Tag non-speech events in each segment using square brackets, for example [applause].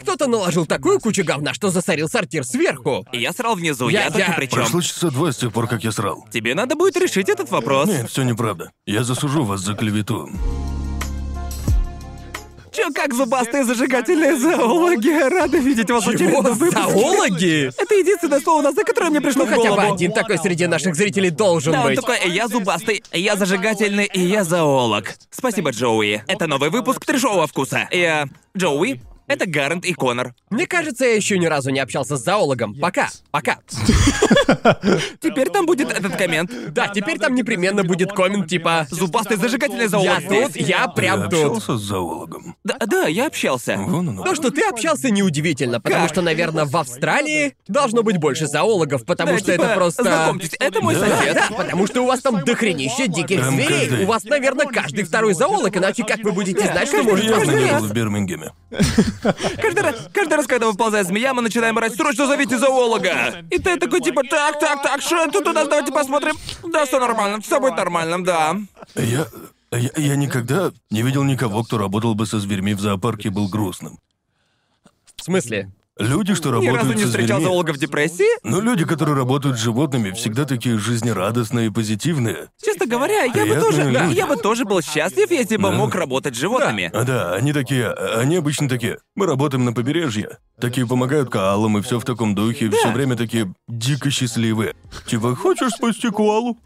Кто-то наложил такую кучу говна, что засорил сортир сверху. И я срал внизу, Я- я, только я- при чем. Прошло часа два с тех пор, как я срал. Тебе надо будет решить этот вопрос. Нет, все неправда. Я засужу вас за клевету. Чё, как зубастые зажигательные зоологи? Рада видеть вас в Чего? очередном выпуске. Зоологи? Это единственное слово, за которое мне пришло Ну в хотя бы один такой среди наших зрителей должен Да, он быть. такой, я зубастый, я зажигательный, и я зоолог. Спасибо, Джоуи. Это новый выпуск трешового вкуса. Я... Джоуи, это Гарант и Конор. Мне кажется, я еще ни разу не общался с зоологом. Пока, пока. [laughs] Теперь там будет этот коммент. Да, теперь там непременно будет коммент типа Зубастый зажигательный «Я зоолог тут, здесь. я прям тут». общался с зоологом? Да, да, я общался. Вон оно. То, что ты общался, неудивительно, потому что, наверное, в Австралии должно быть больше зоологов, потому что типа, это просто... Знакомьтесь, это мой сосед. да, потому что у вас там дохренище диких зверей. У вас, наверное, каждый второй зоолог, иначе как вы будете знать, что может Я в Бирмингеме. Каждый раз, каждый раз, когда выползает змея, мы начинаем орать «Срочно зовите зоолога!» И ты такой типа «Так, так, так, что тут у нас? Давайте посмотрим». Да, все нормально, все будет нормально, да. Я, я... Я никогда не видел никого, кто работал бы со зверьми в зоопарке и был грустным. В смысле? Люди, что Ни работают разу не со встречал зверьми... зоолога в депрессии? Ну, люди, которые работают с животными, всегда такие жизнерадостные и позитивные. Честно говоря, я бы Приятные тоже, да, люди. [laughs] я бы тоже был счастлив, если бы Да. мог работать с животными. А да, они такие, они обычно такие. Мы работаем на побережье. Такие помогают коалам и все в таком духе, все время такие дико счастливые. Типа, хочешь спасти коалу?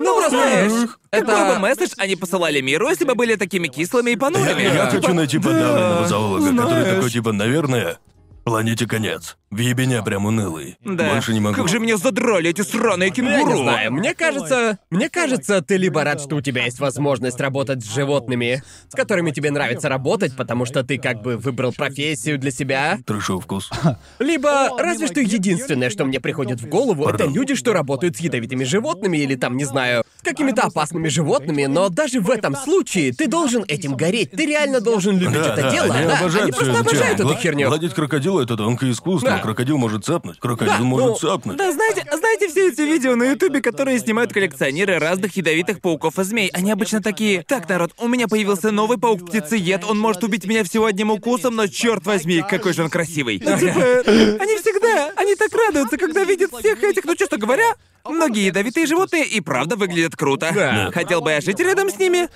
Ну, просто, знаешь, это- какой бы месседж они посылали миру, если бы были такими кислыми и понурыми? я хочу найти подавленного зоолога, который такой, типа, наверное, планете конец. В ебеня прям унылый. Да. Больше не могу. Как же меня задрали эти сраные Ну, Я кенгуру. не знаю, мне кажется, мне кажется, ты либо рад, что у тебя есть возможность работать с животными, с которыми тебе нравится работать, потому что ты как бы выбрал профессию для себя, Трешов вкус. либо разве что единственное, что мне приходит в голову, это Пардон. люди, что работают с ядовитыми животными или там, не знаю, с какими-то опасными животными, но даже в этом случае ты должен этим гореть, ты реально должен любить Да, это да, дело, они да, обожают они просто это обожают эту херню. Гладить крокодила это тонкое искусство. Да. Крокодил может цапнуть. Крокодил Да, может ну, цапнуть. Да, знаете, знаете все эти видео на Ютубе, которые снимают коллекционеры разных ядовитых пауков и змей? Они обычно такие. Так, народ, у меня появился новый паук-птицеед. Он может убить меня всего одним укусом, но черт возьми, какой же он красивый. Ну, типа, [laughs] они всегда, они так радуются, когда видят всех этих, ну, честно говоря, многие ядовитые животные и правда выглядят круто. Да. Хотел бы я жить рядом с ними?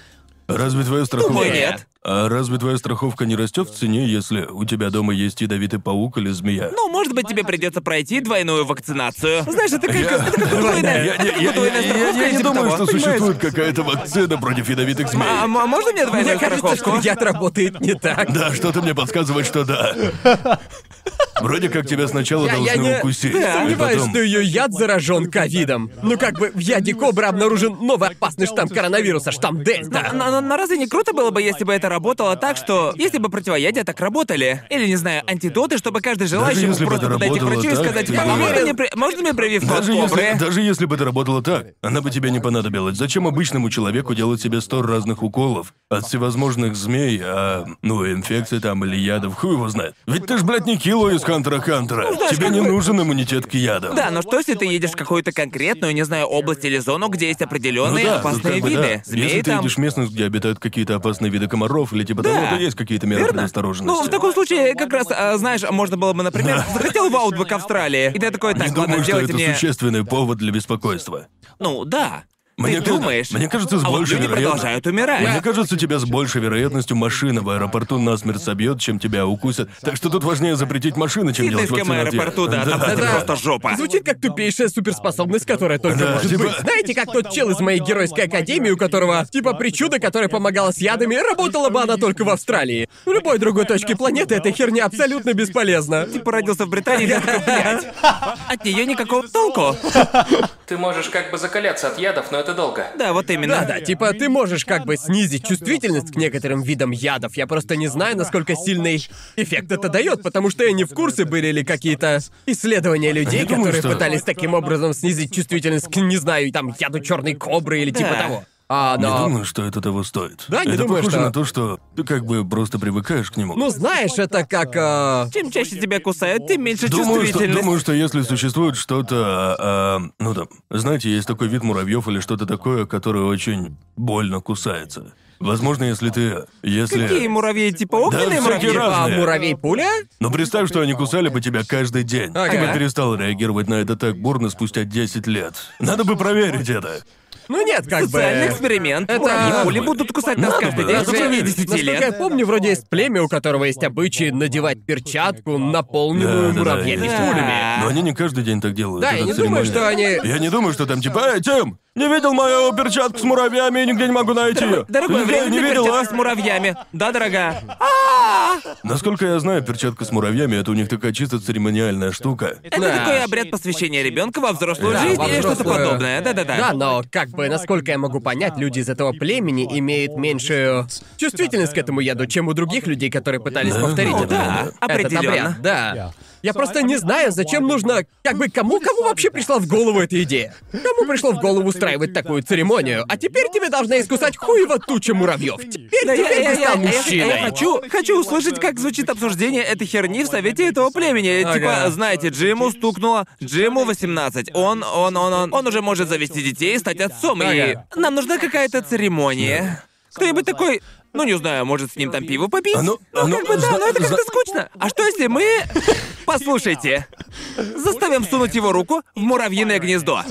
Разве твоя страховка... Думаю, нет. А разве твоя страховка не растет в цене, если у тебя дома есть ядовитый паук или змея? Ну, может быть, тебе придется пройти двойную вакцинацию. Знаешь, это как, Я- это как удвоенная, Я, это не- как я- удвоенная я- я- страховка я или не типа думаю, что существует какая-то вакцина против ядовитых змей. А, м- а можно мне двойную Мне кажется, страховку? что яд работает не так. Да, что-то мне подсказывает, что да. Вроде как тебя сначала Я, я должны не укусить, я и сомневаюсь, потом... что ее яд заражен ковидом. Ну как бы в яде кобры обнаружен новый опасный штамм коронавируса, штамм Дельта. Но, но- но разве не круто было бы, если бы это работало так, что... Если бы противоядия так работали? Или, не знаю, антидоты, чтобы каждый желающий мог если бы просто это подойти к врачу и так, сказать, ты «А можно мне, при- можно мне прививку от Даже кобры?» если, даже если бы это работало так, она бы тебе не понадобилась. Зачем обычному человеку делать себе сто разных уколов от всевозможных змей, а, ну, инфекций там или ядов, хуй его знает. Ведь ты ж, блядь, не Кило из Хантера Хантера. тебе не нужен иммунитет к ядам. Да, но что если ты едешь в какую-то конкретную, не знаю, область или зону, где есть Ну определенные да, тут опасные как бы виды? да. Змеи Если ты там. едешь в местность, где обитают какие-то опасные виды комаров или типа того, Да. то есть какие-то меры Верно? предосторожности. Ну, в таком случае, как раз, а, знаешь, можно было бы, например, захотел в Аутбэк Австралии, и ты такой, так, не ладно, думаю, что это мне... существенный повод для беспокойства. Ну, да. Мне ты ка- думаешь? мне кажется, с а вот большей люди вероятно- продолжают умирать. Мне кажется, тебя с большей вероятностью машина в аэропорту насмерть собьет, чем тебя укусят. Так что тут важнее запретить машины, чем делать вакцинацию. аэропорту, да, там, кстати, Да-да. просто жопа. Звучит как тупейшая суперспособность, которая только Да, может типа- быть. Знаете, как тот чел из моей геройской академии, у которого типа причуда, которая помогала с ядами, работала бы она только в Австралии. В любой другой точке планеты эта херня абсолютно бесполезна. Типа родился в Британии, ты такой, блядь. [laughs] От нее никакого толку. Ты можешь как бы закаляться от ядов, но это долго. Да, вот именно. Да-да, типа ты можешь как бы снизить чувствительность к некоторым видам ядов. Я просто не знаю, насколько сильный эффект это дает, потому что я не в курсе, были ли какие-то исследования людей, Не думаю, которые что- пытались таким образом снизить чувствительность к, не знаю, там, яду черной кобры или типа Да. того. А, Не но... думаю, что это того стоит. Да, не это думаю, похоже что- на то, что ты как бы просто привыкаешь к нему. Ну, знаешь, это как... а, Чем чаще тебя кусают, тем меньше Думаю что, чувствительность. думаю, что если существует что-то, а, а, ну там, знаете, есть такой вид муравьев или что-то такое, которое очень больно кусается. Возможно, если ты... Если... Какие муравьи? Типа огненные всякие муравьи? разные. А Разные. муравей-пуля? Но представь, что они кусали бы тебя каждый день. Ага. Ты бы перестал реагировать на это так бурно спустя 10 лет. Надо бы проверить это. Ну нет, как Социальный бы... эксперимент. Это- пули будут кусать нас каждый день в течение проверить. 10 Насколько я лет. помню, вроде есть племя, у которого есть обычай надевать перчатку, наполненную Да-да-да, муравьями есть. пулями. Но они не каждый день так делают. Да, я не думаю, что они... Я не думаю, что там типа, эй, Тим, не видел мою перчатку с муравьями и нигде не могу найти ее. Дорогой, время не видел, а? с муравьями. Да, дорогая? Насколько я знаю, перчатка с муравьями это у них такая чисто церемониальная штука. Это Да. такой обряд посвящения ребенка во взрослую Да, жизнь во или что-то взрослую. подобное. Да-да-да. Да, но как бы, насколько я могу понять, люди из этого племени имеют меньшую чувствительность к этому яду, чем у других людей, которые пытались повторить это. да, Этот определенно. обряд, да. Я просто не знаю, зачем нужно... Как бы, кому, кому вообще пришла в голову эта идея? Кому пришло в голову устраивать такую церемонию? А теперь тебе должна искусать хуево туча муравьев. Теперь, Да я, теперь я, ты стал мужчиной. я хочу, хочу услышать, как звучит обсуждение этой херни в совете этого племени. Ага. Типа, знаете, Джиму стукнуло, Джиму 18. Он, он, он, он, он уже может завести детей и стать отцом. И Ага. нам нужна какая-то церемония. Кто-нибудь такой, ну не знаю, может с ним там пиво попить? А ну- а ну, ну, как бы да, но это как-то скучно. А что если мы... [laughs] Послушайте. Заставим сунуть его руку в муравьиное гнездо.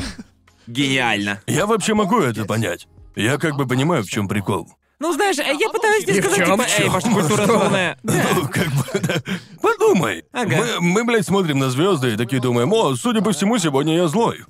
Гениально. Я вообще могу это понять. Я как бы понимаю, в чем прикол. Ну, знаешь, я пытаюсь тебе И в сказать, типа, эй, ваша культура Что? полная. Ну, как бы, да. Подумай. Ага. Мы, мы, блядь, смотрим на звезды и такие думаем, о, судя по всему, сегодня я злой.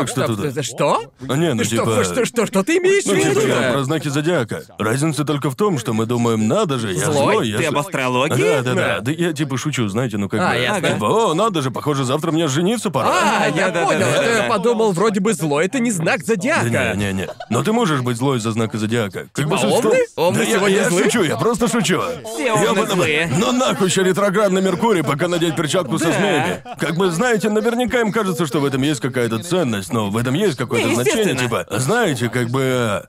Так что Стоп, тут... стоп, Что? А не, ну Что, типа... что, что, что ты имеешь в Ну, типа, виду? я про знаки зодиака. Разница только в том, что мы думаем, надо же, я Злой? злой. я Ты с- об астрологии? Да, да, Да. да. Да я типа шучу, знаете, ну как А, бы. ясно. Типа, о, надо же, похоже, завтра мне жениться пора. А, я Да-да-да-да-да. понял. Это я подумал, вроде бы зло, это не знак зодиака. Да не, не, не. Но ты можешь быть злой из-за знака зодиака. Как Типа большинство- овны? Овны да я- сегодня я, шучу, я просто шучу. Все Я бы- злые. Но нахуй еще ретроградный Меркурий, пока надеть перчатку со Да. змеями. Как бы, знаете, наверняка им кажется, что в этом есть какая-то ценность, но в этом есть какое-то Не, значение, естественно. типа, знаете, как бы...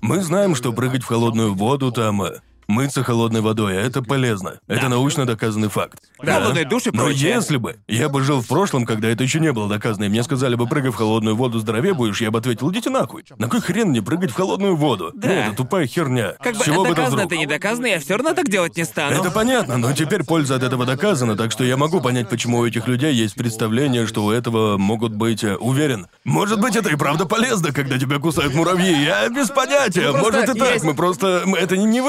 Мы знаем, что прыгать в холодную воду там... э, Мыться холодной водой, а это полезно. Это научно доказанный факт. Холодный душ и Но прочее. если бы я бы жил в прошлом, когда это еще не было доказано, и мне сказали бы, прыгай в холодную воду, здоровее будешь, я бы ответил, идите нахуй. На кой хрен мне прыгать в холодную воду? Да. Ну, это тупая херня. Как бы чего бы это доказано, вдруг? это не доказано, я все равно так делать не стану. Это понятно, но теперь польза от этого доказана, так что я могу понять, почему у этих людей есть представление, что у этого могут быть... э, Уверен. Может быть, это и правда полезно, когда тебя кусают муравьи. Я без понятия. Ну, Может и так. Мы просто... Мы это не, не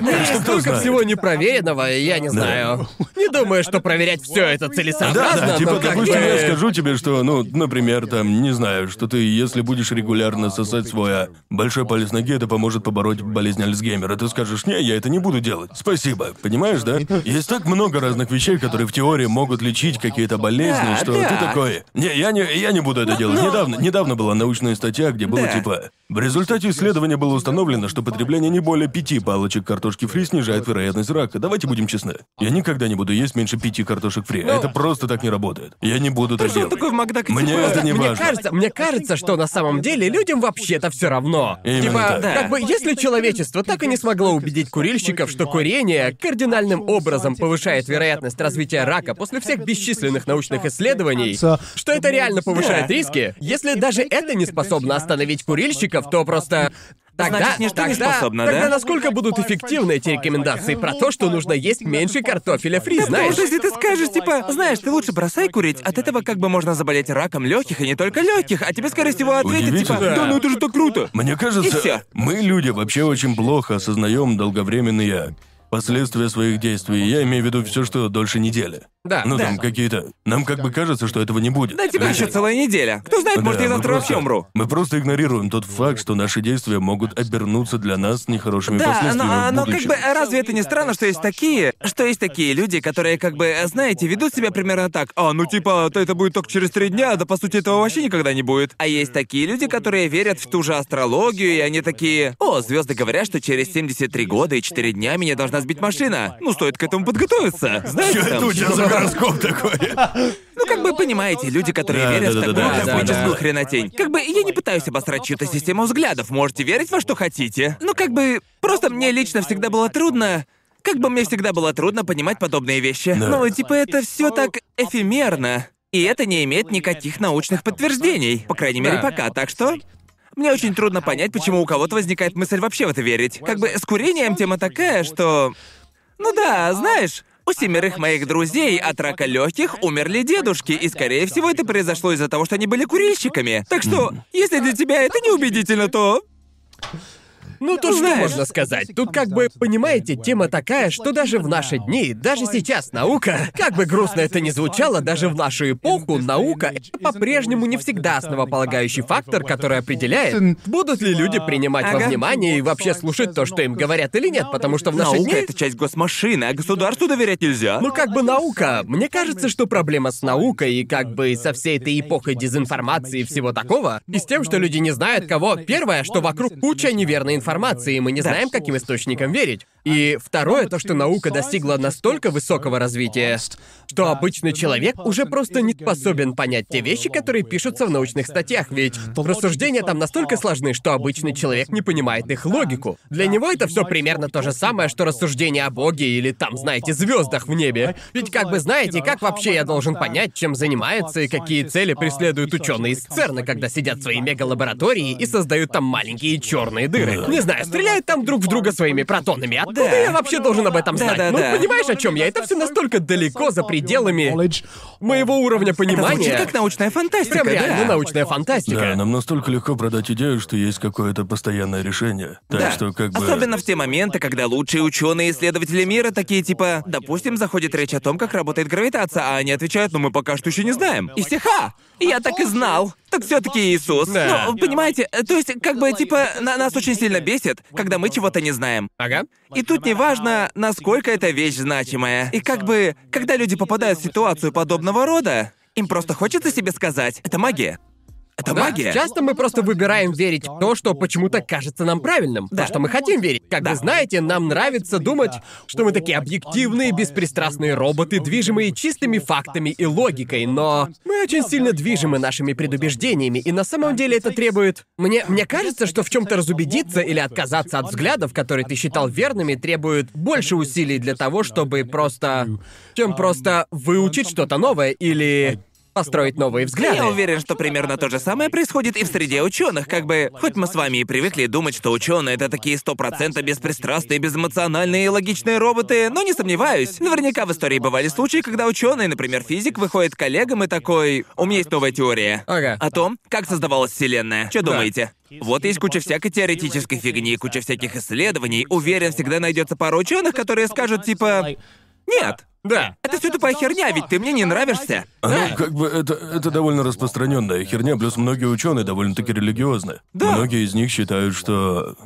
что кто Столько знает. всего непроверенного, я не знаю. Не думаю, что проверять все это Да, целесообразно, да, типа, но как допустим, бы- я скажу тебе, что, ну, например, там, не знаю, что ты, если будешь регулярно сосать свой а, большой палец ноги, это поможет побороть болезнь Альцгеймера. Ты скажешь, не, я это не буду делать. Спасибо. Понимаешь, да? Есть так много разных вещей, которые в теории могут лечить какие-то болезни, Да, что да. ты такой. Не, я не, я не буду это делать. но- Недавно, недавно была научная статья, где было Да. типа. В результате исследования было установлено, что потребление не более пяти палочек картошки фри снижает вероятность рака. Давайте будем честны. Я никогда не буду есть меньше пяти картошек фри. Ну, это просто так не работает. Я не буду так делать. такой в Макдак Мне типа, это не мне важно. кажется, мне кажется, что на самом деле людям вообще-то все равно. Именно типа, так. Да. как бы, если человечество так и не смогло убедить курильщиков, что курение кардинальным образом повышает вероятность развития рака после всех бесчисленных научных исследований, что это реально повышает риски, если даже это не способно остановить курильщиков, то просто Тогда, Значит, ничто не тогда, способно, тогда да? насколько будут эффективны эти рекомендации про то, что нужно есть меньше картофеля фри, Потому знаешь? что если ты скажешь, типа, знаешь, ты лучше бросай курить, от этого как бы можно заболеть раком легких, и не только легких, а тебе, скорее всего, ответят, типа, Удивительно. да, ну это же так круто. Мне кажется, мы, люди, вообще очень плохо осознаем долговременные последствия своих действий. Я имею в виду все, что дольше недели. Да, Ну да. там какие-то. Нам как бы кажется, что этого не будет. Да тебе Знаете? еще целая неделя. Кто знает, может, Да, я мы завтра просто- вообще умру. Мы просто игнорируем тот факт, что наши действия могут обернуться для нас нехорошими Да, последствиями но, в но как будущем. бы разве это не странно, что есть такие, что есть такие люди, которые как бы, знаете, ведут себя примерно так. А, ну типа, то это будет только через три дня, да по сути этого вообще никогда не будет. А есть такие люди, которые верят в ту же астрологию, и они такие, о, звезды говорят, что через 73 года и 4 дня меня должна сбить машина. Ну, стоит к этому подготовиться. Знаете, Чё это у тебя за гороскоп такой? Ну, как бы понимаете, люди, которые Да, верят да, в да, такую да, да, космическую да. хренотень. Как бы я не пытаюсь обосрать чью-то систему взглядов, можете верить во что хотите. Ну, как бы, просто мне лично всегда было трудно. Как бы мне всегда было трудно понимать подобные вещи. Да. Ну, типа, это все так эфемерно. И это не имеет никаких научных подтверждений. По крайней мере, Да. пока. Так что. Мне очень трудно понять, почему у кого-то возникает мысль вообще в это верить. Как бы с курением тема такая, что... Ну да, знаешь, у семерых моих друзей от рака легких умерли дедушки, и скорее всего это произошло из-за того, что они были курильщиками. Так что, если для тебя это неубедительно, то Ну, то что можно сказать? Тут как бы, понимаете, тема такая, что даже в наши дни, даже сейчас наука, как бы грустно это ни звучало, даже в нашу эпоху наука — это по-прежнему не всегда основополагающий фактор, который определяет, будут ли люди принимать во Ага. внимание и вообще слушать то, что им говорят или нет, потому что в наши наука — дни... это часть госмашины, а государству доверять нельзя. Ну, как бы наука. Мне кажется, что проблема с наукой и как бы со всей этой эпохой дезинформации и всего такого, и с тем, что люди не знают, кого. Первое, что вокруг куча неверной информации, и мы не знаем, каким источникам верить. И второе, то, что наука достигла настолько высокого развития, что обычный человек уже просто не способен понять те вещи, которые пишутся в научных статьях, ведь рассуждения там настолько сложны, что обычный человек не понимает их логику. Для него это все примерно то же самое, что рассуждения о Боге или там, знаете, звездах в небе. Ведь как бы знаете, как вообще я должен понять, чем занимается и какие цели преследуют ученые из ЦЕРНа, когда сидят в своей мегалаборатории и создают там маленькие черные дыры. Не знаю, стреляют там друг в друга своими протонами. Откуда Да. я вообще должен об этом знать? Да-да-да. Ну, понимаешь, о чем я? Это все настолько далеко за пределами моего уровня Это звучит понимания. как научная фантастика, Прям реально да. научная фантастика. Да, нам настолько легко продать идею, что есть какое-то постоянное решение. Так Да. что как бы... Особенно в те моменты, когда лучшие ученые и исследователи мира такие типа, допустим, заходит речь о том, как работает гравитация, а они отвечают, ну мы пока что еще не знаем. И все, ха! Я так и знал. Так все-таки Иисус. Да. Ну, понимаете, э, то есть, как бы, типа, на- нас очень сильно бесит, когда мы чего-то не знаем. Ага. И тут не важно, насколько эта вещь значимая. И как бы, когда люди попадают в ситуацию подобного рода, им просто хочется себе сказать, это магия. Это Да, магия. Часто мы просто выбираем верить в то, что почему-то кажется нам правильным. Да. То, что мы хотим верить. Как Да. вы знаете, нам нравится думать, что мы такие объективные, беспристрастные роботы, движимые чистыми фактами и логикой, но мы очень сильно движимы нашими предубеждениями, и на самом деле это требует... Мне, мне кажется, что в чем-то разубедиться или отказаться от взглядов, которые ты считал верными, требует больше усилий для того, чтобы просто... чем просто выучить что-то новое или построить новые взгляды. Я уверен, что примерно то же самое происходит и в среде ученых. Как бы, хоть мы с вами и привыкли думать, что ученые это такие сто процентов беспристрастные, безэмоциональные и логичные роботы, но не сомневаюсь. Наверняка в истории бывали случаи, когда ученый, например, физик, выходит к коллегам и такой: У меня есть новая теория. Ага. О том, как создавалась Вселенная. Что Да. думаете? Вот есть куча всякой теоретической фигни, куча всяких исследований. Уверен, всегда найдется пара ученых, которые скажут типа. Нет, Да. это все тупая херня, ведь ты мне не нравишься. Ну, как бы это, это довольно распространенная херня, плюс многие ученые довольно-таки религиозны. Да. Многие из них считают, что.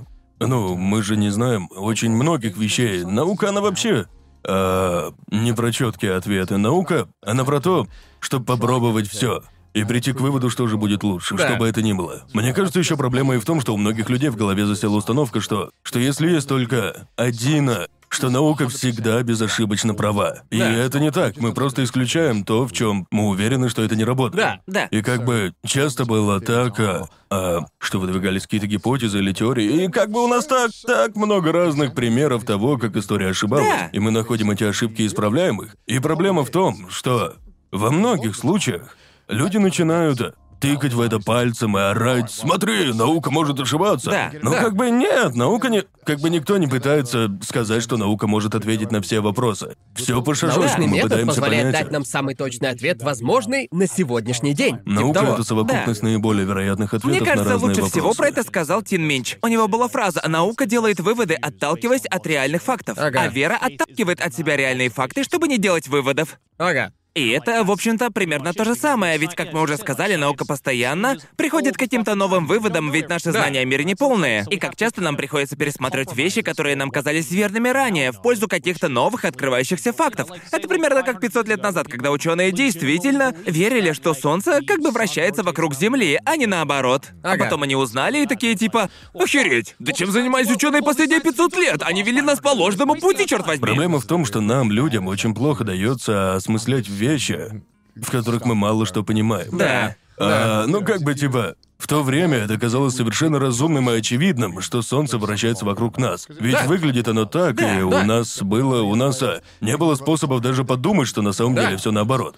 Ну, мы же не знаем очень многих вещей. Наука, она вообще. а, не про четкие ответы. Наука, она про то, чтобы попробовать все. И прийти к выводу, что же будет лучше, Да. что бы это ни было. Мне кажется, еще проблема и в том, что у многих людей в голове засела установка, что, что если есть только один что наука всегда безошибочно права. И Да. это не так. Мы просто исключаем то, в чем мы уверены, что это не работает. Да, да. И как бы часто было так, а, а, что выдвигались какие-то гипотезы или теории, и как бы у нас так, так много разных примеров того, как история ошибалась. Да. И мы находим эти ошибки и исправляем их. И проблема в том, что во многих случаях люди начинают тыкать в это пальцем и орать «Смотри, наука может ошибаться». Да, Но да. как бы нет, наука не... Как бы никто не пытается сказать, что наука может ответить на все вопросы. Все по шажочку, Научный мы метод пытаемся позволяет понять. дать нам самый точный ответ, возможный на сегодняшний день. Типа Наука того. это совокупность наиболее вероятных ответов Мне на кажется, разные лучше вопросы. всего про это сказал Тин Минч. У него была фраза «Наука делает выводы, отталкиваясь от реальных фактов, Ага. а вера отталкивает от себя реальные факты, чтобы не делать выводов». Ага. И это, в общем-то, примерно то же самое, ведь, как мы уже сказали, наука постоянно приходит к каким-то новым выводам, ведь наши знания о мире не полные. И как часто нам приходится пересматривать вещи, которые нам казались верными ранее, в пользу каких-то новых открывающихся фактов. Это примерно как 500 лет назад, когда ученые действительно верили, что Солнце как бы вращается вокруг Земли, а не наоборот. А потом они узнали и такие типа «Охереть! Да чем занимались ученые последние 500 лет? Они вели нас по ложному пути, черт возьми!» Проблема в том, что нам, людям, очень плохо дается осмыслять вещи, в которых мы мало что понимаем. Да. А, ну, как бы, типа, в то время это казалось совершенно разумным и очевидным, что Солнце вращается вокруг нас. Ведь Да. выглядит оно так, Да, и у да. нас было, у нас а, не было способов даже подумать, что на самом Да. деле все наоборот.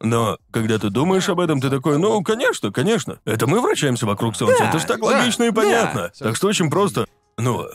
Но когда ты думаешь об этом, ты такой, ну, конечно, конечно. Это мы вращаемся вокруг Солнца. Да, это ж так да, логично и да. понятно. Так что очень просто. Ну,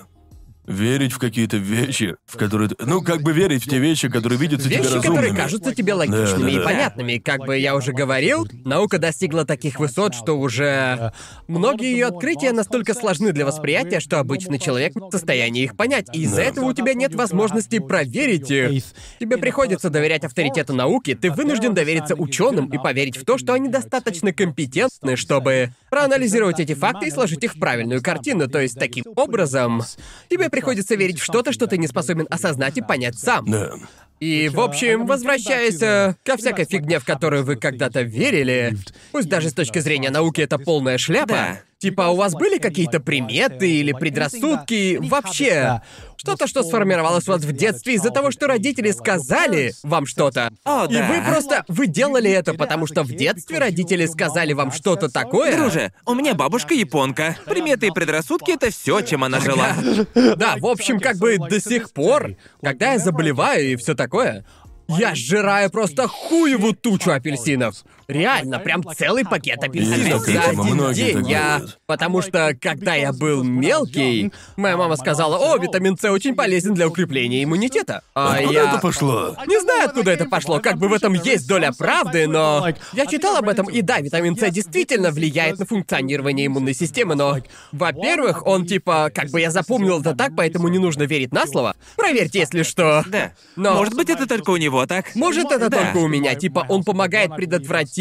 верить в какие-то вещи, в которые... ты- Ну, как бы верить в те вещи, которые видятся тебе Вещи, разумными. которые кажутся тебе логичными Да, да, и да. понятными. Как бы я уже говорил, наука достигла таких высот, что уже... Многие ее открытия настолько сложны для восприятия, что обычный человек не в состоянии их понять. И из-за Да. этого у тебя нет возможности проверить их. Тебе приходится доверять авторитету науки, ты вынужден довериться ученым и поверить в то, что они достаточно компетентны, чтобы проанализировать эти факты и сложить их в правильную картину. То есть таким образом тебе приходится верить в что-то, что ты не способен осознать и понять сам. Да. И, в общем, возвращаясь э, ко всякой фигне, в которую вы когда-то верили, пусть даже с точки зрения науки это полная шляпа, Да. Типа у вас были какие-то приметы или предрассудки, вообще, что-то, что сформировалось у вас в детстве из-за того, что родители сказали вам что-то. О, И да. вы просто, вы делали это, потому что в детстве родители сказали вам что-то такое. Друже, у меня бабушка японка. Приметы и предрассудки — это все, чем она жила. [laughs] Да, в общем, как бы до сих пор, когда я заболеваю и все такое, я сжираю просто хуеву тучу апельсинов. Реально, прям целый пакет апельсинов за такое, один многие день. так Я... делают. Потому что, когда я был мелкий, моя мама сказала, о, витамин С очень полезен для укрепления иммунитета. А Откуда я... это пошло? Не знаю, откуда это пошло, как бы в этом есть доля правды, но... Я читал об этом, и да, витамин С действительно влияет на функционирование иммунной системы, но... Во-первых, он типа, как бы я запомнил это так, поэтому не нужно верить на слово. Проверьте, если что. Да. Но- Может быть, это только у него, так? Может, это Да. только у меня. Типа, он помогает предотвратить...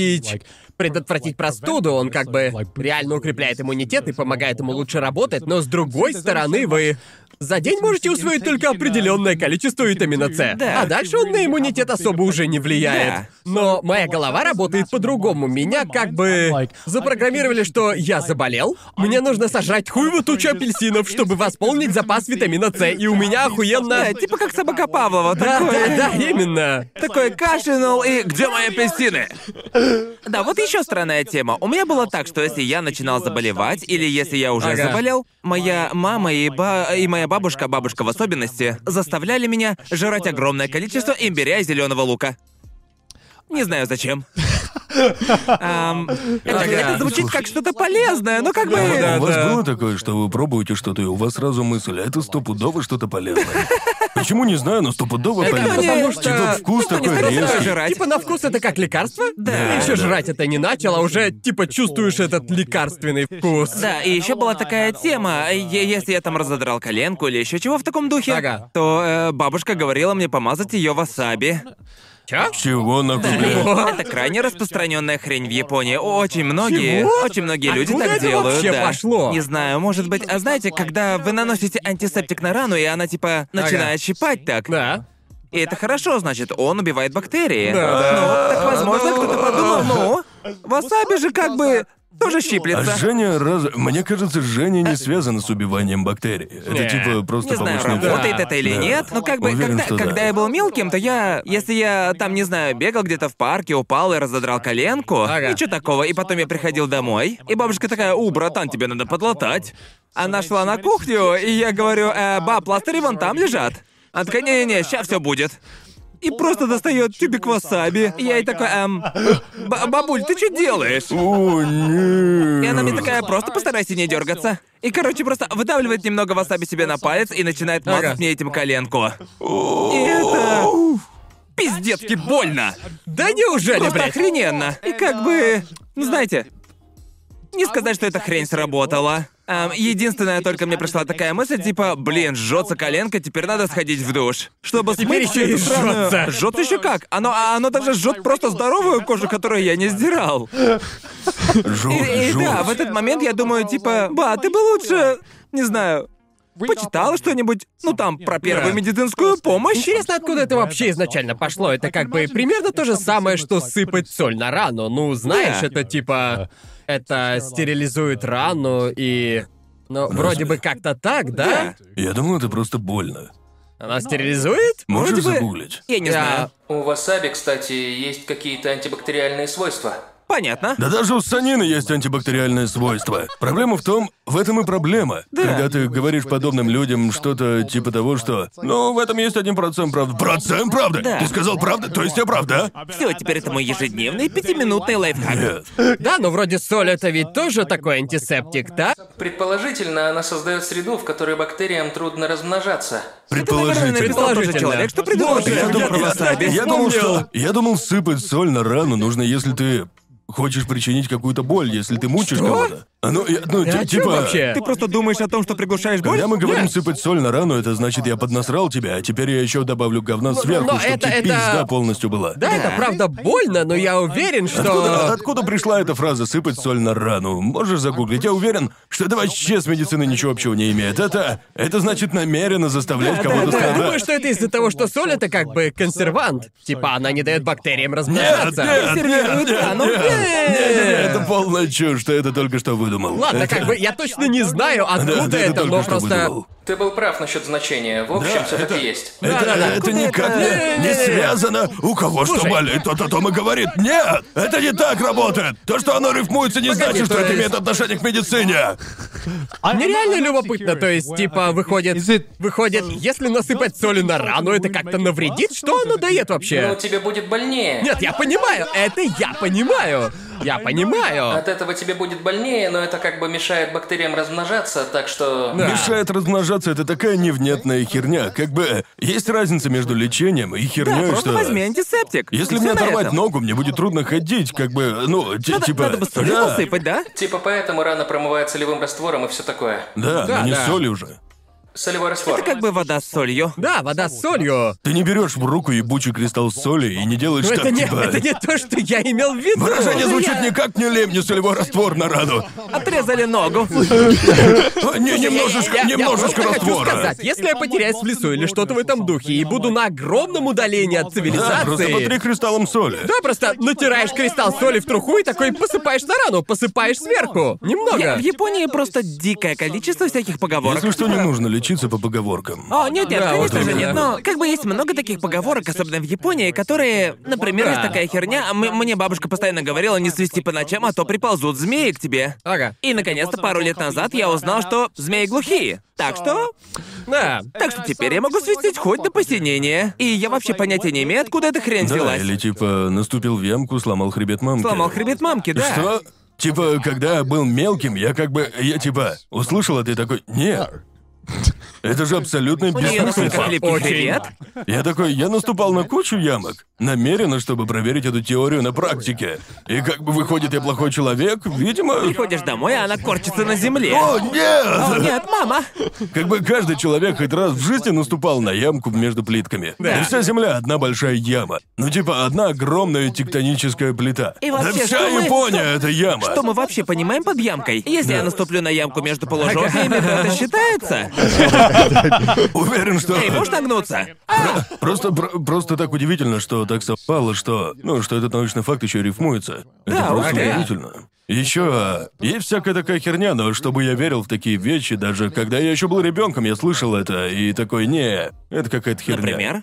Предотвратить простуду, он как бы реально укрепляет иммунитет и помогает ему лучше работать, но с другой стороны, вы за день можете усвоить только определенное количество витамина С. Да. А дальше он на иммунитет особо уже не влияет. Но моя голова работает по-другому. Меня как бы запрограммировали, что я заболел. Мне нужно сожрать хуевую тучу апельсинов, чтобы восполнить запас витамина С. И у меня охуенно... Да, типа как собака Павлова, Да, такое. да, да, [laughs] именно. Такой кашлянул и где мои апельсины? Да, вот еще странная тема. У меня было так, что если я начинал заболевать, или если я уже Ага. заболел, моя мама и, ба... и моя бабушка, бабушка в особенности, заставляли меня жрать огромное количество имбиря и зеленого лука. Не знаю зачем. [laughs] Это, это звучит как что-то полезное, но как бы. у вас было такое, что вы пробуете что-то, и у вас сразу мысль, а это стопудово что-то полезное. [laughs] Почему не знаю, но стопудово Это полезно. потому что- Типа вкус никто не такой станет резкий. жрать. Типа на вкус это как лекарство? Да. Ты еще Да. жрать это не начал, а уже типа чувствуешь этот лекарственный вкус. Да, и еще была такая тема, е- если я там разодрал коленку или еще чего в таком духе, Ага. то э, бабушка говорила мне помазать ее васаби. Чё? Чего нахуй, блядь? Это крайне распространенная хрень в Японии. Очень многие, Чего? очень многие люди Откуда так это делают. вообще да. пошло? Не знаю, может быть, а знаете, когда вы наносите антисептик на рану, и она типа начинает щипать так. Да. И это хорошо, значит, он убивает бактерии. Да. Ну, так возможно, кто-то подумал, ну, васаби же как бы тоже А щиплется. Женя раз... Мне кажется, Женя не связана с убиванием бактерий. Это типа просто Не знаю, побочный эффект. работает Да. это или Да. нет, но как бы, Уверен, когда, что да. когда я был мелким, то я, если я там, не знаю, бегал где-то в парке, упал и разодрал коленку, Ага. ничего такого, и потом я приходил домой, и бабушка такая, у, братан, тебе надо подлатать. Она шла на кухню, и я говорю, э, ба, пластыри вон там лежат. Она такая, не-не-не, сейчас все будет. И просто достает тюбик васаби. И я ей такой, эм, «Ба- бабуль, ты что делаешь? О, нет. И она мне такая, просто постарайся не дергаться. И, короче, просто выдавливает немного васаби себе на палец и начинает мазать Ага. мне этим коленку. И это... Пиздецки больно! Да неужели, Просто блядь? охрененно. И как бы... Ну, знаете... Не сказать, что эта хрень сработала. Ам, единственное, только мне пришла такая мысль, типа, блин, жжется коленка, теперь надо сходить в душ. Чтобы Теперь смыть ещё и жжётся. Жжётся еще как? Оно, а оно даже жжет просто здоровую кожу, которую я не сдирал. И, и да, в этот момент я думаю, типа, ба, ты бы лучше, не знаю, почитала что-нибудь, ну там, про первую медицинскую помощь. Интересно, откуда это вообще изначально пошло. Это как бы примерно то же самое, что сыпать соль на рану. Ну, знаешь, Да. это типа... Это стерилизует рану и... Ну, вроде бы как-то так, да? Я думал, это просто больно. Она стерилизует? Можешь Вроде бы- загуглить? Я не знаю. У васаби, кстати, есть какие-то антибактериальные свойства. Понятно. Да даже у санины есть антибактериальное свойство. Проблема в том, в этом и проблема. Когда ты говоришь подобным людям что-то типа того, что «Ну, в этом есть один процент правды». Процент правды? Да. Ты сказал правду, то есть я правда? Все, теперь это мой ежедневный пятиминутный лайфхак. Нет. Да, но вроде соль это ведь тоже такой антисептик, да? Предположительно, она создает среду, в которой бактериям трудно размножаться. Это, наверное, Предположительно. человек, что придумал теорию думал- православия. Я думал, что... Я думал, сыпать соль на рану нужно, если ты хочешь причинить какую-то боль, если ты мучишь кого-то. А ну, я- ну, Ты о чём типа... вообще? Ты просто думаешь о том, что приглушаешь боль? Когда мы говорим Нет. сыпать соль на рану, это значит, я поднасрал тебя, а теперь я еще добавлю говна сверху, но чтобы это- тебе это- пизда полностью была. Да, это правда больно, но я уверен, Откуда, что... откуда пришла эта фраза «сыпать соль на рану»? Можешь загуглить? Я уверен, что это вообще с медициной ничего общего не имеет. Это... Это значит намеренно заставлять кого-то Да, страдать. думаю, что это из-за того, что соль это как бы консервант. Типа она не дает бактериям Нет, размножаться. нет, нет, Консервирует нет, рану. нет, Нет. нет, нет, нет, это полная чушь, ты это только что выдумал. Ладно, Это- как бы я точно не знаю, Да, откуда ты это это, но что просто... выдумал. Ты был прав насчет значения. В общем, Да, все-таки это- есть. Это, Да-да-да. это Откуда никак это? не, связано. У кого что Слушай. болит, тот о том и говорит. Нет, это не так работает. То, что оно рифмуется, не Погоди, значит, что то это имеет отношение к медицине. Мне реально любопытно, то есть, типа, выходит... Выходит, если насыпать соли на рану, это как-то навредит? Что оно дает Ну, вообще? тебе будет больнее. Нет, я понимаю, это я понимаю. Я понимаю. От этого тебе будет больнее, но это как бы мешает бактериям размножаться, так что... Да. Мешает размножаться, это такая невнятная херня. Как бы есть разница между лечением и Да, херней, просто что. возьми антисептик. Если Всё мне оторвать этом. ногу, мне будет трудно ходить, как бы, ну, ти- Надо, типа. надо бы солью да, посыпать, да? Типа поэтому рана промывает солевым раствором и все такое. да, Да, но не да. соли уже. Солевой раствор. Это как бы вода с солью. Да, вода с солью. Ты не берешь в руку ебучий кристалл соли и не делаешь Но так, это не, типа. это не то, что я имел в виду. Выражение Ну, звучит я- никак не лем, не солевой раствор на рану. Отрезали ногу. А, Не, немножечко, немножечко раствора. сказать, если я потеряюсь в лесу или что-то в этом духе и буду на огромном удалении от Да, цивилизации... просто потри кристаллом соли. Да, просто натираешь кристалл соли в труху и такой посыпаешь на рану, посыпаешь сверху. Немного. Я- в Японии просто дикое количество всяких поговорок. Если что, не нужно лечиться по поговоркам. О, нет, нет, Да, конечно вот же именно. нет. Но как бы есть много таких поговорок, особенно в Японии, которые, например, Да. есть такая херня. а м- мне бабушка постоянно говорила не свисти по ночам, а то приползут змеи к тебе. Ага. И наконец-то пару лет назад я узнал, что змеи глухие. Так что. Да. Так что теперь я могу свистеть хоть до посинения. И я вообще понятия не имею, откуда эта хрень Да, взялась. или типа наступил в ямку, сломал хребет мамки. Сломал хребет мамки, да. Что? Типа, когда я был мелким, я как бы, я типа, услышал это и такой, нет. Это же абсолютно бессмысленно. хребет. Я такой, я наступал на кучу ямок, намеренно, чтобы проверить эту теорию на практике. И как бы выходит, я плохой человек, видимо... Приходишь домой, а она корчится на земле. О, О, нет! нет, мама! Как бы каждый человек хоть раз в жизни наступал на ямку между плитками. Да. И вся земля одна большая яма. Ну типа одна огромная тектоническая плита. И вообще, да вся что мы- Япония что- это яма. Что мы вообще понимаем под ямкой? Если я наступлю на ямку между полужопиями, то это считается? Уверен, что... Эй, можешь нагнуться? А, Просто, про- просто так удивительно, что так совпало, что, ну, что этот научный факт еще рифмуется. Это просто удивительно. Еще есть всякая такая херня, но чтобы я верил в такие вещи, даже когда я еще был ребенком, я слышал это и такой, не, это какая-то херня. Например?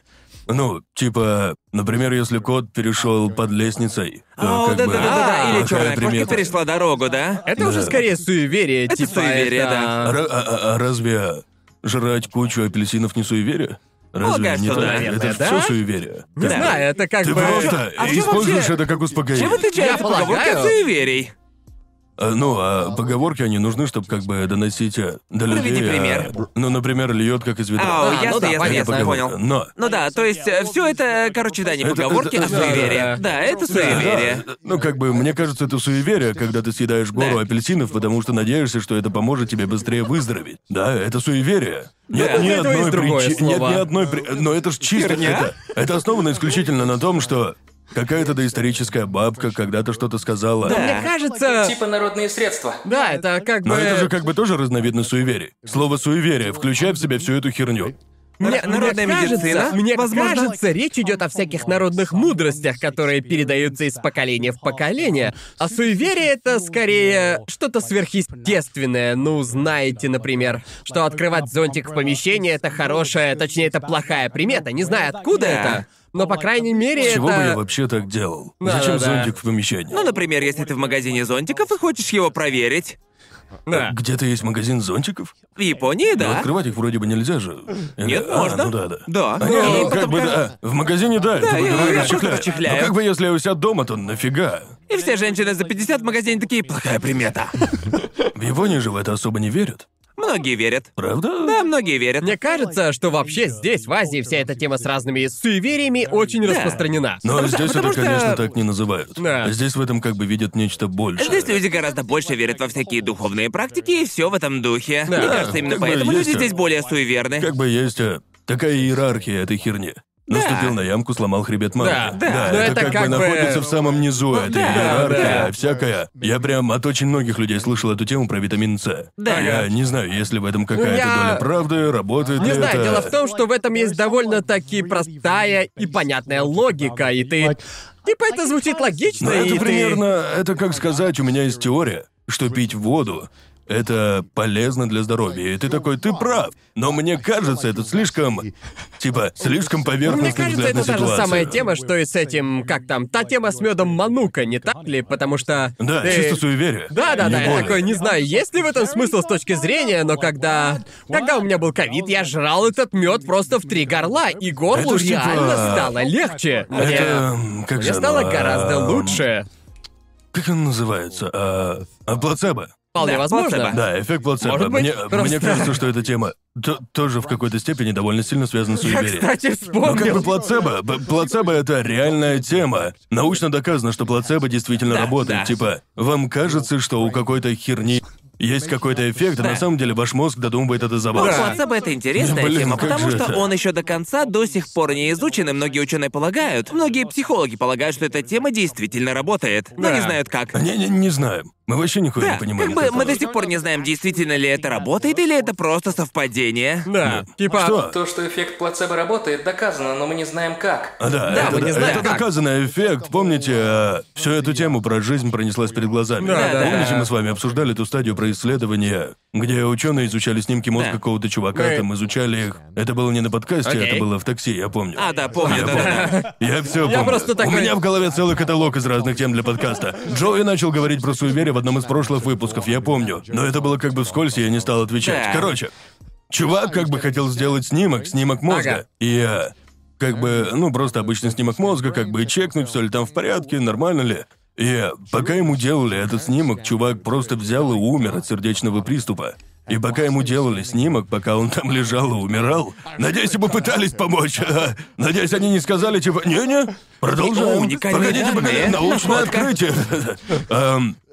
Ну, типа, например, если кот перешел под лестницей, то О, как бы да-да-да-да, или плохая черная кошка примета. перешла дорогу, да? Это уже Да. скорее суеверие, Это типа суеверие, это- да. Ра- а, а- а разве жрать кучу апельсинов не суеверие? Разве Полагаю, не что так? Наверное, это да? все суеверие. Не Да. знаю, это как Ты бы... просто а в чём используешь вообще- это как успокоение. Чем отличается Я поговорка от полагаю- суеверий? А, Ну, а поговорки, они нужны, чтобы как бы доносить э, до Приведи людей. а, пример. ну, например, льет как из ведра. А, А, ясно, ну да, ясно, понятно. ясно, Поговорка. понял. Но Ну да, то есть все это, короче, да, не Это- поговорки, это- а да, суеверие. да, Да, это суеверие. Да, ну, как бы, мне кажется, это суеверие, когда ты съедаешь гору Да. апельсинов, потому что надеешься, что это поможет тебе быстрее выздороветь. Да, это суеверие. Нет Да. ни Это одной есть другое причины. Нет слово. ни одной при... Но это ж чисто. Это, это основано исключительно на том, что какая-то доисторическая бабка когда-то что-то сказала. Да. Мне кажется... Типа народные средства. Да, это как бы... Но это же как бы тоже разновидность суеверий. Слово суеверие включает в себя всю эту херню. Мне, Народная мне кажется, медицина, мне возможно. кажется, речь идет о всяких народных мудростях, которые передаются из поколения в поколение. А суеверие это скорее что-то сверхъестественное. Ну, знаете, например, что открывать зонтик в помещении это хорошая, точнее, это плохая примета. Не знаю, откуда Да. это. Но, по крайней мере, С чего бы я это... вообще так делал? Да, Зачем да, да. зонтик в помещении? Ну, например, если ты в магазине зонтиков и хочешь его проверить. Да. Где-то есть магазин зонтиков? В Японии, Но да. открывать их вроде бы нельзя же. Нет, А, можно. Ну да, да. Да. А, не, И ну, потом как бы, да. В магазине, да, это я- я просто расчехляю. расчехляю. Но как бы если я у себя дома, то нафига? И все женщины за 50 в магазине такие, плохая примета. В Японии же в это особо не верят. Многие верят. Правда? Да, многие верят. Мне кажется, что вообще здесь, в Азии, вся эта тема с разными суевериями очень распространена. Но Потому что- здесь потому это, что- конечно, так не называют. Да. А Здесь в этом как бы видят нечто большее. Здесь люди гораздо больше верят во всякие духовные практики и все в этом духе. Мне кажется, именно как бы поэтому есть, люди а, здесь более суеверны. Как бы есть а, такая иерархия этой херни. Наступил на ямку, сломал хребет мамы. Да, да. это, Но это как, как бы находится в самом низу этой да, иерархии, да. всякая. Я прям от очень многих людей слышал эту тему про витамин С. Да. Я не знаю, есть ли в этом какая-то Я- доля правды, работает Не ли знаю, это. дело в том, что в этом есть довольно-таки простая и понятная логика, и ты... Типа это звучит логично, Но и Ну, это ты... примерно, это как сказать, у меня есть теория, что пить воду это полезно для здоровья. И ты такой, ты прав. Но мне кажется, это слишком, типа, слишком Мне поверхностный кажется, взгляд на это та же ситуацию. самая тема, что и с этим, как там, та тема с медом Манука, не так ли? Потому что... Да, ты- чисто суеверие. Да, да, Не да, я более. такой, не знаю, есть ли в этом смысл с точки зрения, но когда... Когда у меня был ковид, я жрал этот мед просто в три горла, и горлу Это ж типа- реально стало легче. Мне... Это, м, как Мне же стало оно, гораздо лучше. Как он называется? А, а плацебо. Вполне Да, возможно. плацебо. Да, эффект плацебо. Может быть, мне, просто- мне кажется, что эта тема то- тоже в какой-то степени довольно сильно связана с Я, суеверием. кстати, Ну, как бы вспомнил. плацебо. Плацебо — это реальная тема. Научно доказано, что плацебо действительно Да, работает. да. Типа, вам кажется, что у какой-то херни есть какой-то эффект, а на самом деле ваш мозг додумывает это за вас. Да. Плацебо это интересная Блин, тема, потому что это? он еще до конца до сих пор не изучен, и многие ученые полагают, многие психологи полагают, что эта тема действительно работает, но Да. не знают как. Не, не, не знаем. Мы вообще нихуя Да, не понимаем. как бы мы это. до сих пор не знаем, действительно ли это работает или это просто совпадение. Да, типа... Что? То, что эффект плацебо работает, доказано, но мы не знаем как. А, да, Да, это, мы не это знаем, как. доказанный эффект. Помните, всю эту тему про жизнь пронеслась перед глазами? Да, да, Помните, мы с вами обсуждали эту стадию про исследование, где ученые изучали снимки мозга Да. какого-то чувака, Мы- там изучали их. Это было не на подкасте, Окей. это было в такси, я помню. А, да, помню, да, помню. да. Я все помню. просто У такой- меня в голове целый каталог из разных тем для подкаста. Джоуи начал говорить про суеверие в одном из прошлых выпусков, я помню. Но это было как бы вскользь, и я не стал отвечать. Да. Короче, чувак как бы хотел сделать снимок, снимок мозга. Ага. И я как бы, ну, просто обычный снимок мозга, как бы чекнуть, все ли там в порядке, нормально ли. И пока ему делали этот снимок, чувак просто взял и умер от сердечного приступа. И пока ему делали снимок, пока он там лежал и умирал, надеюсь, ему пытались помочь. Надеюсь, они не сказали, типа, не-не, продолжаем. Погодите, погодите, научное открытие.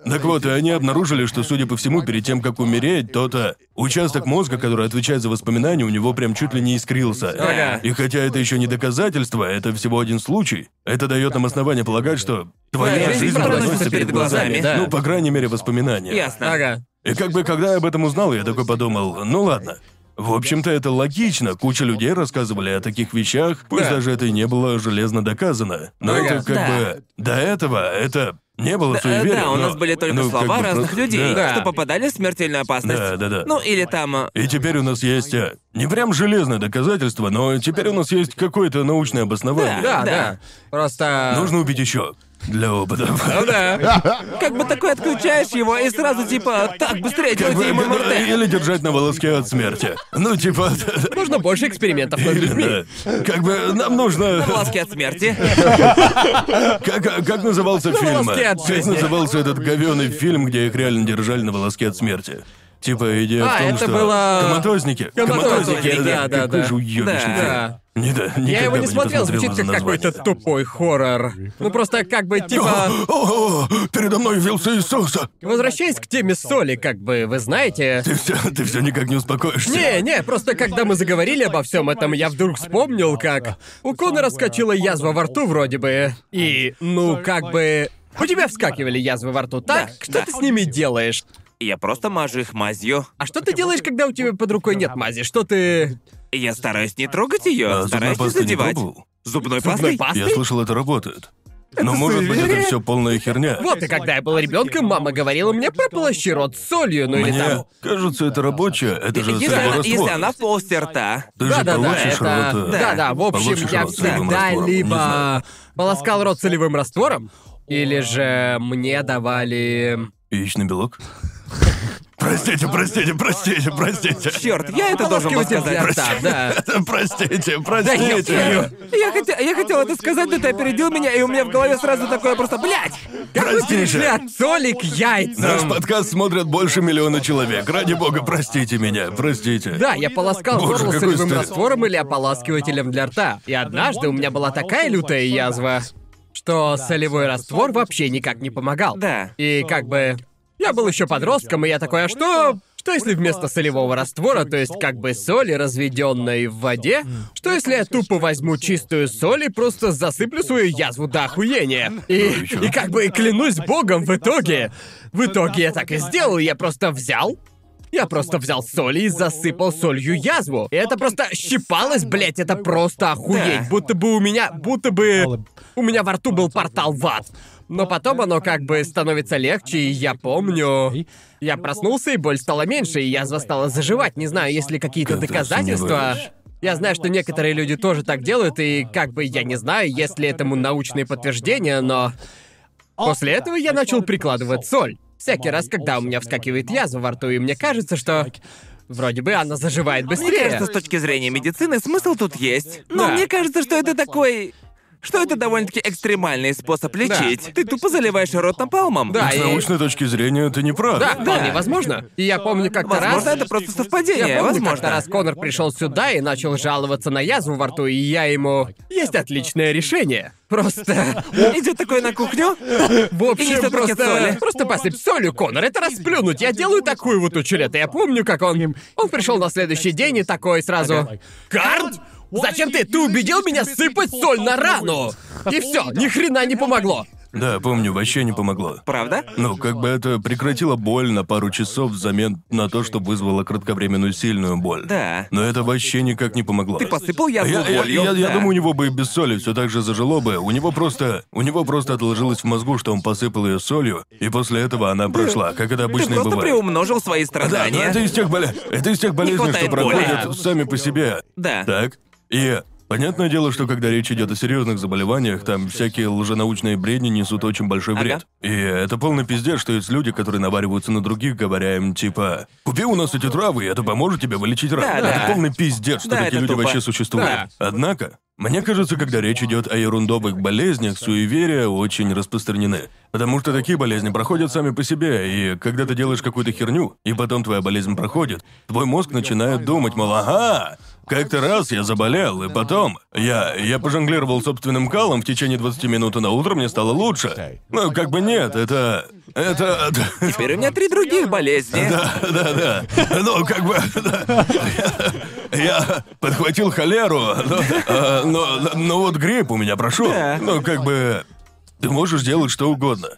Так вот, и они обнаружили, что, судя по всему, перед тем, как умереть, то-то участок мозга, который отвечает за воспоминания, у него прям чуть ли не искрился. И хотя это еще не доказательство, это всего один случай, это дает нам основание полагать, что твоя Да, жизнь проносится перед перед глазами, глазами. да. Ну, по крайней мере, воспоминания. Ясно. Ага. И как бы, когда я об этом узнал, я такой подумал, ну ладно. В общем-то, это логично. Куча людей рассказывали о таких вещах, пусть Да. даже это и не было железно доказано. Но Ага. это как Да. бы... До этого это не было Да, суеверием, да, у но- нас были только ну, как слова бы разных просто- людей, Да. что попадали в смертельную опасность. Да, да, да. Ну, или там... э, И теперь у нас есть э, не прям железное доказательство, но теперь у нас есть какое-то научное обоснование. Да, Да. да. Просто... Нужно убить еще для опытов. Ну да. Как бы такой отключаешь его и сразу типа, так, быстрее делайте ему МРТ. Или держать на волоске от смерти. Ну, типа... Нужно больше экспериментов над людьми. Да. Как бы нам нужно... Волоски от смерти. Как, как назывался фильм? волоске от Как назывался этот говёный фильм, где их реально держали на волоске от смерти? Типа идея А, в том, это что было- коматозники. Коматозники, да, да, Какой да. же уёбищный Да. фильм. Не, да, Я его не смотрел, звучит как какой-то тупой хоррор. Ну просто как бы типа... О, о, передо мной явился Иисус. Возвращаясь к теме соли, как бы, вы знаете... Ты все, ты все никак не успокоишься. Не, не, просто когда мы заговорили обо всем этом, я вдруг вспомнил, как у Конора скачала язва во рту вроде бы. И, ну, как бы... У тебя вскакивали язвы во рту, так? Да, что да. ты с ними делаешь? Я просто мажу их мазью. А что ты делаешь, когда у тебя под рукой нет мази? Что ты... Я стараюсь не трогать ее, А зубной стараюсь не пастой не задевать. пробовал? Зубной Зубной пастой? пастой? Я слышал, это работает. Но может быть это все полная херня. Вот и когда я был ребенком, мама говорила мне прополощи рот солью, ну или Мне там. кажется, это рабочее. Это же Если, она, раствор. если она в полости рта. Ты же Да-да-да, получишь это... рот, э, Да-да, в общем, я всегда либо полоскал рот солевым раствором, или же мне давали... Яичный белок? Простите, простите, простите, простите. Черт, я это должен был сказать. рта, да. Простите, простите. Я хотел, я хотел это сказать, но ты опередил меня, и у меня в голове сразу такое просто, блядь! Простите. взгляд соли к Наш яйцам? подкаст смотрят больше миллиона человек. Ради бога, простите меня, простите. Да, я полоскал Боже, горло солевым раствором или ополаскивателем для рта. И однажды у меня была такая лютая язва, что солевой раствор вообще никак не помогал. Да. И как бы... Я был еще подростком, и я такой, а что... Что если вместо солевого раствора, то есть как бы соли, разведенной в воде, что если я тупо возьму чистую соль и просто засыплю свою язву до охуения? И, и как бы клянусь богом в итоге, в итоге я так и сделал, я просто взял я просто взял соль и засыпал солью язву. И это просто щипалось, блять, это просто охуеть. Будто бы у меня, будто бы у меня во рту был портал в ад. Но потом оно как бы становится легче, и я помню... Я проснулся, и боль стала меньше, и язва стала заживать. Не знаю, есть ли какие-то доказательства. Я знаю, что некоторые люди тоже так делают, и как бы я не знаю, есть ли этому научные подтверждения, но... После этого я начал прикладывать соль. Всякий раз, когда у меня вскакивает язва во рту, и мне кажется, что вроде бы она заживает Мне быстрее. кажется, с точки зрения медицины смысл тут есть. Но Да. мне кажется, что это такой... Что это довольно-таки экстремальный способ лечить. Ты тупо заливаешь рот напалмом. Да, С и- научной точки зрения это неправда. Да, вполне возможно. И я помню как-то раз... Возможно, это просто совпадение. Я помню, Возможно. как-то раз Конор пришел сюда и начал жаловаться на язву во рту, и я ему... Есть отличное решение. Просто... [laughs] Идет такой на кухню. [laughs] В общем, несёт пакет просто... соли. Просто посыпь солью, Конор, это расплюнуть. Я делаю такую вот учу лет. Я помню, как он... Он пришел на следующий день и такой сразу... Карт? Зачем ты? Ты убедил меня сыпать соль на рану! И все, ни хрена не помогло. Да, помню, вообще не помогло. Правда? Ну, как бы это прекратило боль на пару часов взамен на то, что вызвало кратковременную сильную боль. Да. Но это вообще никак не помогло. Ты посыпал язву я, я, болью? я- я Да. думаю, у него бы и без соли все так же зажило бы. У него просто. У него просто отложилось в мозгу, что он посыпал ее солью, и после этого она прошла, как это Ты обычно и просто бывает. приумножил свои Да, но страдания. это из тех боле... это из тех болезней, что хватает боли. проходят сами по себе. Да. Так. И понятное дело, что когда речь идет о серьезных заболеваниях, там всякие лженаучные бредни несут очень большой вред. Ага. И это полный пиздец, что есть люди, которые навариваются на других, говоря им типа: Купи у нас эти травы, и это поможет тебе вылечить рак. Да, это да. полный пиздец, что Да, такие это люди тупо. вообще существуют. Да. Однако, мне кажется, когда речь идет о ерундовых болезнях, суеверия очень распространены. Потому что такие болезни проходят сами по себе, и когда ты делаешь какую-то херню, и потом твоя болезнь проходит, твой мозг начинает думать, мол, ага, как-то раз я заболел, и потом я, я пожонглировал собственным калом в течение 20 минут, и на утро мне стало лучше. Ну, как бы нет, это... Это... Теперь у меня три других болезни. Да, да, да. Ну, как бы, да. Я, я подхватил холеру, но, а, но, но вот грипп у меня прошел. Да. Ну, как бы, ты можешь делать что угодно.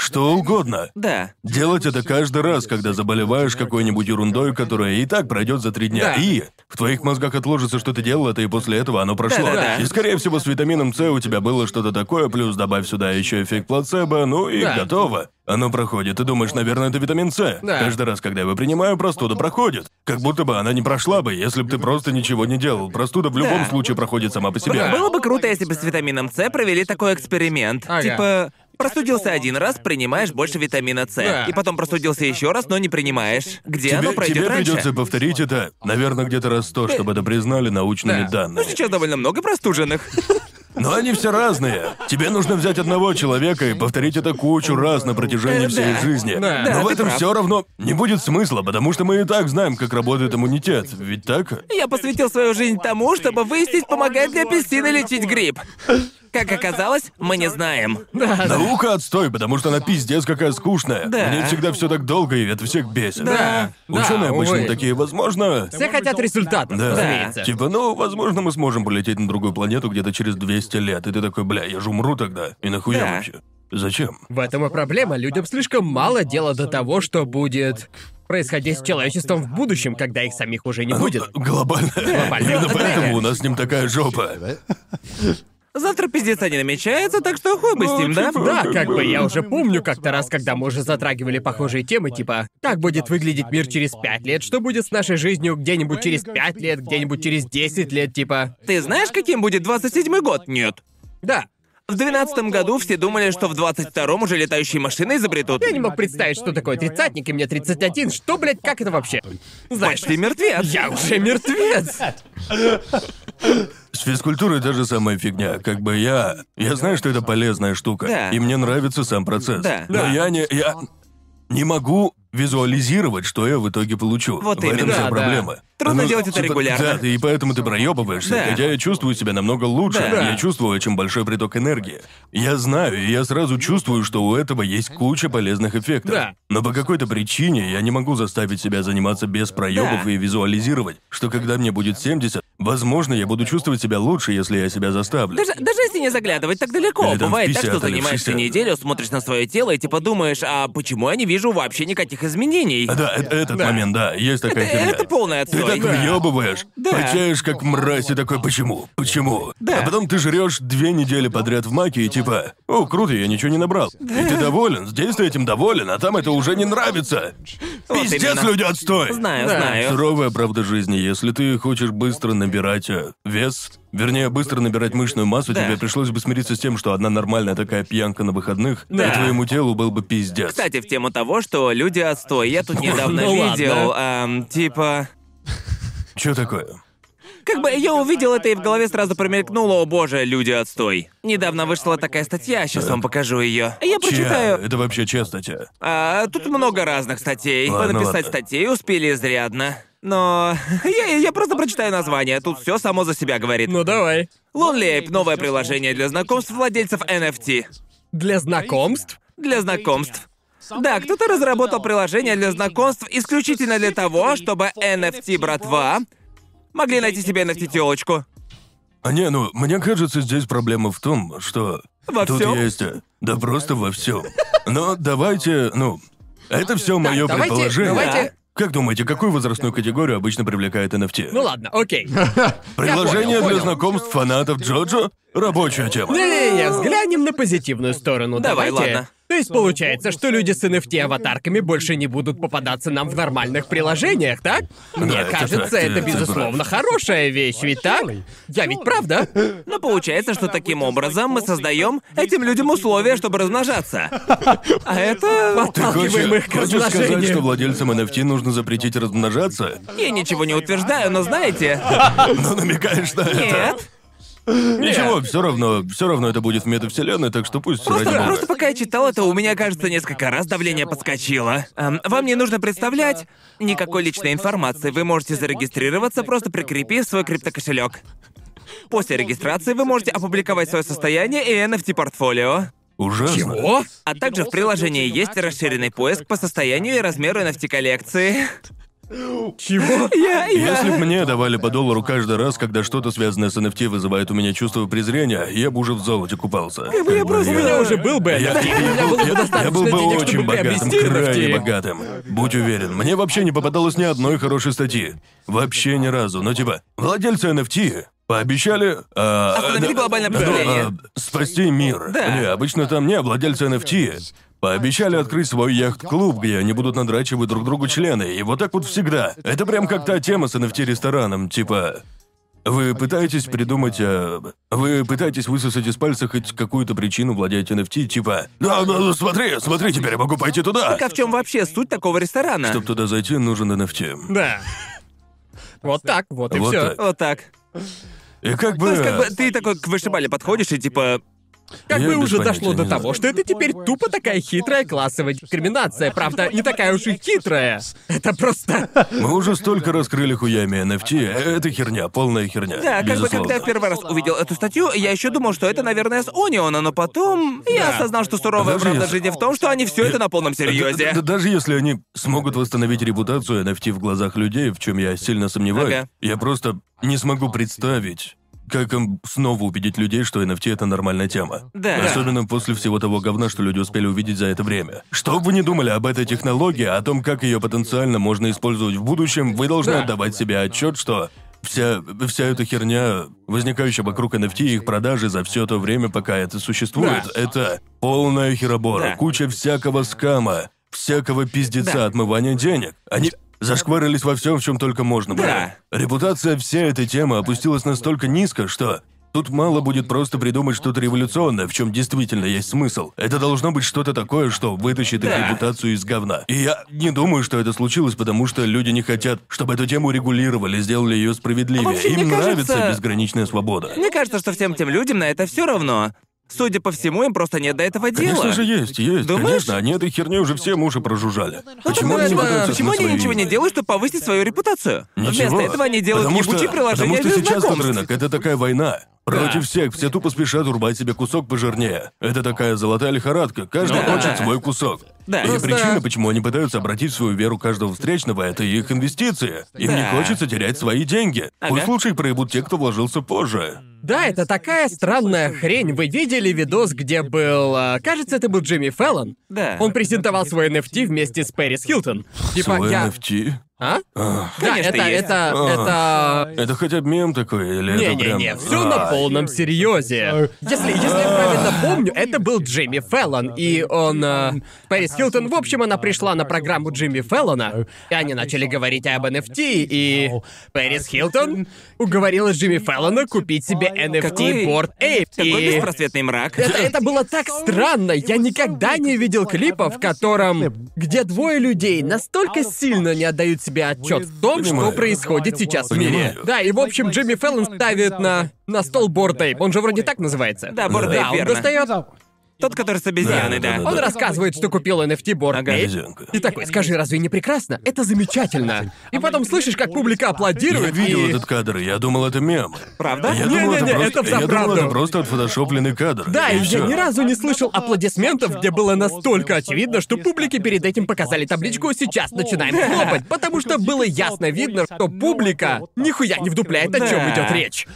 Что угодно. Да. Делать это каждый раз, когда заболеваешь какой-нибудь ерундой, которая и так пройдет за три дня. Да. И в твоих мозгах отложится, что ты делал это, и после этого оно прошло. Да-да-да. И скорее всего с витамином С у тебя было что-то такое, плюс добавь сюда еще эффект плацебо, ну и Да. готово. Оно проходит. Ты думаешь, наверное, это витамин С. Да. Каждый раз, когда я его принимаю, простуда проходит. Как будто бы она не прошла бы, если бы ты просто ничего не делал. Простуда в любом Да. случае проходит сама по себе. Было бы круто, если бы с витамином С провели такой эксперимент. Ага. Типа, простудился один раз, принимаешь больше витамина С. Да. И потом простудился еще раз, но не принимаешь. Где Тебе, оно пройдет тебе раньше? придется повторить это, наверное, где-то раз сто, чтобы это признали научными Да. данными. Ну, сейчас довольно много простуженных. Но они все разные. Тебе нужно взять одного человека и повторить это кучу раз на протяжении Э, всей да. жизни. Да. Да, Но в ты этом все равно не будет смысла, потому что мы и так знаем, как работает иммунитет. Ведь так? Я посвятил свою жизнь тому, чтобы выяснить, помогает ли апельсины лечить грипп. Как оказалось, мы не знаем. Наука отстой, потому что она пиздец какая скучная. Да. Мне всегда все так долго, и это всех бесит. Да. Ученые Да, обычно увы. такие, возможно. Все хотят результатов, Да. разумеется. Типа, ну, возможно, мы сможем полететь на другую планету где-то через 200 лет. И ты такой, бля, я же умру тогда. И нахуя Да. вообще? Зачем? В этом и проблема. Людям слишком мало дела до того, что будет происходить с человечеством в будущем, когда их самих уже не будет. Глобально. Глобально. Именно Да. поэтому у нас с ним такая жопа. Завтра пиздеца не намечается, так что хуй бы с ним, да? Да, как бы я уже помню как-то раз, когда мы уже затрагивали похожие темы, типа, как будет выглядеть мир через пять лет, что будет с нашей жизнью где-нибудь через пять лет, где-нибудь через 10 лет, типа. Ты знаешь, каким будет 27-й год? Нет. Да. В 12 году все думали, что в 22-м уже летающие машины изобретут. Я не мог представить, что такое тридцатник, и мне 31. Что, блядь, как это вообще? Знаешь, Почти мертвец. я уже мертвец. С физкультурой та же самая фигня. Как бы я... Я знаю, что это полезная штука. Да. И мне нравится сам процесс. Да. Но Да. я не... Я не могу визуализировать, что я в итоге получу. Вот в этом вся Да, да. проблема. Трудно делать это регулярно. Да, и поэтому ты проебываешься. Да. Хотя я чувствую себя намного лучше. Да. Я чувствую очень большой приток энергии. Я знаю, и я сразу чувствую, что у этого есть куча полезных эффектов. Да. Но по какой-то причине я не могу заставить себя заниматься без проебов Да. и визуализировать, что когда мне будет 70, возможно, я буду чувствовать себя лучше, если я себя заставлю. Даже, даже если не заглядывать так далеко, Или там в бывает так, 50 что или в занимаешься 60. неделю, смотришь на свое тело и типа думаешь, а почему я не вижу вообще никаких изменений? А, Да, э- этот Да. момент, да, есть такая Это, херня. это полный Ты отстой. так въебываешь, Да. качаешь как мразь и такой, почему? Почему? Да. А потом ты жрешь две недели подряд в маке и типа, о, круто, я ничего не набрал. И ты доволен, здесь ты этим доволен, а там это уже не нравится. Вот Пиздец, именно. люди, отстой! Знаю, Да. знаю. Суровая правда жизни. Если ты хочешь быстро набирать э, вес, вернее, быстро набирать мышечную массу, Да. тебе пришлось бы смириться с тем, что одна нормальная такая пьянка на выходных, Да. и твоему телу был бы пиздец. Кстати, в тему того, что люди отстой. Я тут [laughs] недавно Ну ладно. видел, эм, типа... Что такое? Как бы я увидел это и в голове сразу промелькнуло, о боже, люди отстой. Недавно вышла такая статья, сейчас вам покажу ее. Я Чья? прочитаю. Это вообще чья статья? А, тут много разных статей. Ладно, Написать ладно. статей успели изрядно. Но [laughs] я, я просто прочитаю название, тут все само за себя говорит. Ну давай. Lonely Ape — новое приложение для знакомств владельцев NFT. Для знакомств? Для знакомств. Да, кто-то разработал приложение для знакомств исключительно для того, чтобы NFT-братва могли найти себе NFT-телочку. А не, ну, мне кажется, здесь проблема в том, что... Во тут всём? есть... э, Да просто во всем. Но давайте, ну... Это все мое давайте- предположение. давайте- Как думаете, какую возрастную категорию обычно привлекает NFT? Ну ладно, окей. [laughs] Приложение понял, для знакомств фанатов Джоджо? Рабочая тема. Не-не-не, взглянем на позитивную сторону. Давай, Давайте. ладно. То есть получается, что люди с NFT-аватарками больше не будут попадаться нам в нормальных приложениях, так? Мне это кажется, так, это ты безусловно хорошая вещь, ведь так? Я ведь правда? Но получается, что таким образом мы создаем этим людям условия, чтобы размножаться. А это... Подталкиваем их к хочешь сказать, что владельцам NFT нужно запретить размножаться? Я ничего не утверждаю, но знаете... Ну, намекаешь на это. Нет. Ничего, все равно, все равно это будет в метавселенной, так что пусть ради Просто, бога. просто пока я читал это, у меня, кажется, несколько раз давление подскочило. Эм, вам не нужно представлять никакой личной информации. Вы можете зарегистрироваться, просто прикрепив свой криптокошелек. После регистрации вы можете опубликовать свое состояние и NFT-портфолио. Ужасно. Чего? А также в приложении есть расширенный поиск по состоянию и размеру NFT-коллекции. Чего? Я, я... Если бы мне давали по доллару каждый раз, когда что-то связанное с NFT вызывает у меня чувство презрения, я бы уже в золоте купался. Как бы я просто- У меня уже был бы Я, я был, бы я- бы очень богатым, крайне богатым. Будь уверен, мне вообще не попадалось ни одной хорошей статьи. Вообще ни разу. Но типа, владельцы NFT пообещали... а, Остановить да, глобальное потепление. а, спасти мир. Да. Не, обычно там не, владельцы NFT пообещали открыть свой яхт-клуб, где они будут надрачивать друг другу члены. И вот так вот всегда. Это прям как та тема с NFT-рестораном, типа... Вы пытаетесь придумать... э, вы пытаетесь высосать из пальца хоть какую-то причину владеть NFT, типа... Да, ну, смотри, смотри, теперь я могу пойти туда. Так а в чем вообще суть такого ресторана? Чтобы туда зайти, нужен NFT. Да. Вот так, вот и Вот все. так. Вот так. И как бы... То есть, как бы ты такой к вышибале подходишь и типа. Как бы уже дошло до того, что это теперь тупо такая хитрая классовая дискриминация. Правда, не такая уж и хитрая. Это просто... Мы уже столько раскрыли хуями NFT, э, это херня, полная херня. Да, как бы когда я в первый раз увидел эту статью, я еще думал, что это, наверное, с Ониона, но потом я осознал, что суровая Даже правда если- жизни в том, что они все это на полном Да- серьезе. да- даже если они смогут восстановить репутацию NFT в глазах людей, в чем я сильно сомневаюсь, Ага. я просто не смогу представить, как им снова убедить людей, что NFT это нормальная тема. Да. Особенно после всего того говна, что люди успели увидеть за это время. Что бы вы ни думали об этой технологии, о том, как ее потенциально можно использовать в будущем, вы должны Да. отдавать себе отчет, что вся, вся эта херня, возникающая вокруг NFT и их продажи за все то время, пока это существует, Да. это полная херобора, Да. куча всякого скама, всякого пиздеца, Да. отмывания денег. Они зашкварились во всем, в чем только можно было. Да. Репутация всей этой темы опустилась настолько низко, что Тут мало будет просто придумать что-то революционное, в чем действительно есть смысл. Это должно быть что-то такое, что вытащит их Да. репутацию из говна. И я не думаю, что это случилось, потому что люди не хотят, чтобы эту тему регулировали, сделали ее справедливее. Вообще, мне Им нравится кажется- безграничная свобода. Мне кажется, что всем тем людям на это все равно. Судя по всему, им просто нет до этого дела. Конечно же есть, есть, Думаешь? конечно. Они этой херней уже все уши прожужжали. Почему тогда они не это- Почему они ничего не делают, чтобы повысить свою репутацию? Ничего. Вместо этого они делают потому что, ебучие приложения Потому что сейчас тот рынок — это такая война. Против всех, все тупо спешат урвать себе кусок пожирнее. Это такая золотая лихорадка, каждый Ну да. хочет свой кусок. Да. И Просто- причина, почему они пытаются обратить свою веру каждого встречного, это их инвестиции. Им не Да. хочется терять свои деньги. Ага. Пусть лучше их проебут те, кто вложился позже. Да, это такая странная хрень. Вы видели видос, где был... а, кажется, это был Джимми Фэллон. Да. Он презентовал свой NFT вместе с Пэрис Хилтон. Типа, Свой я... NFT? А? Ах. Да, Конечно, это, есть. это, А. это... Это хотя бы мем такой, или это прям... Не-не-не, все на А, полном серьезе. Если, если я правильно помню, это был Джимми Фэллон, и он... э, Пэрис Хилтон, в общем, она пришла на программу Джимми Фэллона, и они начали говорить об NFT, и Пэрис Хилтон уговорила Джимми Фэллона купить себе NFT Board Ape. Какой и... беспросветный мрак. Это, это было так странно. Я никогда не видел клипа, в котором, где двое людей настолько сильно не отдают себе отчет в том, что происходит сейчас в мире. Понимаю. Да, и в общем Джимми Фэллон ставит на на стол бордейп. Он же вроде так называется. Да, Ape, Да, он верно. достает. Тот, который с обезьяной, Да, да. да, да, Он да. рассказывает, что купил NFT Bored Ага. Ape. И такой, скажи, разве не прекрасно? Это замечательно. И потом слышишь, как публика Я аплодирует, видел и... этот кадр, и я думал, это мем. Правда? Я Не-не-не, думал, это просто, это я думал, это просто отфотошопленный кадр. Да, и я всё. ни разу не слышал аплодисментов, где было настолько очевидно, что публике перед этим показали табличку «Сейчас начинаем хлопать», потому что было ясно видно, что публика нихуя не вдупляет, о чем Да. идет речь.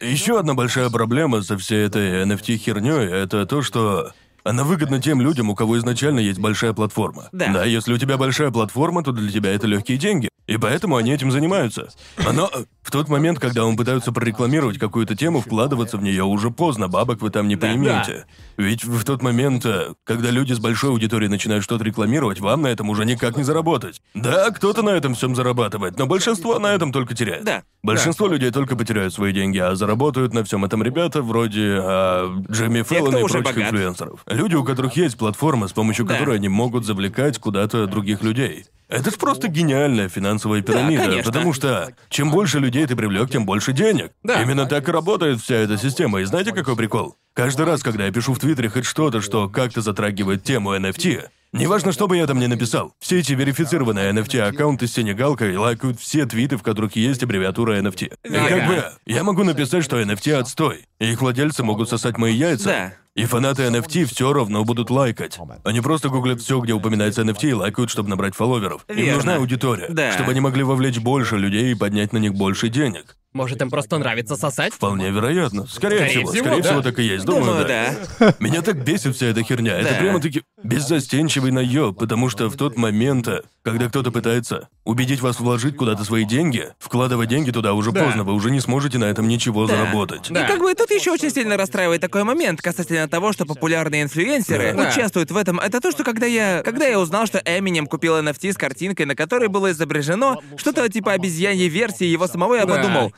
Еще одна большая проблема со всей этой NFT херней это то, что она выгодна тем людям, у кого изначально есть большая платформа. Да. если у тебя большая платформа, то для тебя это легкие деньги. И поэтому они этим занимаются. Но в тот момент, когда вам пытаются прорекламировать какую-то тему, вкладываться в нее уже поздно, бабок вы там не поимеете. Ведь в тот момент, э, когда люди с большой аудиторией начинают что-то рекламировать, вам на этом уже никак не заработать. Да, кто-то на этом всем зарабатывает, но большинство на этом только теряет. Да. Большинство людей только потеряют свои деньги, а заработают на всем этом ребята вроде а, Джимми Фэллона и прочих богат. инфлюенсеров. Люди, у которых есть платформа, с помощью Да. которой они могут завлекать куда-то других людей. Это ж просто гениальная финансовая пирамида, конечно. потому что чем больше людей ты привлек, тем больше денег. Да. Именно так и работает вся эта система. И знаете, какой прикол? Каждый раз, когда я пишу в Твиттере хоть что-то, что как-то затрагивает тему NFT, неважно, что бы я там ни написал, все эти верифицированные NFT-аккаунты с синегалкой лайкают все твиты, в которых есть аббревиатура NFT. И как бы я могу написать, что NFT отстой, и их владельцы могут сосать мои яйца. Да. И фанаты NFT все равно будут лайкать. Они просто гуглят все, где упоминается NFT, и лайкают, чтобы набрать фолловеров. Им Верно. нужна аудитория, Да. чтобы они могли вовлечь больше людей и поднять на них больше денег. Может, им просто нравится сосать? Вполне вероятно. Скорее, Скорее всего, всего, скорее да. всего, так и есть. Думаю, Думаю, да. да. Меня так бесит вся эта херня. Это Да. прямо-таки беззастенчивый наеб, потому что в тот момент, когда кто-то пытается убедить вас вложить куда-то свои деньги, вкладывать деньги туда уже Да. поздно, вы уже не сможете на этом ничего заработать. Да. И как бы тут еще очень сильно расстраивает такой момент касательно того, что популярные инфлюенсеры Да. участвуют в этом. Это то, что когда я. Когда я узнал, что Эминем купил NFT с картинкой, на которой было изображено что-то типа обезьяньей версии его самого, я Да. подумал.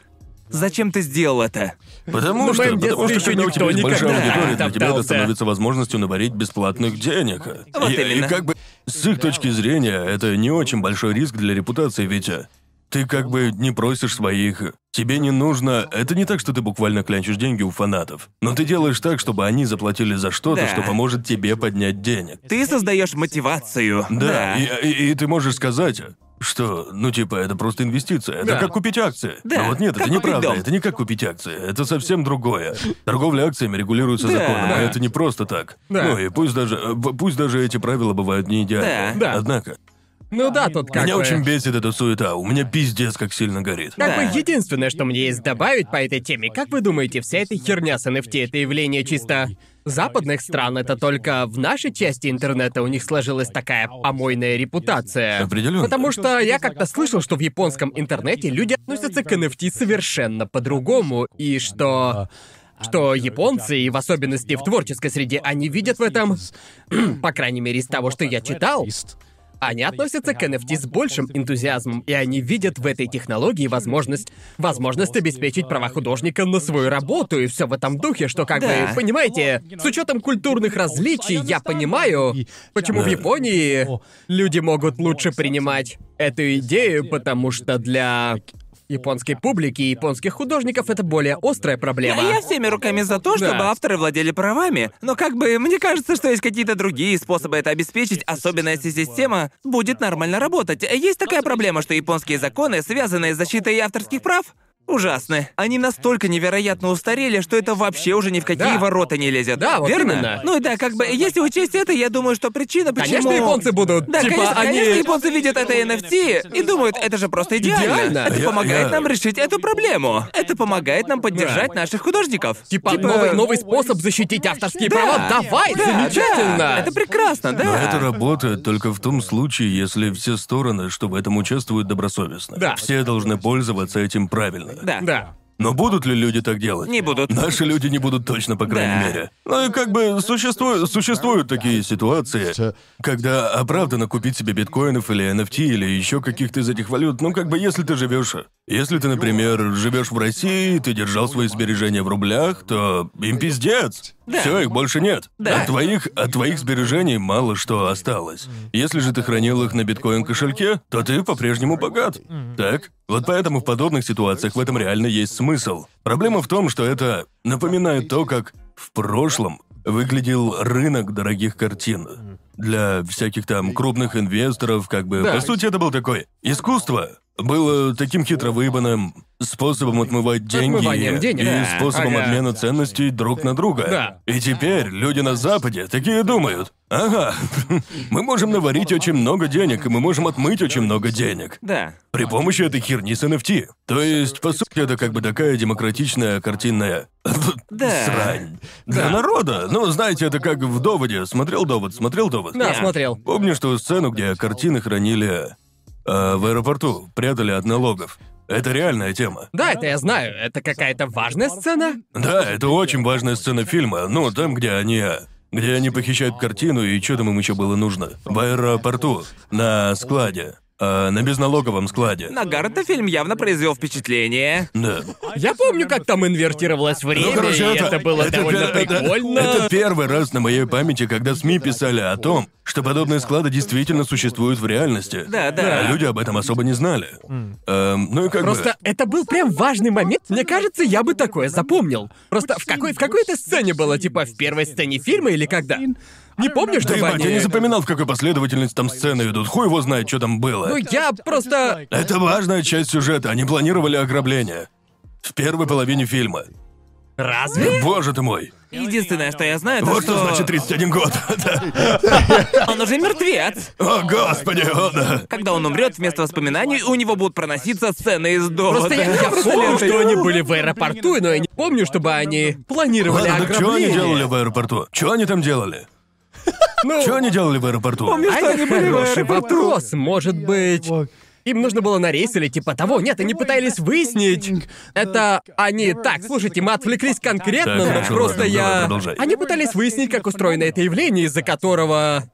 Зачем ты сделал это? Потому На что, потому что когда у тебя есть большая аудитория, для тебя это становится возможностью наварить бесплатных денег. Вот и, именно. и как бы с их точки зрения это не очень большой риск для репутации, ведь э, ты как бы не просишь своих. Тебе не нужно. Это не так, что ты буквально клянчишь деньги у фанатов. Но ты делаешь так, чтобы они заплатили за что-то, Да. что поможет тебе поднять денег. Ты создаешь мотивацию. Да, И, и- и ты можешь сказать, что, ну типа, это просто инвестиция, это Да. как купить акции. Да, Но вот нет, как это купить неправда, дом. это не как купить акции, это совсем другое. Торговля акциями регулируется Да. законом, а это не просто так. Да. Ну и пусть даже, э, пусть даже эти правила бывают не идеальны. Да. Да. Однако, Ну да, тут как меня бы... очень бесит эта суета, у меня пиздец как сильно горит. Как Да. бы единственное, что мне есть добавить по этой теме, как вы думаете, вся эта херня с NFT это явление чисто западных стран это только в нашей части интернета у них сложилась такая помойная репутация. Определенно. Потому что я как-то слышал, что в японском интернете люди относятся к NFT совершенно по-другому, и что что японцы, и в особенности в творческой среде, они видят в этом, [clears throat] по крайней мере, из того, что я читал, они относятся к NFT с большим энтузиазмом, и они видят в этой технологии возможность, возможность обеспечить права художника на свою работу и все в этом духе, что как Да. бы, понимаете, с учетом культурных различий я понимаю, почему в Да. Японии люди могут лучше принимать эту идею, потому что для японской публики и японских художников это более острая проблема. Я всеми руками за то, чтобы Да. авторы владели правами, но как бы мне кажется, что есть какие-то другие способы это обеспечить, особенно если система будет нормально работать. Есть такая проблема, что японские законы, связанные с защитой авторских прав, ужасны. Они настолько невероятно устарели, что это вообще уже ни в какие Да. ворота не лезет. Да, вот верно? именно. Ну и да, как бы, если учесть это, я думаю, что причина, почему... Конечно, японцы будут, Да, типа, конечно, они... конечно, японцы видят это NFT и думают, это же просто идеально. Идеально. Это Я- помогает я- нам решить эту проблему. Это помогает нам поддержать наших художников. Типа, новый, новый способ защитить авторские Да. права. Давай, Да, замечательно! да. Это прекрасно, да. Но это работает только в том случае, если все стороны, что в этом участвуют, добросовестно. Да. Все должны пользоваться этим правильно. Да. Да. Но будут ли люди так делать? Не будут. Наши люди не будут точно, по крайней Да. мере. Ну и как бы существуют, существуют такие ситуации, когда оправданно купить себе биткоинов или NFT или еще каких-то из этих валют. Ну как бы если ты живешь, если ты, например, живешь в России, ты держал свои сбережения в рублях, то им пиздец. Все, их больше нет. Да. От твоих, от твоих сбережений мало что осталось. Если же ты хранил их на биткоин кошельке, то ты по-прежнему богат. Так? Вот поэтому в подобных ситуациях в этом реально есть смысл. Проблема в том, что это напоминает то, как в прошлом выглядел рынок дорогих картин. Для всяких там крупных инвесторов, как бы, Да. по сути, это был такой искусство. Было таким хитро выебанным способом отмывать деньги Отмыванием денег. и Да. способом Ага. обмена ценностей друг на друга. Да. И теперь люди на Западе такие думают, ага, [laughs] мы можем наварить очень много денег, и мы можем отмыть очень много денег. Да. При помощи этой херни с NFT. То есть, по сути, это как бы такая демократичная картинная Да. [laughs] срань. Для народа. Ну, знаете, это как в доводе. Смотрел довод, смотрел довод. Да, смотрел. Помнишь ту сцену, где картины хранили э, в аэропорту, прятали от налогов? Это реальная тема. Да, это я знаю. Это какая-то важная сцена? Да, это очень важная сцена фильма. Ну, там, где они... Где они похищают картину, и что там им еще было нужно? В аэропорту, на складе. А, на безналоговом складе. На Гаррета фильм явно произвел впечатление. Да. Я помню, как там инвертировалось время, Ну, короче, и это, это, было это довольно пер- это- прикольно. Это, первый раз на моей памяти, когда СМИ писали о том, что подобные склады действительно существуют в реальности. Да, да. А люди об этом особо не знали. Эм, ну и как Просто бы... это был прям важный момент. Мне кажется, я бы такое запомнил. Просто в какой в какой-то сцене было, типа в первой сцене фильма или когда? Не помню, Да ебать, они... я не запоминал, в какой последовательности там сцены идут. Хуй его знает, что там было. Ну я просто... Это важная часть сюжета. Они планировали ограбление. В первой половине фильма. Разве? Боже ты мой. Единственное, что я знаю, это Вот что... что значит 31 год. Да. [laughs] Он уже мертвец. О, господи, о, да. Когда он умрет, вместо воспоминаний у него будут проноситься сцены из довода. Просто я, я помню, что они были в аэропорту, но я не помню, чтобы они планировали Ладно, так что они ограбление. делали в аэропорту? Что они там делали? Ну, Что они делали в аэропорту? а это хороший вопрос. Может быть... Им нужно было на рейс или типа того. Нет, они пытались выяснить. Это они... Так, слушайте, мы отвлеклись конкретно, Так, но хорошо, просто ладно, давай, я... продолжай. Они пытались выяснить, как устроено это явление, из-за которого...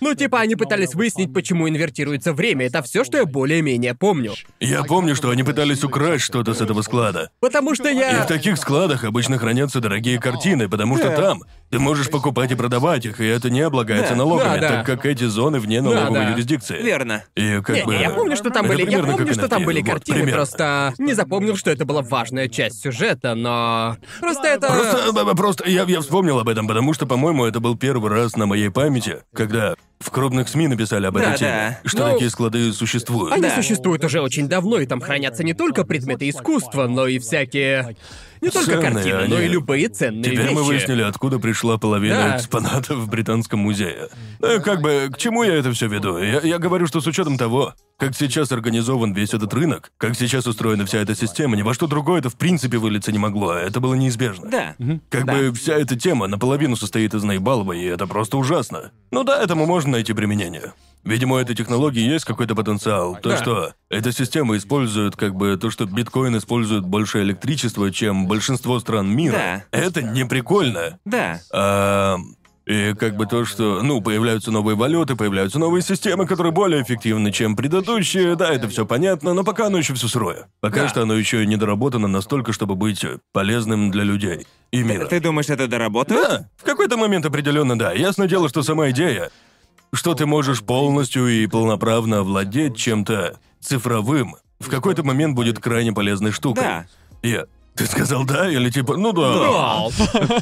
Ну, типа, они пытались выяснить, почему инвертируется время. Это все, что я более-менее помню. Я помню, что они пытались украсть что-то с этого склада. Потому что И я... в таких складах обычно хранятся дорогие картины, потому что там ты можешь покупать и продавать их, и это не облагается Да, налогами, да, да. так как эти зоны вне налоговой да. юрисдикции. Верно. И как Не, бы... не, я помню, что там это были. Я помню, как что там были вот, картины, примерно. просто не запомнил, что это была важная часть сюжета, но. Просто это. Просто, б- просто я, я вспомнил об этом, потому что, по-моему, это был первый раз на моей памяти, когда в крупных СМИ написали об этой Да, теме, да. что Ну, такие склады существуют. Они Да. существуют уже очень давно, и там хранятся не только предметы искусства, но и всякие Не только Ценные картины, они. но и любые ценные Теперь вещи. мы выяснили, откуда пришла половина Да. экспонатов в Британском музее. Ну, как бы, к чему я это все веду? Я, я говорю, что с учетом того, как сейчас организован весь этот рынок, как сейчас устроена вся эта система, ни во что другое это в принципе вылиться не могло, это было неизбежно. Да. Как Да. бы вся эта тема наполовину состоит из наебалова, и это просто ужасно. Ну да, этому можно найти применение. Видимо, у этой технологии есть какой-то потенциал. То, Да. что эта система использует, как бы, то, что биткоин использует больше электричества, чем большинство стран мира. Это не прикольно. Да. А, и как бы то, что, ну, появляются новые валюты, появляются новые системы, которые более эффективны, чем предыдущие, да, это все понятно, но пока оно еще все сырое. Пока Да. что оно еще не доработано настолько, чтобы быть полезным для людей и мира. Ты думаешь, это доработают? Да, в какой-то момент определенно да. Ясное дело, что сама идея, что ты можешь полностью и полноправно овладеть чем-то цифровым, в какой-то момент будет крайне полезной штукой. Да. Я. Ты сказал да или типа, ну да.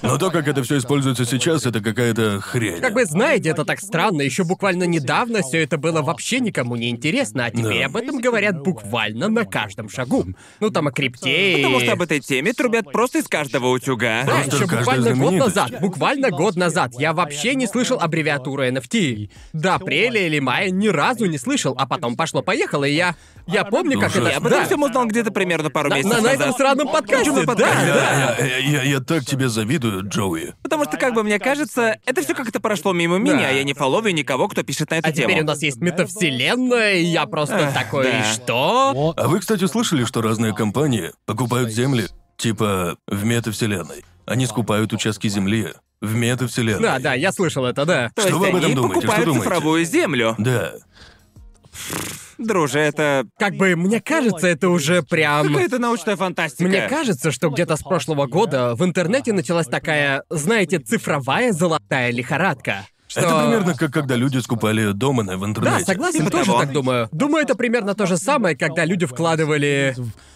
Но то, как это все используется сейчас, это какая-то хрень. Как бы знаете, это так странно. Еще буквально недавно все это было вообще никому не интересно, а теперь Да. об этом говорят буквально на каждом шагу. Ну там о крипте. Потому и- что об этой теме трубят просто из каждого утюга. Да, Просто еще буквально год назад, буквально год назад, я вообще не слышал аббревиатуры NFT. До апреля или мая ни разу не слышал, а потом пошло-поехало, и я... Я помню, как Ужасно. это... Я об этом да. всем узнал где-то примерно пару На, месяцев на- на этом сраном подкасте, Почему да, подкасте? да. Я, я, я- так тебе завидую, Джоуи. Потому что, как бы мне кажется, это все как-то прошло мимо меня, я не фоловлю никого, кто пишет на эту А тему. теперь у нас есть метавселенная, и я просто Эх, такой, да. что? А вы, кстати, слышали, что разные компании покупают земли, типа, в метавселенной? Они скупают участки земли в метавселенной. Да, да, я слышал это, да. То Что есть вы об этом они думаете? Что покупают думаете? цифровую землю. Да. Друже, это Как бы, мне кажется, это уже прям... какая-то научная фантастика. Мне кажется, что где-то с прошлого года в интернете началась такая, знаете, цифровая золотая лихорадка. Что... Это примерно как когда люди скупали домены в интернете. Да, согласен, Типа тоже так думаю. Думаю, это примерно то же самое, когда люди вкладывали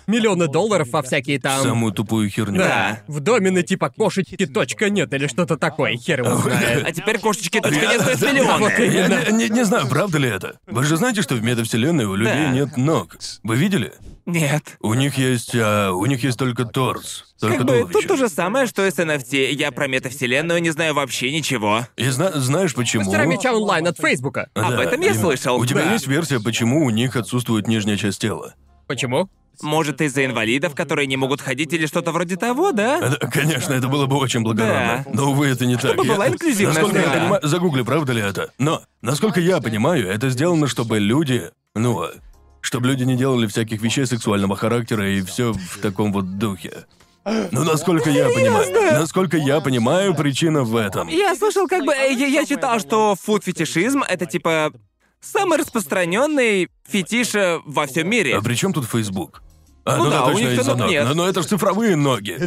миллионы долларов во всякие там... Самую тупую херню. Да, в домены типа кошечки точка нет или что-то такое, хер его А знает. теперь кошечки точка [laughs] не стоят миллионы. Не, знаю, правда ли это. Вы же знаете, что в метавселенной у людей Да. нет ног. Вы видели? Нет. У них есть, а, у них есть только торс, только Как бы туловище. тут то же самое, что и с NFT. Я про метавселенную не знаю вообще ничего. И зна- знаешь почему? Мастера меча онлайн от Фейсбука. Об Да, этом я именно. слышал. У тебя Да. есть версия, почему у них отсутствует нижняя часть тела? Почему? Может, из-за инвалидов, которые не могут ходить или что-то вроде того, да? Это, конечно, это было бы очень благородно. Да. Но, увы, это не так. Чтобы была инклюзивная Насколько я понимаю, загугли, правда ли это? Но, насколько я понимаю, это сделано, чтобы люди, ну, чтобы люди не делали всяких вещей сексуального характера и все в таком вот духе. Ну, насколько я понимаю, насколько я понимаю, причина в этом. Я слышал, как бы, э, я, я читал, что фуд-фетишизм это типа самый распространенный фетиш э, во всем мире. А при чем тут Facebook? А, Ну ну, да, да, у точно, них ног нет. Но, но это же цифровые ноги.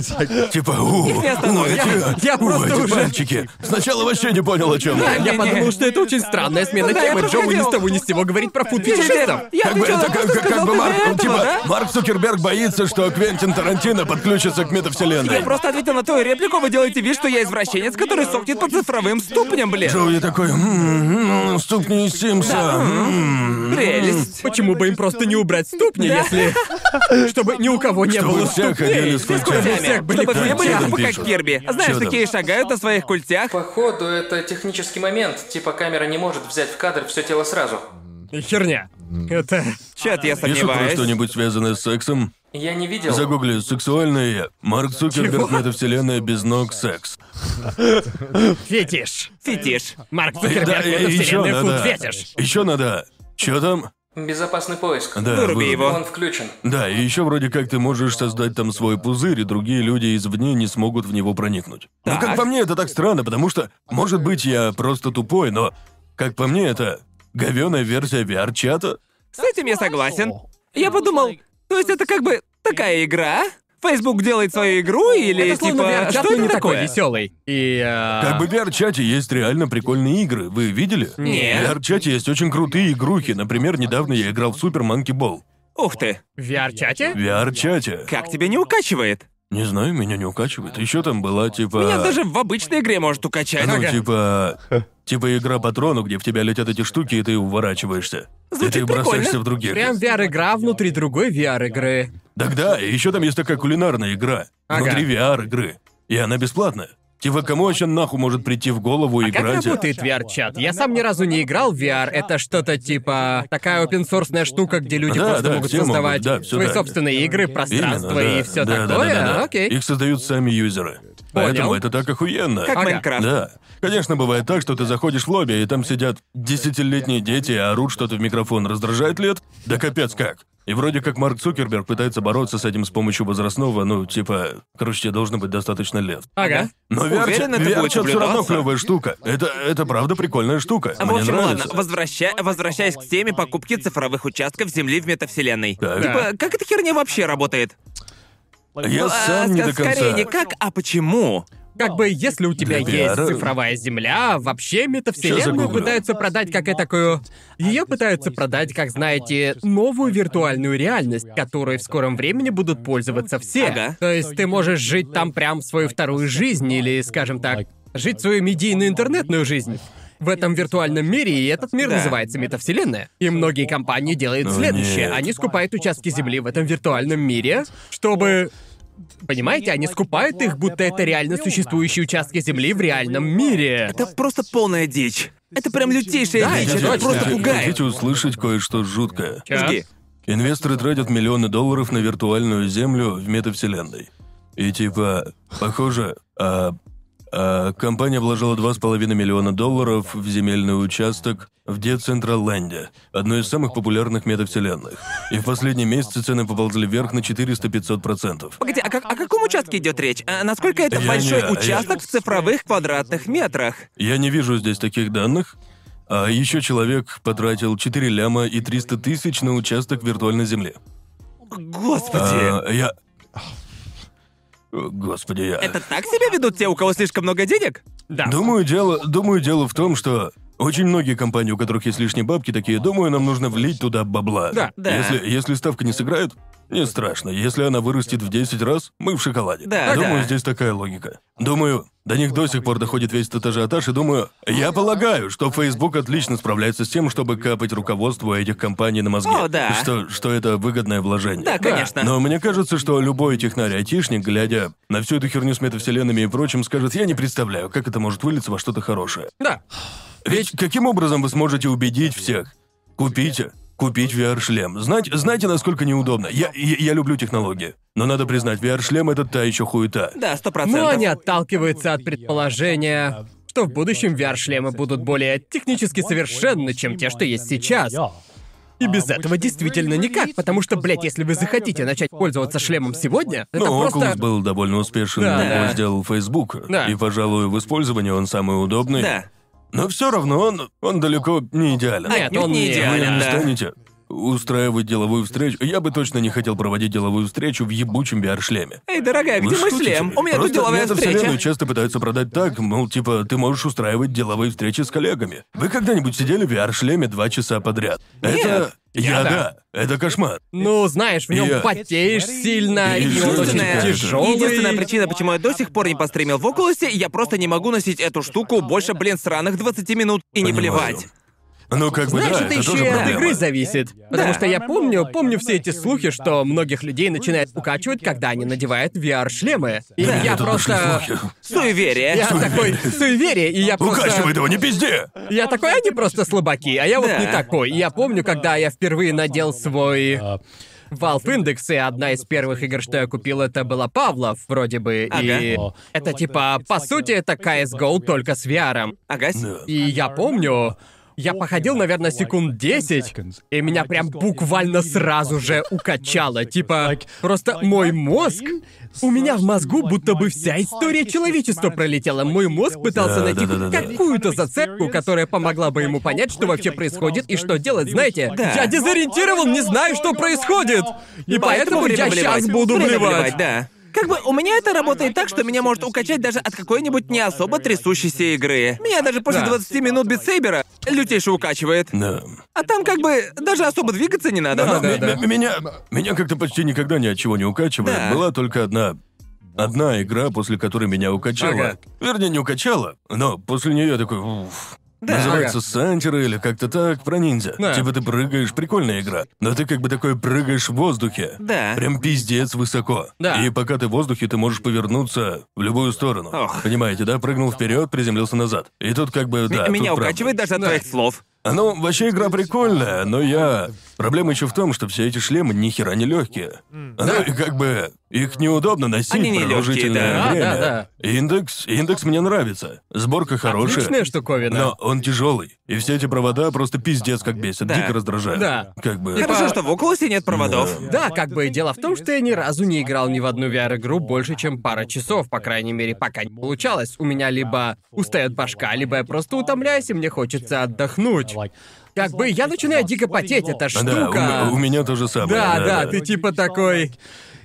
Типа, у, Их не у, остановишь. эти, Я у, просто уже- пальчики. Сначала вообще не понял, о чем. Я подумал, что это очень странная смена Ну да, я темы. просто Джоуи ни с того ни с сего говорит про фуд-фетишистов. Я Как бы это я как, просто как- как сказал бы Марк, типа, да? Марк Цукерберг боится, что Квентин Тарантино подключится к Я метавселенной. просто ответил на твою реплику, вы делаете вид, что я извращенец, который сокнет по цифровым ступням, блин. Джоуи такой, «М-м-м, ступни из Симса. м-м-м». Прелесть. Почему бы им просто не убрать ступни, если... [laughs] Чтобы ни у кого не Чтобы было все ходили ступней. с Чтобы у культями. всех были Чтобы все были тупо как? Кирби. Знаешь, там? такие шагают на своих культях. Походу, это технический момент. Типа камера не может взять в кадр все тело сразу. Херня. Это... Чё-то я Пишут про сомневаюсь. что-нибудь связанное с сексом. Я не видел. Загугли «сексуальный Марк Цукерберг Чего? метавселенная без ног секс». Фетиш. Фетиш. Марк Цукерберг, это еще вселенная надо. фуд-фетиш. Еще надо. Че там? Безопасный поиск. Да, Выруби вы- его. Он включен. Да, и еще вроде как ты можешь создать там свой пузырь, и другие люди извне не смогут в него проникнуть. Но Так. как по мне, это так странно, потому что, может быть, я просто тупой, но, как по мне, это говёная версия VR-чата. С этим я согласен. Я подумал, то есть это как бы такая игра? Facebook делает свою игру или Это словно типа VR-чат, что но это не такой такое? веселый. И... а, Как бы в VR-чате есть реально прикольные игры, вы видели? Нет. В VR-чате есть очень крутые игрухи, например, недавно я играл в Super Monkey Ball. Ух ты, В VR-чате? В VR-чате. как тебя не укачивает? Не знаю, меня не укачивает. Еще там была типа... Меня даже в обычной игре может укачать. Ну, Ага. типа... Типа игра по трону, где в тебя летят эти штуки, и ты уворачиваешься. и Звучит ты бросаешься прикольно. в других. Прям VR-игра внутри другой VR-игры. Тогда еще там есть такая кулинарная игра. Ага. Внутри VR-игры. И она бесплатная. Типа, кому вообще нахуй может прийти в голову Как играть? работает VR-чат? Я сам ни разу не играл в VR. Это что-то типа такая open штука, где люди Да, просто да, могут все могут, создавать да, свои так. собственные игры, пространство Именно, да. и все Да, да, такое. да, да, да. Окей. Их создают сами юзеры. Поэтому это так охуенно. Как Ага. Майнкрафт. Да. Конечно, бывает так, что ты заходишь в лобби, и там сидят десятилетние дети, и орут что-то в микрофон. Раздражает ли это? Да капец как. И вроде как Марк Цукерберг пытается бороться с этим с помощью возрастного, ну, типа, короче, тебе должно быть достаточно лет. Ага. Но Уверен, это будет все равно клевая штука. Это, это правда прикольная штука. А, В Мне общем, нравится. ладно, возвраща... возвращаясь к теме покупки цифровых участков земли в метавселенной. Так. Типа, как эта херня вообще работает? Я Ну, а, сам не ска- до конца. Скорее не как, а почему? Как бы, если у тебя Для есть VR. цифровая земля, вообще метавселенную пытаются продать как такую... Ее пытаются продать, как, знаете, новую виртуальную реальность, которой в скором времени будут пользоваться все. Ага. То есть ты можешь жить там прям свою вторую жизнь, или, скажем так, жить свою медийную интернетную жизнь. В этом виртуальном мире, и этот мир Да. называется метавселенная. И многие компании делают О, следующее. нет. Они скупают участки земли в этом виртуальном мире, чтобы Понимаете, они скупают их, будто это реально существующие участки земли в реальном мире. Это просто полная дичь. Это прям лютейшая Да, дичь, это это просто пугает. Хотите услышать кое-что жуткое? Жги. Инвесторы тратят миллионы долларов на виртуальную землю в метавселенной. И типа, похоже, а, а, компания вложила 2,5 миллиона долларов в земельный участок в Децентралленде, одной из самых популярных метавселенных. И в последние месяцы цены поползли вверх на 400-500%. Погоди, а как- о каком участке идет речь? А насколько это Я большой не- участок в цифровых квадратных метрах? Я не вижу здесь таких данных. А еще человек потратил 4 ляма и 300 тысяч на участок виртуальной земли. Господи. А, я... Господи, я... Это так себя ведут те, у кого слишком много денег? Да. Думаю, дело, думаю, дело в том, что очень многие компании, у которых есть лишние бабки, такие, думаю, нам нужно влить туда бабла. Да, да. Если, если ставка не сыграет, не страшно. Если она вырастет в 10 раз, мы в шоколаде. Да, Думаю, да. здесь такая логика. Думаю, до них до сих пор доходит весь этот ажиотаж, и думаю, я полагаю, что Facebook отлично справляется с тем, чтобы капать руководству этих компаний на мозги. О, да. Что, что это выгодное вложение. Да, конечно. Но мне кажется, что любой технарь-айтишник, глядя на всю эту херню с метавселенными и прочим, скажет, я не представляю, как это может вылиться во что-то хорошее. Да. Ведь каким образом вы сможете убедить всех? Купите. Купить VR-шлем. Знать, знаете, насколько неудобно. Я, я, я люблю технологии. Но надо признать, VR-шлем это та еще хуета. Да, сто Но процентов. Ну, они отталкиваются от предположения, что в будущем VR-шлемы будут более технически совершенны, чем те, что есть сейчас. И без этого действительно никак, потому что, блядь, если вы захотите начать пользоваться шлемом сегодня, это Но просто... Oculus был довольно успешен, Да, его да. сделал Facebook. Да. И, пожалуй, в использовании он самый удобный. Да. Но все равно он, он далеко не идеален. Нет, он не не Вы идеален, не да. станете устраивать деловую встречу. Я бы точно не хотел проводить деловую встречу в ебучем VR-шлеме. Эй, дорогая, где мой шутите? шлем? У меня тут деловая встреча. часто пытаются продать так, мол, типа, ты можешь устраивать деловые встречи с коллегами. Вы когда-нибудь сидели в VR-шлеме два часа подряд? Это... Я да. да. Это кошмар. Ну, знаешь, в нем Я- потеешь сильно, и он очень Единственная, тяжелый. единственная причина, почему я до сих пор не постримил в Окулусе, я просто не могу носить эту штуку больше, блин, сраных 20 минут и не Понимаю. плевать. Ну, как бы, Знаешь, да, это это еще тоже и от проблема. игры зависит. Потому Да. что я помню, помню все эти слухи, что многих людей начинает укачивать, когда они надевают VR-шлемы. И Да, я это пошли просто... слухи. Суеверие. Я такой суеверие, и я просто... Укачивай его, не пизди! Я такой, они просто слабаки, а я вот Да. не такой. Я помню, когда я впервые надел свой Valve Index, и одна из первых игр, что я купил, это была Павлов, вроде бы. И Ага. это типа, по сути, это CSGO только с VR. Да. И я помню, я походил, наверное, секунд 10, и меня прям буквально сразу же укачало. Типа, просто мой мозг... У меня в мозгу будто бы вся история человечества пролетела. Мой мозг пытался найти какую-то зацепку, которая помогла бы ему понять, что вообще происходит и что делать, знаете? Да. Я дезориентирован, не знаю, что происходит! И поэтому, я сейчас буду вливать. да. Как бы у меня это работает так, что меня может укачать даже от какой-нибудь не особо трясущейся игры. Меня даже после Да. 20 минут битсейбера лютейше укачивает. Да. А там как бы даже особо двигаться не надо. Да, да, да. м- Меня, меня как-то почти никогда ни от чего не укачивает. Да. Была только одна... Одна игра, после которой меня укачало. Ага. Вернее, не укачало, но после нее я такой... «Уф». Называется Санчера или как-то так, про ниндзя. Да. Типа ты прыгаешь, прикольная игра. Но ты как бы такой прыгаешь в воздухе. Да. Прям пиздец высоко. Да. И пока ты в воздухе, ты можешь повернуться в любую сторону. Ох. Понимаете, да? Прыгнул вперед, приземлился назад. И тут как бы, да, М- Меня тут правда. укачивает даже от Да. твоих слов. Ну, вообще игра прикольная, но я... Проблема еще в том, что все эти шлемы ни хера не легкие. Ну, и как бы их неудобно носить Они не продолжительное да. время. Да, да, Индекс, индекс мне нравится. Сборка хорошая. Отличная штуковина. Но он тяжелый. И все эти провода просто пиздец как бесят, Да. дико раздражают. Да. Как бы. Хорошо, что в Окулусе нет проводов. Да, как бы дело в том, что я ни разу не играл ни в одну VR-игру больше, чем пара часов, по крайней мере, пока не получалось. У меня либо устает башка, либо я просто утомляюсь, и мне хочется отдохнуть. Как бы я начинаю дико потеть, эта Да, штука. у, у меня то же самое. Да, да, ты типа такой.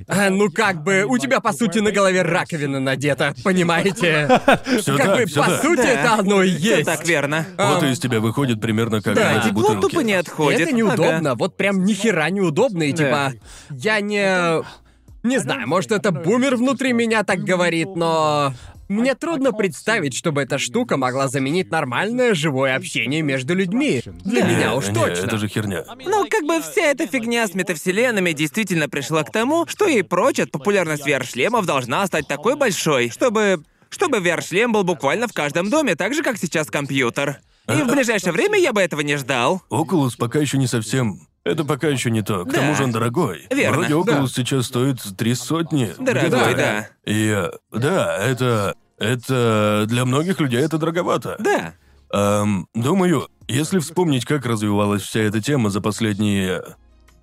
«А, ну как бы, у тебя по сути на голове раковина надета, понимаете? [laughs] Все Как так, бы всё по так. сути Да. это оно и есть. так верно. Вот Ам, из тебя выходит примерно как Да. Тепло бутылки. тупо не И отходит. это неудобно, Ага. вот прям ни хера неудобно, и Да. типа, я не... Не знаю, может это бумер внутри меня так говорит, но... Мне трудно представить, чтобы эта штука могла заменить нормальное живое общение между людьми. Для Да. меня уж Не, точно. это же херня. Ну, как бы вся эта фигня с метавселенными действительно пришла к тому, что и прочь популярность VR-шлемов должна стать такой большой, чтобы... Чтобы VR-шлем был буквально в каждом доме, так же, как сейчас компьютер. И в ближайшее время я бы этого не ждал. Oculus пока еще не совсем. Это пока еще не то. К Да. тому же он дорогой. Верно. Вроде Oculus сейчас стоит три сотни. Дорогой, где-то да. И э, да, это. Это для многих людей это дороговато. Да. Эм, думаю, если вспомнить, как развивалась вся эта тема за последние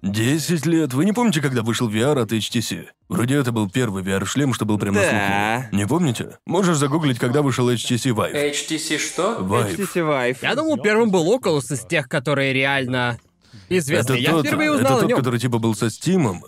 10 лет, вы не помните, когда вышел VR от HTC? Вроде это был первый VR-шлем, что был прямо на Да. слуху. Не помните? Можешь загуглить, когда вышел HTC Vive. HTC что? Vive. HTC Vive. Я думал, первым был Oculus из тех, которые реально известны. Это Я тот, впервые это узнал о тот, нем. который типа был со Стимом.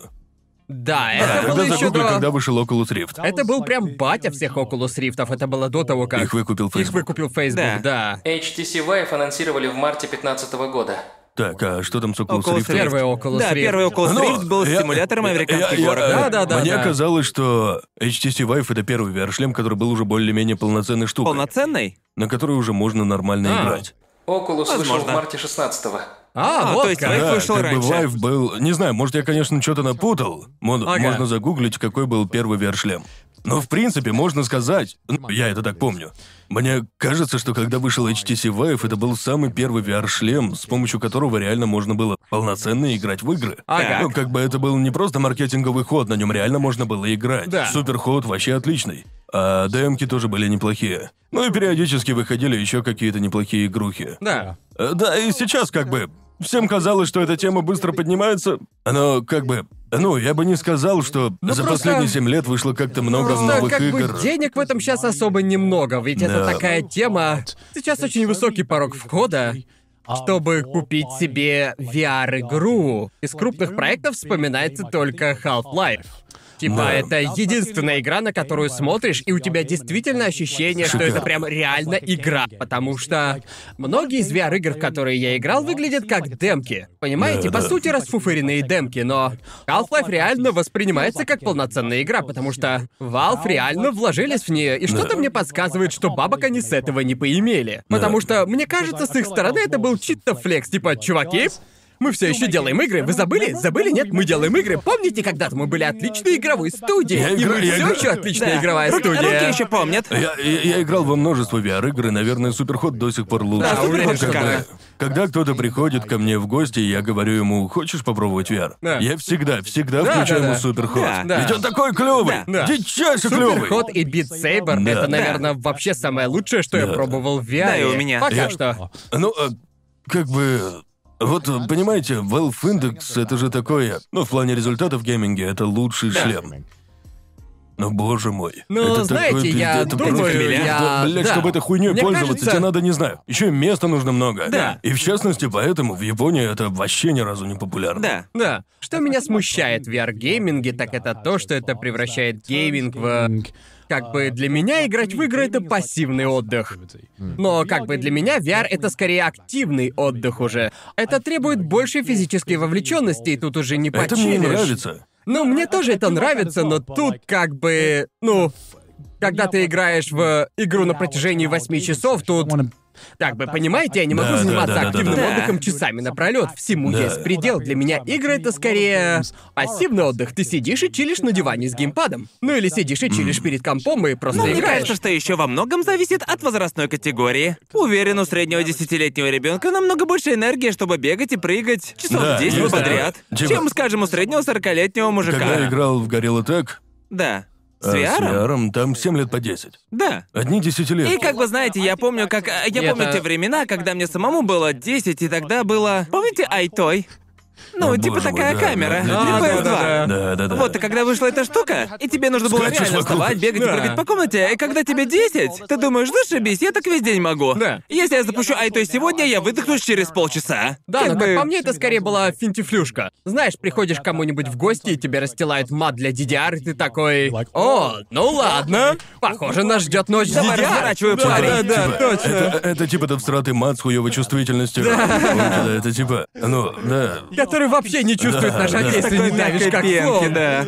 Да, это было тогда еще загугли, до... когда вышел Oculus Rift. Это был прям батя всех Oculus Rift'ов. Это было до того, как... Их выкупил Их Facebook. выкупил Facebook, да. HTC Vive анонсировали в марте 2015 года. Так, а что там с Oculus, Oculus Rift? Первый Oculus Да, Rift. первый Oculus Ну, Rift был я- симулятором американских я- горок. Да, да, да, Мне да. казалось, что HTC Vive это первый VR-шлем, который был уже более-менее полноценной штукой, Полноценный? на которой уже можно нормально А. играть. Oculus вышел Возможно. в марте 16 А, А, вот то есть как. Да, вышел как раньше. бы Vive был... Не знаю, может, я, конечно, что-то напутал. Мо- Ага. Можно загуглить, какой был первый VR-шлем. Но, в принципе, можно сказать... ну, я это так помню. Мне кажется, что когда вышел HTC Vive, это был самый первый VR-шлем, с помощью которого реально можно было полноценно играть в игры. Ага. Ну, как бы это был не просто маркетинговый ход, на нем реально можно было играть. Да. Супер ход вообще отличный. А демки тоже были неплохие. Ну и периодически выходили еще какие-то неплохие игрухи. Да. Э, Да, и сейчас как бы всем казалось, что эта тема быстро поднимается. Но как бы... Ну, я бы не сказал, что Ну, за просто- последние семь лет вышло как-то много Просто новых как игр. бы денег в этом сейчас особо немного, ведь это Да. такая тема. Сейчас очень высокий порог входа, чтобы купить себе VR-игру. Из крупных проектов вспоминается только Half-Life. Типа, Да. это единственная игра, на которую смотришь, и у тебя действительно ощущение, что это прям реально игра. Потому что многие из VR-игр, в которые я играл, выглядят как демки. Понимаете? Да, По да. сути, расфуфыренные демки, но Half-Life реально воспринимается как полноценная игра, потому что Valve реально вложились в нее, и что-то мне подсказывает, что бабок они с этого не поимели. Потому что, мне кажется, с их стороны это был чисто флекс, типа, чуваки, мы все еще делаем игры. Вы забыли? Забыли? Нет, мы делаем игры. Помните, когда-то мы были отличной игровой студией? Я и игра- мы я все игра- еще отличная Да. игровая студия. Руки еще помнят. Я, я- я играл во множество VR-игр, и, наверное, Суперход до сих пор лучше. Да, Суперход когда, шикарно. когда кто-то приходит ко мне в гости, и я говорю ему, хочешь попробовать VR? Да. Я всегда, всегда Да, включаю да, ему да. Суперход. Да. Да. Ведь он такой клевый! Да. Дичайше клевый! Суперход и Beat Saber Да. это, Да. наверное, вообще самое лучшее, что я Да. пробовал в VR. Да, и у меня. Пока Я- что. Ну, а, как бы... Вот, понимаете, Valve Index — это же такое... Ну, в плане результатов в гейминге это лучший шлем. Но, боже мой. Ну, это знаете, такой я пиздец, это думаю, просто- я- Блядь, да. чтобы этой хуйней Мне пользоваться, кажется- тебе надо, не знаю. Еще и места нужно много. Да. И в частности, поэтому в Японии это вообще ни разу не популярно. Да. Да. Что меня смущает в VR-гейминге, так это то, что это превращает гейминг в... Как бы для меня играть в игры — это пассивный отдых. Но как бы для меня VR — это скорее активный отдых уже. Это требует большей физической вовлеченности, и тут уже не Это мне нравится. Ну, мне тоже это нравится, но тут как бы... Ну, когда ты играешь в игру на протяжении восьми часов, тут Как бы, понимаете, я не могу Да, да, заниматься да, да, активным да, отдыхом часами напролет. Всему Да. есть предел. Для меня игры это скорее пассивный отдых. Ты сидишь и чилишь на диване с геймпадом. Ну или сидишь и чилишь перед компом и просто Но мне играешь. кажется, что еще во многом зависит от возрастной категории. Уверен, у среднего десятилетнего ребенка намного больше энергии, чтобы бегать и прыгать часов Да, 10 есть подряд. Типа- чем, скажем, у среднего 40-летнего мужика. Когда я играл в Gorilla Tag, Да. С а, с VR? VR, там 7 лет по 10. Да. Одни десятилетки. И как вы знаете, я помню, как... Я И помню те времена, когда мне самому было 10, и тогда было... Помните Айтой? Ну, О, типа боже мой, такая да, камера да, для да, PS2. да, Да, да, да. Вот, и когда вышла эта штука, и тебе нужно было Скачешь реально вокруг. вставать, бегать, Да. прыгать по комнате, и когда тебе 10, ты думаешь, зашибись, я так весь день могу. Да. Если я запущу Айтой сегодня, я выдохнусь через полчаса. Да, но как по мне, это скорее была финтифлюшка. Знаешь, приходишь к кому-нибудь в гости, и тебе расстилают мат для DDR, и ты такой... О, ну ладно. Похоже, нас ждет ночь Давай, DDR. разворачивай, да, парень. да, да, Типа, точно. Это, это типа тот всратый мат с хуёвой чувствительностью. Да. Это типа, ну, да. Который вообще не чувствует Да, да. если не давишь как пенки, слон. да.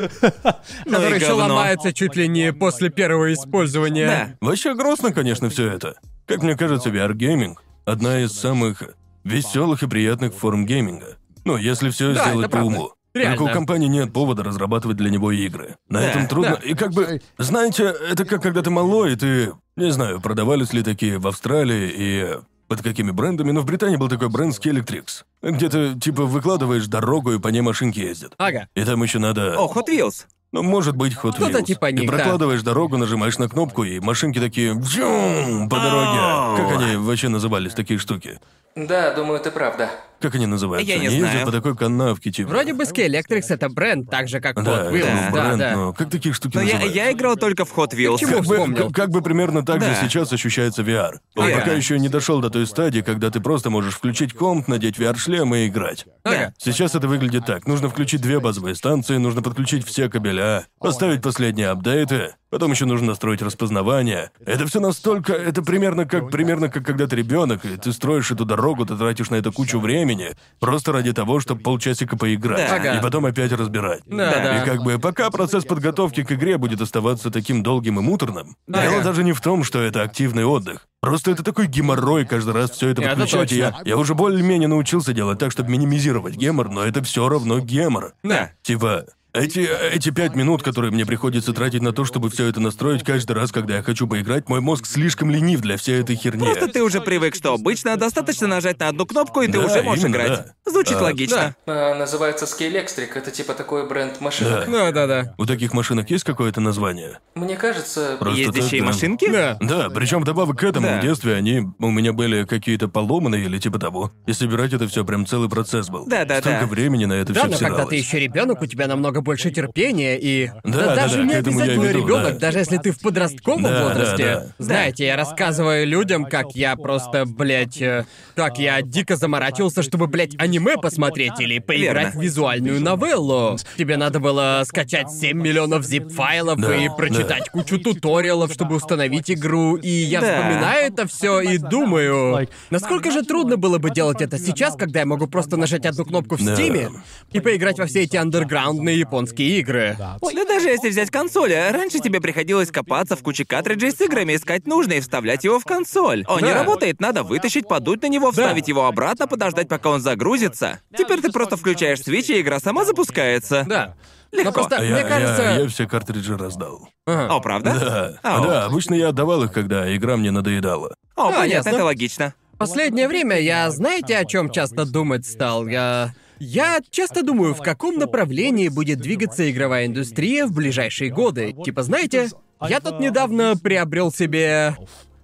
Ну Который еще говно. ломается чуть ли не после первого использования. Да. Вообще грустно, конечно, все это. Как мне кажется, VR-гейминг — одна из самых веселых и приятных форм гейминга. Ну, если все Да, сделать по правда. уму. Реально. Только у компании нет повода разрабатывать для него игры. На Да, этом трудно. да. И как бы, знаете, это как когда ты малой, и ты, не знаю, продавались ли такие в Австралии и под какими брендами, но в Британии был такой бренд Skeletrix, где ты, типа, выкладываешь дорогу, и по ней машинки ездят. Ага. И там еще надо... О, Hot Wheels. Ну, может быть, Hot Что-то Wheels. типа Ты них, да. прокладываешь дорогу, нажимаешь на кнопку, и машинки такие «Вжум!» по дороге. Как они вообще назывались, такие штуки? Да, думаю, ты прав, да. Как они называются? Я не они знаю. ездят по такой канавке, типа. Вроде бы Skeletrix это бренд, так же как Да, Hot это Wheels. Да, бренд, да. но как такие штуки Но я, называются? я играл только в Hot Wheels. Почему? Как бы, вспомнил. к- как бы примерно так Да. же сейчас ощущается VR. Он Верно. пока еще не дошел до той стадии, когда ты просто можешь включить комп, надеть VR-шлем и играть. Ага. Сейчас это выглядит так. Нужно включить две базовые станции, нужно подключить все кабеля, поставить последние апдейты, потом еще нужно настроить распознавание. Это все настолько... Это примерно как примерно как когда ты ребенок, и ты строишь эту дорогу, ты тратишь на это кучу времени, просто ради того, чтобы полчасика поиграть. Да. Ага. И потом опять разбирать. Да. И как бы пока процесс подготовки к игре будет оставаться таким долгим и муторным, Да. дело даже не в том, что это активный отдых. Просто это такой геморрой каждый раз все это Это подключать. и я, я уже более-менее научился делать так, чтобы минимизировать гемор, но это все равно гемор. Да. Типа, эти, эти пять минут, которые мне приходится тратить на то, чтобы все это настроить каждый раз, когда я хочу поиграть, мой мозг слишком ленив для всей этой херни. Просто ты уже привык, что обычно достаточно нажать на одну кнопку, и ты Да, уже можешь именно, играть. да. Звучит А, логично. А, называется Scalextric, это типа такой бренд машинок. Да, да, да. У таких машинок есть какое-то название? Мне кажется, Просто Ездящие так, да. машинки? Да. Да, причем вдобавок к этому Да. в детстве они у меня были какие-то поломанные или типа того. И собирать это все прям целый процесс был. Да, да, Столько да. времени на это Да, все но когда ты еще ребенок, у тебя намного больше терпения и Да, да, даже да, не обязательно веду, ребенок, да. даже если ты в подростковом Да, да, возрасте. да. Знаете, я рассказываю людям, как я просто, блядь, э, как я дико заморачивался, чтобы, блядь, аниме посмотреть или поиграть Верно. в визуальную новеллу. Тебе надо было скачать 7 миллионов zip-файлов Да, и прочитать кучу туториалов, чтобы установить игру. И я Да. вспоминаю это все и думаю, насколько же трудно было бы делать это сейчас, когда я могу просто нажать одну кнопку в Да. Стиме и поиграть во все эти андерграундные японские игры. Да даже если взять консоль, а раньше тебе приходилось копаться в куче картриджей с играми, искать нужное и вставлять его в консоль. Он не Да. работает, надо вытащить, подуть на него, вставить его обратно, подождать, пока он загрузится. Теперь ты просто включаешь свич, и игра сама запускается. Да. Легко. Но просто, А я, мне кажется... я, я все картриджи раздал. Ага. О, правда? Да. Ау. Да, обычно я отдавал их, когда игра мне надоедала. О, А, понятно, ясно. это логично. Последнее время я, знаете, о чем часто думать стал? Я... Я часто думаю, в каком направлении будет двигаться игровая индустрия в ближайшие годы. Типа, знаете, я тут недавно приобрел себе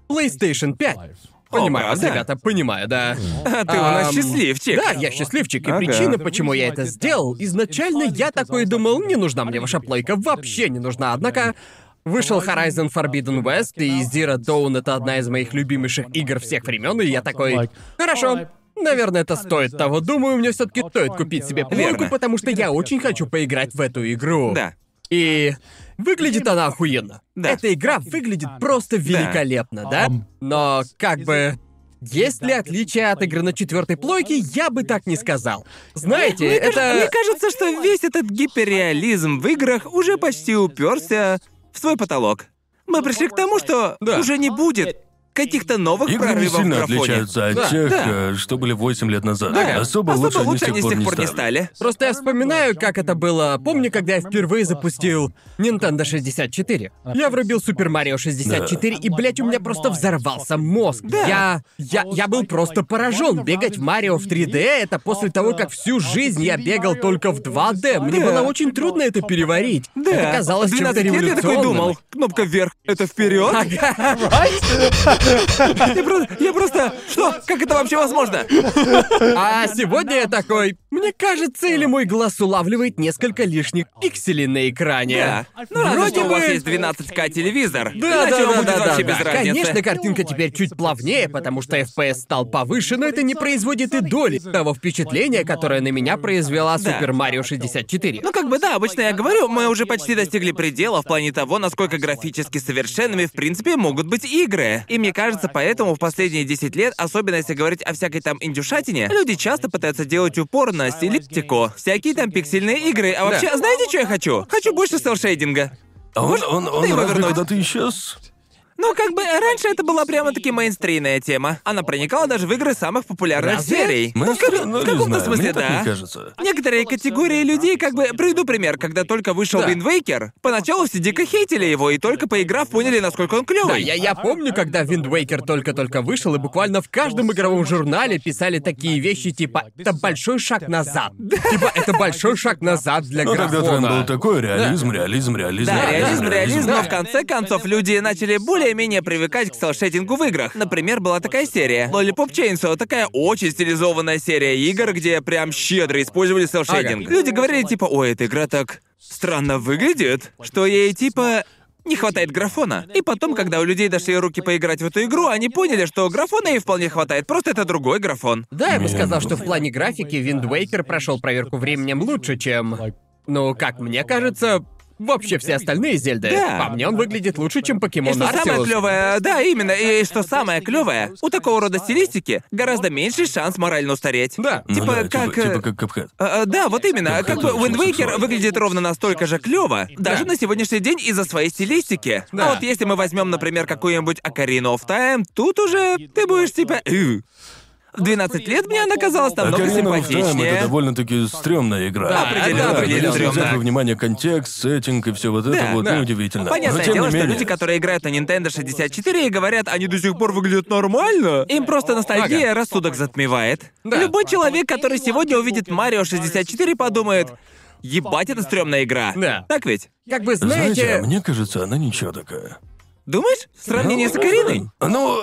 PlayStation 5. Понимаю вас, правда? ребята, понимаю, да. А ты у нас счастливчик. Да, я счастливчик, и Ага. причина, почему я это сделал, изначально я такой думал, не нужна мне ваша плейка, вообще не нужна, однако... Вышел Horizon Forbidden West, и Zero Dawn — это одна из моих любимейших игр всех времен, и я такой... Хорошо, наверное, это стоит того. Думаю, мне все таки стоит купить себе плойку, Верно. потому что я очень хочу поиграть в эту игру. Да. И выглядит она охуенно. Да. Эта игра выглядит просто великолепно, да? Но как бы... Есть ли отличие от игры на четвертой плойке, я бы так не сказал. Знаете, Мне, это... кажется, мне кажется, что весь этот гиперреализм в играх уже почти уперся в свой потолок. Мы пришли к тому, что Да. уже не будет каких-то новых Игры не прорывов в сильно графоне. отличаются от Да, тех, да. э, что были 8 лет назад. Да. Особо, лучше они с тех пор не стали. стали. Просто я вспоминаю, как это было. Помню, когда я впервые запустил Nintendo 64. Я врубил Super Mario 64, и, блядь, у меня просто взорвался мозг. Я, я, я был просто поражен. Бегать в Марио в 3D это после того, как всю жизнь я бегал только в 2D. Мне Да. было очень трудно это переварить. Да. Это казалось В 12 чем-то лет я такой революционным. думал, кнопка вверх, это вперед. Просто, [laughs] я просто, что? Как это вообще возможно? А сегодня я такой, мне кажется, или мой глаз улавливает несколько лишних пикселей на экране. Ну, Вроде что у вас бы- есть 12К телевизор. Да, да, да, да, вообще да, без да. разницы. Конечно, картинка теперь чуть плавнее, потому что FPS стал повыше, но это не производит и доли того впечатления, которое на меня произвела. Super Mario 64. Ну, как бы да, обычно я говорю, мы уже почти достигли предела в плане того, насколько графически совершенными, в принципе, могут быть игры. И мне кажется, поэтому в последние 10 лет, особенно если говорить о всякой там индюшатине, люди часто пытаются делать упор на стилистику, всякие там пиксельные игры. А вообще, знаете, что я хочу? Хочу больше селшейдинга. А он, он, он Ты его разве куда-то исчез? Ну, как бы, раньше это была прямо-таки мейнстрийная тема. Она проникала даже в игры самых популярных Разве? серий. Ну, в, как-? Ну, в каком-то знаю, смысле, мне так да. не кажется. Некоторые категории людей, как бы, приведу пример, когда только вышел Да. Wind Waker, поначалу все дико хейтили его, и только поиграв, поняли, насколько он клевый. Да, я, я помню, когда Wind Waker только-только вышел, и буквально в каждом игровом журнале писали такие вещи, типа «это большой шаг назад». Типа «это большой шаг назад для Ну, тогда тренд был графона». такой, реализм, реализм, реализм, Да, реализм, реализм, но в конце концов люди начали более-менее привыкать к селшейдингу в играх. Например, была такая серия. Lollipop Chainsaw, такая очень стилизованная серия игр, где прям щедро использовали селшейдинг. Люди говорили типа, ой, эта игра так странно выглядит, что ей типа не хватает графона. И потом, когда у людей дошли руки поиграть в эту игру, они поняли, что графона ей вполне хватает, просто это другой графон. Да, я бы сказал, что в плане графики Wind Waker прошел проверку временем лучше, чем... Ну, как мне кажется, вообще все остальные Зельды. Да. По мне он выглядит лучше, чем И Покемон что самое клевое, да, именно, и что самое клевое, у такого рода стилистики гораздо меньший шанс морально устареть. Да. Ну Типа, да, как. Типа, типа как Cuphead. А, да, вот именно. Как Как бы Wind очень Waker выглядит ровно настолько же клево, даже на сегодняшний день из-за своей стилистики. Да. А вот если мы возьмем, например, какую-нибудь Ocarina of Time, тут уже ты будешь типа. В 12 лет мне она казалась намного Ocarina of Time это симпатичнее. довольно-таки стрёмная игра. Да, определенно, Да, определенно если взять во внимание контекст, сеттинг и все вот это Да, вот, да. неудивительно. Понятное Но тем дело, не что менее, люди, которые играют на Nintendo 64 и говорят, они до сих пор выглядят нормально, им просто ностальгия рассудок затмевает. Да. Любой человек, который сегодня увидит Марио 64, подумает, ебать, это стрёмная игра. Да. Так ведь? Как бы, Знаете, знаете... а мне кажется, она ничего такая. Думаешь? В сравнении с Акариной? Ну,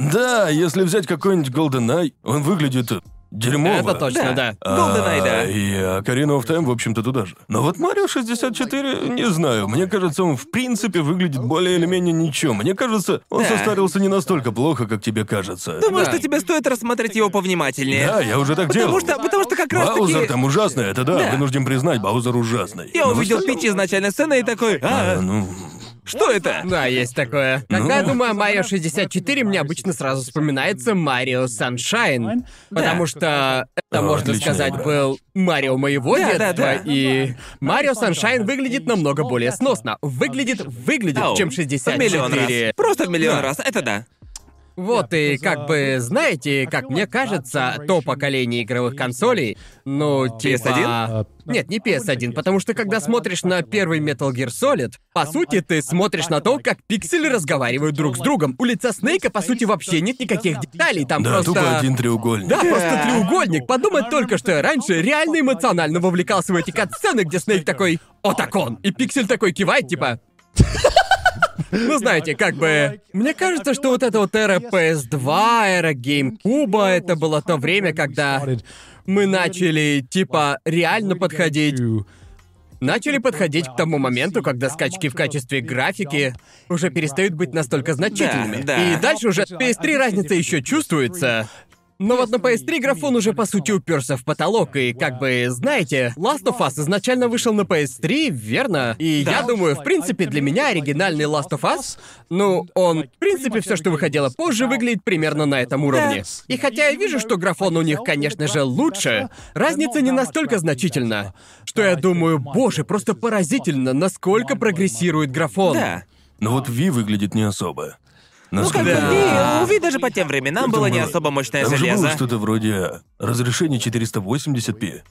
да, если взять какой-нибудь GoldenEye, он выглядит дерьмово. Это точно, да. GoldenEye, да. А, И Ocarina of Time, в общем-то, туда же. Но вот Марио 64, не знаю, мне кажется, он в принципе выглядит более или менее ничем. Мне кажется, он Да. состарился не настолько плохо, как тебе кажется. Думаю, Да. что тебе стоит рассмотреть его повнимательнее. Да, я уже так делал. Потому что, потому что как раз Баузер таки... там ужасный, это да, Да. вынужден признать, Баузер ужасный. Я Но в увидел остальном- Пич из начальной сцены и такой, А, а, ну, что это? Да, есть такое. Ну. Когда я думаю о Марио 64, мне обычно сразу вспоминается Марио Sunshine. Потому что это, О, можно сказать, был Марио моего Да, детства. да. И Марио Sunshine выглядит намного более сносно. Выглядит, выглядит, Ау, чем В миллион раз. 64. Просто в миллион раз, это да. Вот, и как бы, знаете, как мне кажется, то поколение игровых консолей, ну, типа... PS1? Нет, не PS1, потому что когда смотришь на первый Metal Gear Solid, по сути, ты смотришь на то, как пиксели разговаривают друг с другом. У лица Снейка, по сути, вообще нет никаких деталей, там да, просто... тупо один треугольник. Да, просто треугольник. Подумать только, что я раньше реально эмоционально вовлекался в эти катсцены, где Снейк такой «О, так он!» И Пиксель такой кивает, типа ну, знаете, как бы... Мне кажется, что вот эта вот эра PS2, эра GameCube, это было то время, когда мы начали, типа, реально подходить... Начали подходить к тому моменту, когда скачки в качестве графики уже перестают быть настолько значительными. Да, да. И дальше уже в PS3 разница еще чувствуется. Но вот на PS3 графон уже по сути уперся в потолок, и как бы, знаете, Last of Us изначально вышел на PS3, верно? И я думаю, в принципе, для меня оригинальный Last of Us, ну, он, в принципе, все, что выходило позже, выглядит примерно на этом уровне. И хотя я вижу, что графон у них, конечно же, лучше, разница не настолько значительна, что я думаю, боже, просто поразительно, насколько прогрессирует графон. Да. Но вот Ви выглядит не особо. Ну, как бы, у Ви даже по тем временам Как было там не особо мощное Там же было железо. что-то вроде разрешения 480p.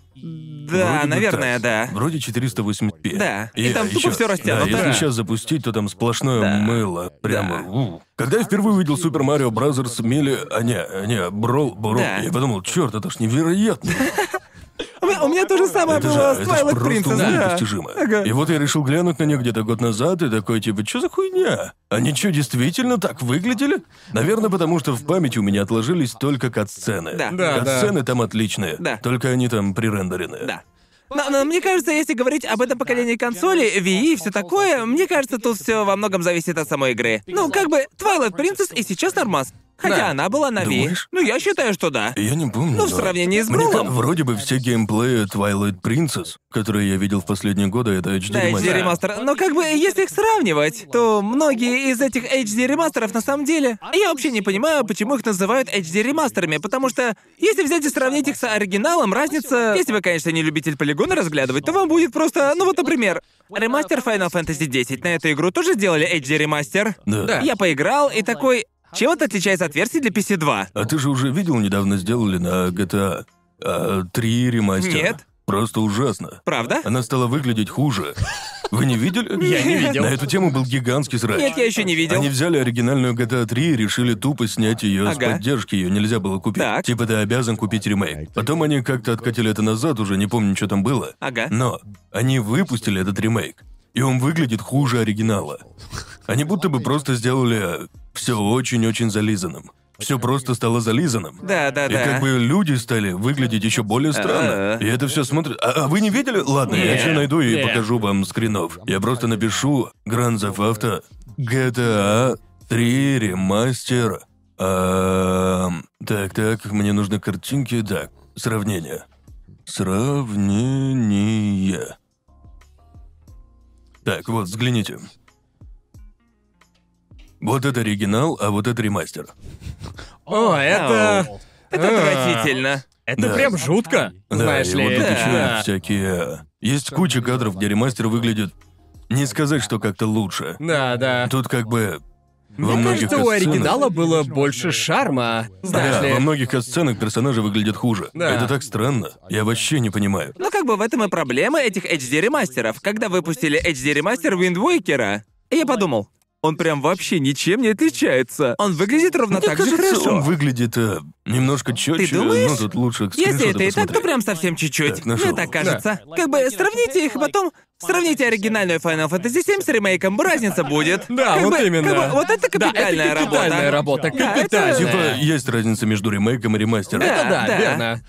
Да, Вроде наверное, так. да. Вроде 480p. Да, и там тупо ещё- всё растянуто. Да, если Да. сейчас запустить, то там сплошное Да. мыло. Прямо. Да. у. Когда я впервые увидел Super Mario Bros. Melee... А, не, не, Brawl, Brawl, Да. я подумал, черт, это ж невероятно. [laughs] У меня, у меня то же самое Это же, было с это ж Twilight Princess, да. непостижимо. Ага. И вот я решил глянуть на них где-то год назад и такой, типа, что за хуйня? Они что, действительно так выглядели? Наверное, потому что в памяти у меня отложились только кат-сцены. Да. Да, да. Кат-сцены там отличные. Да. Только они там пререндерены. Да. Но, но мне кажется, если говорить об этом поколении консолей, Wii и все такое, мне кажется, тут все во многом зависит от самой игры. Ну, как бы, Twilight Princess и сейчас нормас. Хотя Да. она была на Wii. Думаешь? Ну, я считаю, что да. Я не помню. Ну, в сравнении с Мне Бролом. ка- вроде бы все геймплеи Twilight Princess, которые я видел в последние годы, это HD Да, HD ремастер. ремастер. Но как бы, если их сравнивать, то многие из этих HD ремастеров на самом деле... Я вообще не понимаю, почему их называют HD ремастерами, потому что если взять и сравнить их с оригиналом, разница... Если вы, конечно, не любитель полигона разглядывать, то вам будет просто... Ну вот, например, ремастер Final Fantasy X. На эту игру тоже сделали HD ремастер. Да. Да. Я поиграл и такой... Чем это отличается от версии для PC2? А ты же уже видел, недавно сделали на GTA а, 3 ремастер? Нет. Просто ужасно. Правда? Она стала выглядеть хуже. Вы не видели? [laughs] Я не видел. На эту тему был гигантский срач. Нет, я еще не видел. Они взяли оригинальную GTA 3 и решили тупо снять ее с Ага. поддержки, ее нельзя было купить. Так. Типа ты обязан купить ремейк. Потом они как-то откатили это назад, уже не помню, что там было. Ага. Но они выпустили этот ремейк, и он выглядит хуже оригинала. Они будто бы просто сделали все очень-очень зализанным. Все просто стало зализанным. Да, да, И да. как бы люди стали выглядеть еще более странно. А-а. И это все смотрит. А, а вы не видели? Ладно, я еще найду и нет. покажу вам скринов. Я просто напишу Grand Theft Auto GTA 3 ремастер. Ам, так, так, мне нужны картинки. Так, сравнение. Сравнение. Так, вот, взгляните. Вот это оригинал, а вот это ремастер. О, это... Это А. отвратительно. Это Да. прям жутко. Да, Знаешь и ли. вот тут Да. еще всякие... Есть куча кадров, где ремастер выглядит... Не сказать, что как-то лучше. Да, да. Тут как бы... Во Мне многих кажется, у оригинала было больше шарма. Знаешь Да, ли. во многих катсценах персонажи выглядят хуже. Да. Это так странно. Я вообще не понимаю. Но как бы в этом и проблема этих HD ремастеров. Когда выпустили HD ремастер Wind Waker, я подумал, он прям вообще ничем не отличается. Он выглядит ровно Мне так же кажется, хорошо. он выглядит э, немножко четче. думаешь? Ну, тут лучше Если это и так, то прям совсем чуть-чуть. Так, нашел. Мне так кажется. Как бы сравните их, и потом сравните оригинальную Final Fantasy VII с ремейком, разница будет. Да, Как вот бы- именно. как бы вот это Да, это капитальная капитальная работа. работа, Да, капитальная. это- Типа, есть разница между ремейком и ремастером. Да. Это да, да. верно.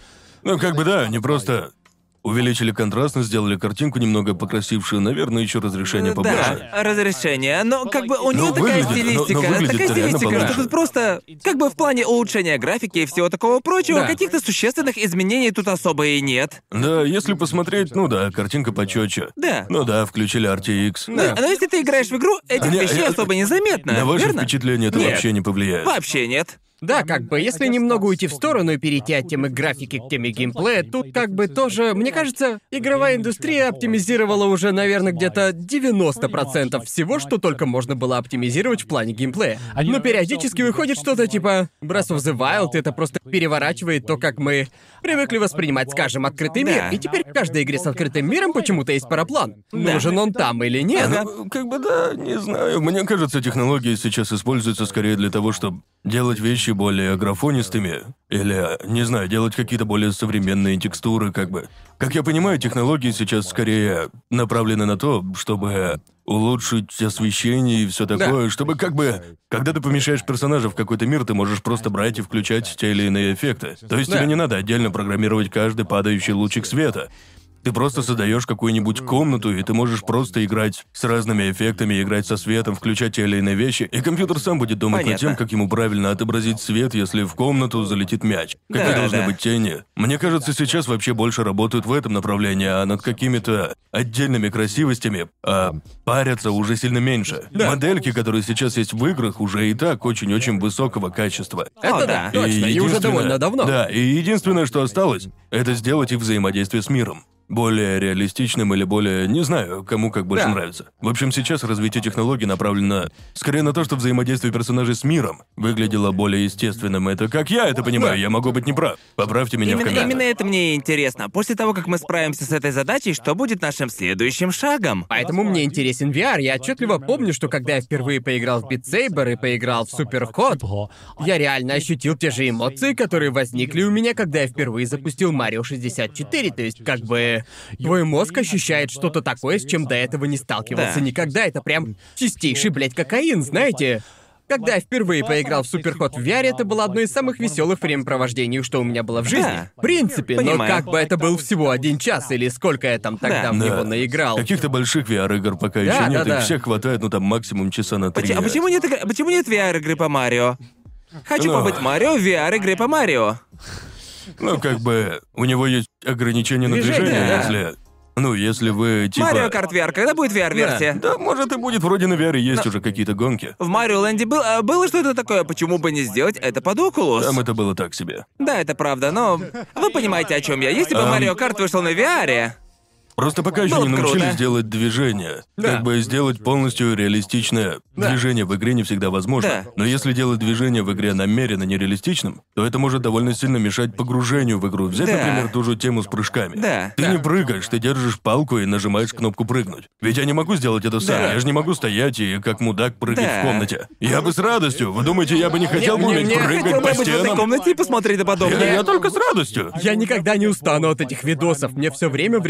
Ну, как бы да, они просто увеличили контрастность, сделали картинку немного покрасившую, наверное, еще разрешение побольше. Да, разрешение. Но как бы у Ну, такая выглядит- но- стилистика, но выглядит такая реально стилистика, что тут просто как бы в плане улучшения графики и всего такого прочего, Да. каких-то существенных изменений тут особо и нет. Да, если посмотреть, ну да, картинка почетче. Да. Ну да, включили RTX. Но, но если ты играешь в игру, этих Не, вещей э, особо незаметно. На ваше верно? впечатление это Нет. вообще не повлияет. Вообще нет. Да, как бы, если немного уйти в сторону и перейти от темы графики к теме геймплея, тут как бы тоже, мне кажется, игровая индустрия оптимизировала уже, наверное, где-то 90% всего, что только можно было оптимизировать в плане геймплея. Но периодически выходит что-то типа Breath of the Wild, это просто переворачивает то, как мы привыкли воспринимать, скажем, открытый мир. И теперь в каждой игре с открытым миром почему-то есть параплан. Нужен он там или нет. Как бы да, не знаю. Мне кажется, технологии сейчас используются скорее для того, чтобы делать вещи более графонистыми. Или, не знаю, делать какие-то более современные текстуры, как бы. Как я понимаю, технологии сейчас скорее направлены на то, чтобы улучшить освещение и все такое, чтобы как бы, когда ты помещаешь персонажа в какой-то мир, ты можешь просто брать и включать те или иные эффекты. То есть Да. тебе не надо отдельно программировать каждый падающий лучик света. Ты просто создаешь какую-нибудь комнату, и ты можешь просто играть с разными эффектами, играть со светом, включать те или иные вещи, и компьютер сам будет думать над Понятно. тем, как ему правильно отобразить свет, если в комнату залетит мяч. Какие Да, должны да. быть тени. Мне кажется, сейчас вообще больше работают в этом направлении, а над какими-то отдельными красивостями а, парятся уже сильно меньше. Модельки, которые сейчас есть в играх, уже и так очень-очень высокого качества. Это О, да, да. точно, и, уже единственное- довольно давно. Да, и единственное, что осталось, это сделать их взаимодействие с миром. Более реалистичным или более... Не знаю, кому как больше Да. нравится. В общем, сейчас развитие технологий направлено скорее на то, что взаимодействие персонажей с миром выглядело более естественным. Это как я это понимаю, я могу быть неправ. Поправьте меня в Именно, комментах. именно это мне и интересно. После того, как мы справимся с этой задачей, что будет нашим следующим шагом? Поэтому мне интересен VR. Я отчетливо помню, что когда я впервые поиграл в Beat Saber и поиграл в Super Hot, я реально ощутил те же эмоции, которые возникли у меня, когда я впервые запустил Mario 64. То есть, как бы, твой мозг ощущает что-то такое, с чем до этого не сталкивался Да. никогда. Это прям чистейший, блядь, кокаин, знаете? Когда я впервые поиграл в Суперход в VR, это было одно из самых веселых времяпровождений, что у меня было в жизни. Да. В принципе, но Понимаю. как бы это был всего один час, или сколько я там тогда Да. в Да. него наиграл. Каких-то больших VR-игр пока Да, еще да, нет, да. и всех хватает, ну там максимум часа на три. А почему нет, игры- почему нет VR-игры по Марио? Хочу Ну. побыть Марио в VR-игре по Марио. Ну, как бы, у него есть ограничения на Движение, движение, да. если... Ну, если вы, типа... Марио Карт VR, когда будет VR-версия? Да, может и будет, вроде на VR есть уже какие-то гонки. В Марио Лэнде был, а, было что-то такое, почему бы не сделать это под Oculus? Там это было так себе. Да, это правда, но вы понимаете, о чем я. Если бы Ам. Марио Карт вышел на VR, Просто пока еще Было не бы научились круто. делать движение. Да. Как бы сделать полностью реалистичное движение в игре не всегда возможно. Да. Но если делать движение в игре намеренно нереалистичным, то это может довольно сильно мешать погружению в игру. Взять, Да. например, ту же тему с прыжками. Да. Ты не прыгаешь, ты держишь палку и нажимаешь кнопку прыгнуть. Ведь я не могу сделать это сам. Да. Я же не могу стоять и как мудак прыгать Да. в комнате. Я бы с радостью. Вы думаете, я бы не хотел бы уметь прыгать хотел по бы быть в этой стенам? комнате и посмотреть на Я, подобное. я только с радостью. Я никогда не устану от этих видосов. Мне все время в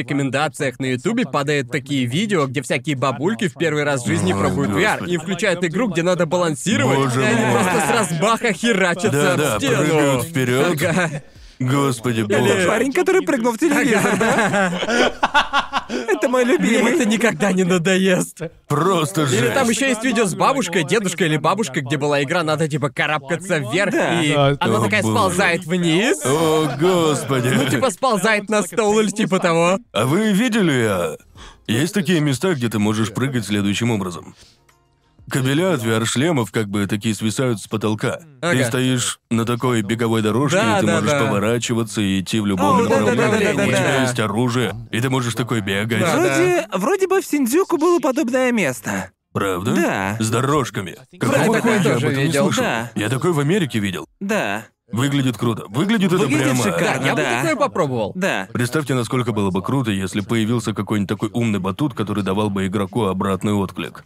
рекомендациях на Ютубе падают такие видео, где всякие бабульки в первый раз в жизни Ой, пробуют VR и включают игру, где надо балансировать, Боже и они мой. просто с разбаха херачатся Да-да, об стену. прыгают вперед. Ага. Господи Или боже. парень, который прыгнул в телевизор, да? [laughs] Это мой любимый. это никогда не надоест. Просто жесть. Или там еще есть видео с бабушкой, дедушкой или бабушкой, где была игра, надо типа карабкаться вверх, Да. и Да, она О, такая боже. сползает вниз. О, господи. Ну, типа сползает на стол или типа того. А вы видели, а... Есть такие места, где ты можешь прыгать следующим образом. Кабеля от VR-шлемов как бы такие свисают с потолка. Ты Ага. стоишь на такой беговой дорожке, Да, и ты да, можешь да. поворачиваться и идти в любом О, да, да, да, направлении. да, да, У тебя да. есть оружие, и ты можешь такой бегать. Да. Вроде, вроде бы в Синдзюку было подобное место. Правда? Да. С дорожками. Какого такое хуя я тоже об этом не видел. слышал? Да. Я такой в Америке видел. Да, Выглядит круто. Выглядит, Выглядит это прямо... Да, шикарно. я бы да. такое попробовал. да. Представьте, насколько было бы круто, если появился какой-нибудь такой умный батут, который давал бы игроку обратный отклик.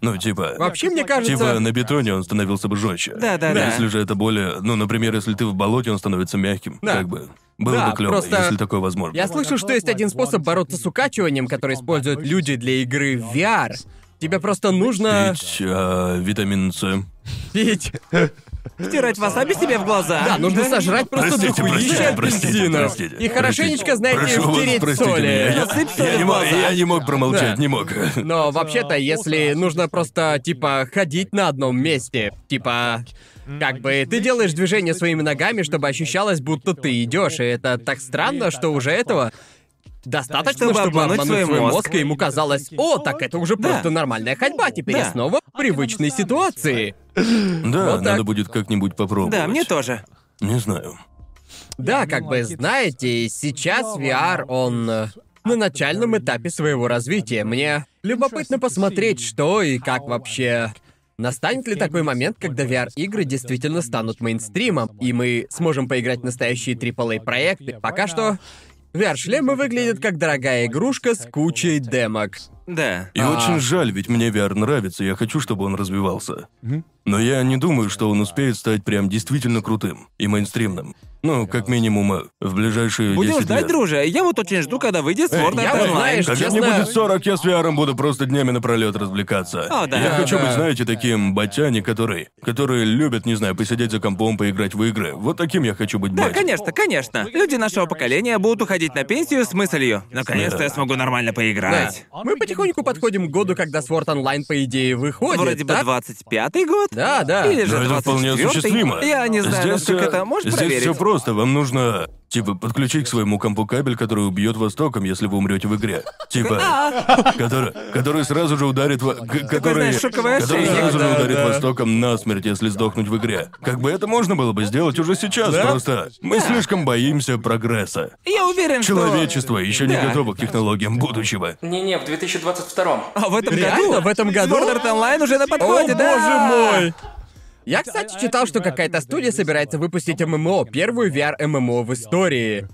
Ну, типа... Вообще, мне кажется... Типа на бетоне он становился бы жестче. Да, да, да. Если же это более... Ну, например, если ты в болоте, он становится мягким. Да. Как бы... Было Да, бы клево, просто- если такое возможно. Я слышал, что есть один способ бороться с укачиванием, который используют люди для игры в VR. Тебе просто нужно Пить а, витамин С. пить. Втирать васаби себе в глаза. Да, нужно сожрать просто Простите, дохуища простите, простите, апельсина. простите. И хорошенечко, знаете, Прошу вас, втереть простите соли. меня. Я, Насыпь соли я не в мог, глаза. я не мог промолчать, Да. не мог. Но вообще-то, если нужно просто, типа, ходить на одном месте, типа, как бы ты делаешь движение своими ногами, чтобы ощущалось, будто ты идешь, и это так странно, что уже этого достаточно, Чтобы чтобы, обмануть обмануть свой свой мозг. мозг, и ему казалось, о, так это уже Да. просто нормальная ходьба, теперь я Да. снова в привычной ситуации. Да, Вот надо так. будет как-нибудь попробовать. Да, мне тоже. Не знаю. Да, как бы знаете, сейчас VR, он э, на начальном этапе своего развития. Мне любопытно посмотреть, что и как вообще. Настанет ли такой момент, когда VR-игры действительно станут мейнстримом, и мы сможем поиграть в настоящие AAA-проекты? Пока что VR-шлемы выглядят как дорогая игрушка с кучей демок. Да. И А. очень жаль, ведь мне VR нравится, я хочу, чтобы он развивался. Но я не думаю, что он успеет стать прям действительно крутым и мейнстримным. Ну, как минимум, э, в ближайшие Будем 10 ждать, лет. друже. Я вот очень жду, когда выйдет Эй, Sword я Art вот, Online. знаешь, Когда честно- мне будет 40, я с VR буду просто днями напролет развлекаться. О, да. Я Да, хочу да. быть, знаете, таким батяне, которые, которые любят, не знаю, посидеть за компом, поиграть в игры. Вот таким я хочу быть Да, конечно, конечно. Люди нашего поколения будут уходить на пенсию с мыслью. Наконец-то Да. я смогу нормально Да. поиграть. Мы потихоньку подходим к году, когда Sword Online, по идее, выходит. Вроде бы так? 25-й год? Да, да. Или же Но это вполне 24-й? осуществимо. Я не знаю, Здесь, насколько э, это можешь здесь проверить. все просто. Вам нужно, типа, подключить к своему компу кабель, который убьет вас током, если вы умрете в игре. Типа, который, который сразу же ударит вас... Который, знаешь, который сразу же Да, ударит да. вас током насмерть, если сдохнуть в игре. Как бы это можно было бы сделать уже сейчас, Да? просто мы слишком боимся прогресса. Я уверен, что... Человечество еще не Да. готово к технологиям будущего. Не-не, в 2022 А в этом Реально? году? В этом году? Art Online уже на О, подходе, да? боже мой! Я, кстати, читал, что какая-то студия собирается выпустить ММО, первую VR-ММО в истории.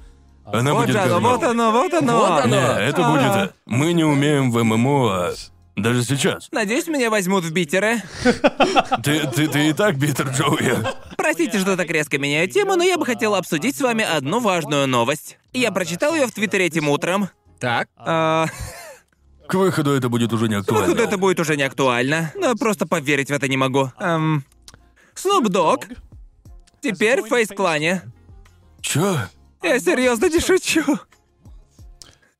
Она Вот будет оно, вот оно, вот оно. Вот оно. Не, это А. будет... э, Мы не умеем в ММО, а даже сейчас. Надеюсь, меня возьмут в битеры. [laughs] Ты, ты, ты и так битер, Джоуи. Простите, что так резко меняю тему, но я бы хотел обсудить с вами одну важную новость. Я прочитал ее в Твиттере этим утром. Так, А, К выходу это будет уже не актуально. Походу, это будет уже не актуально, но просто поверить в это не могу. Эм... Dogg теперь в фейс-клане. Чё? Я серьезно не шучу.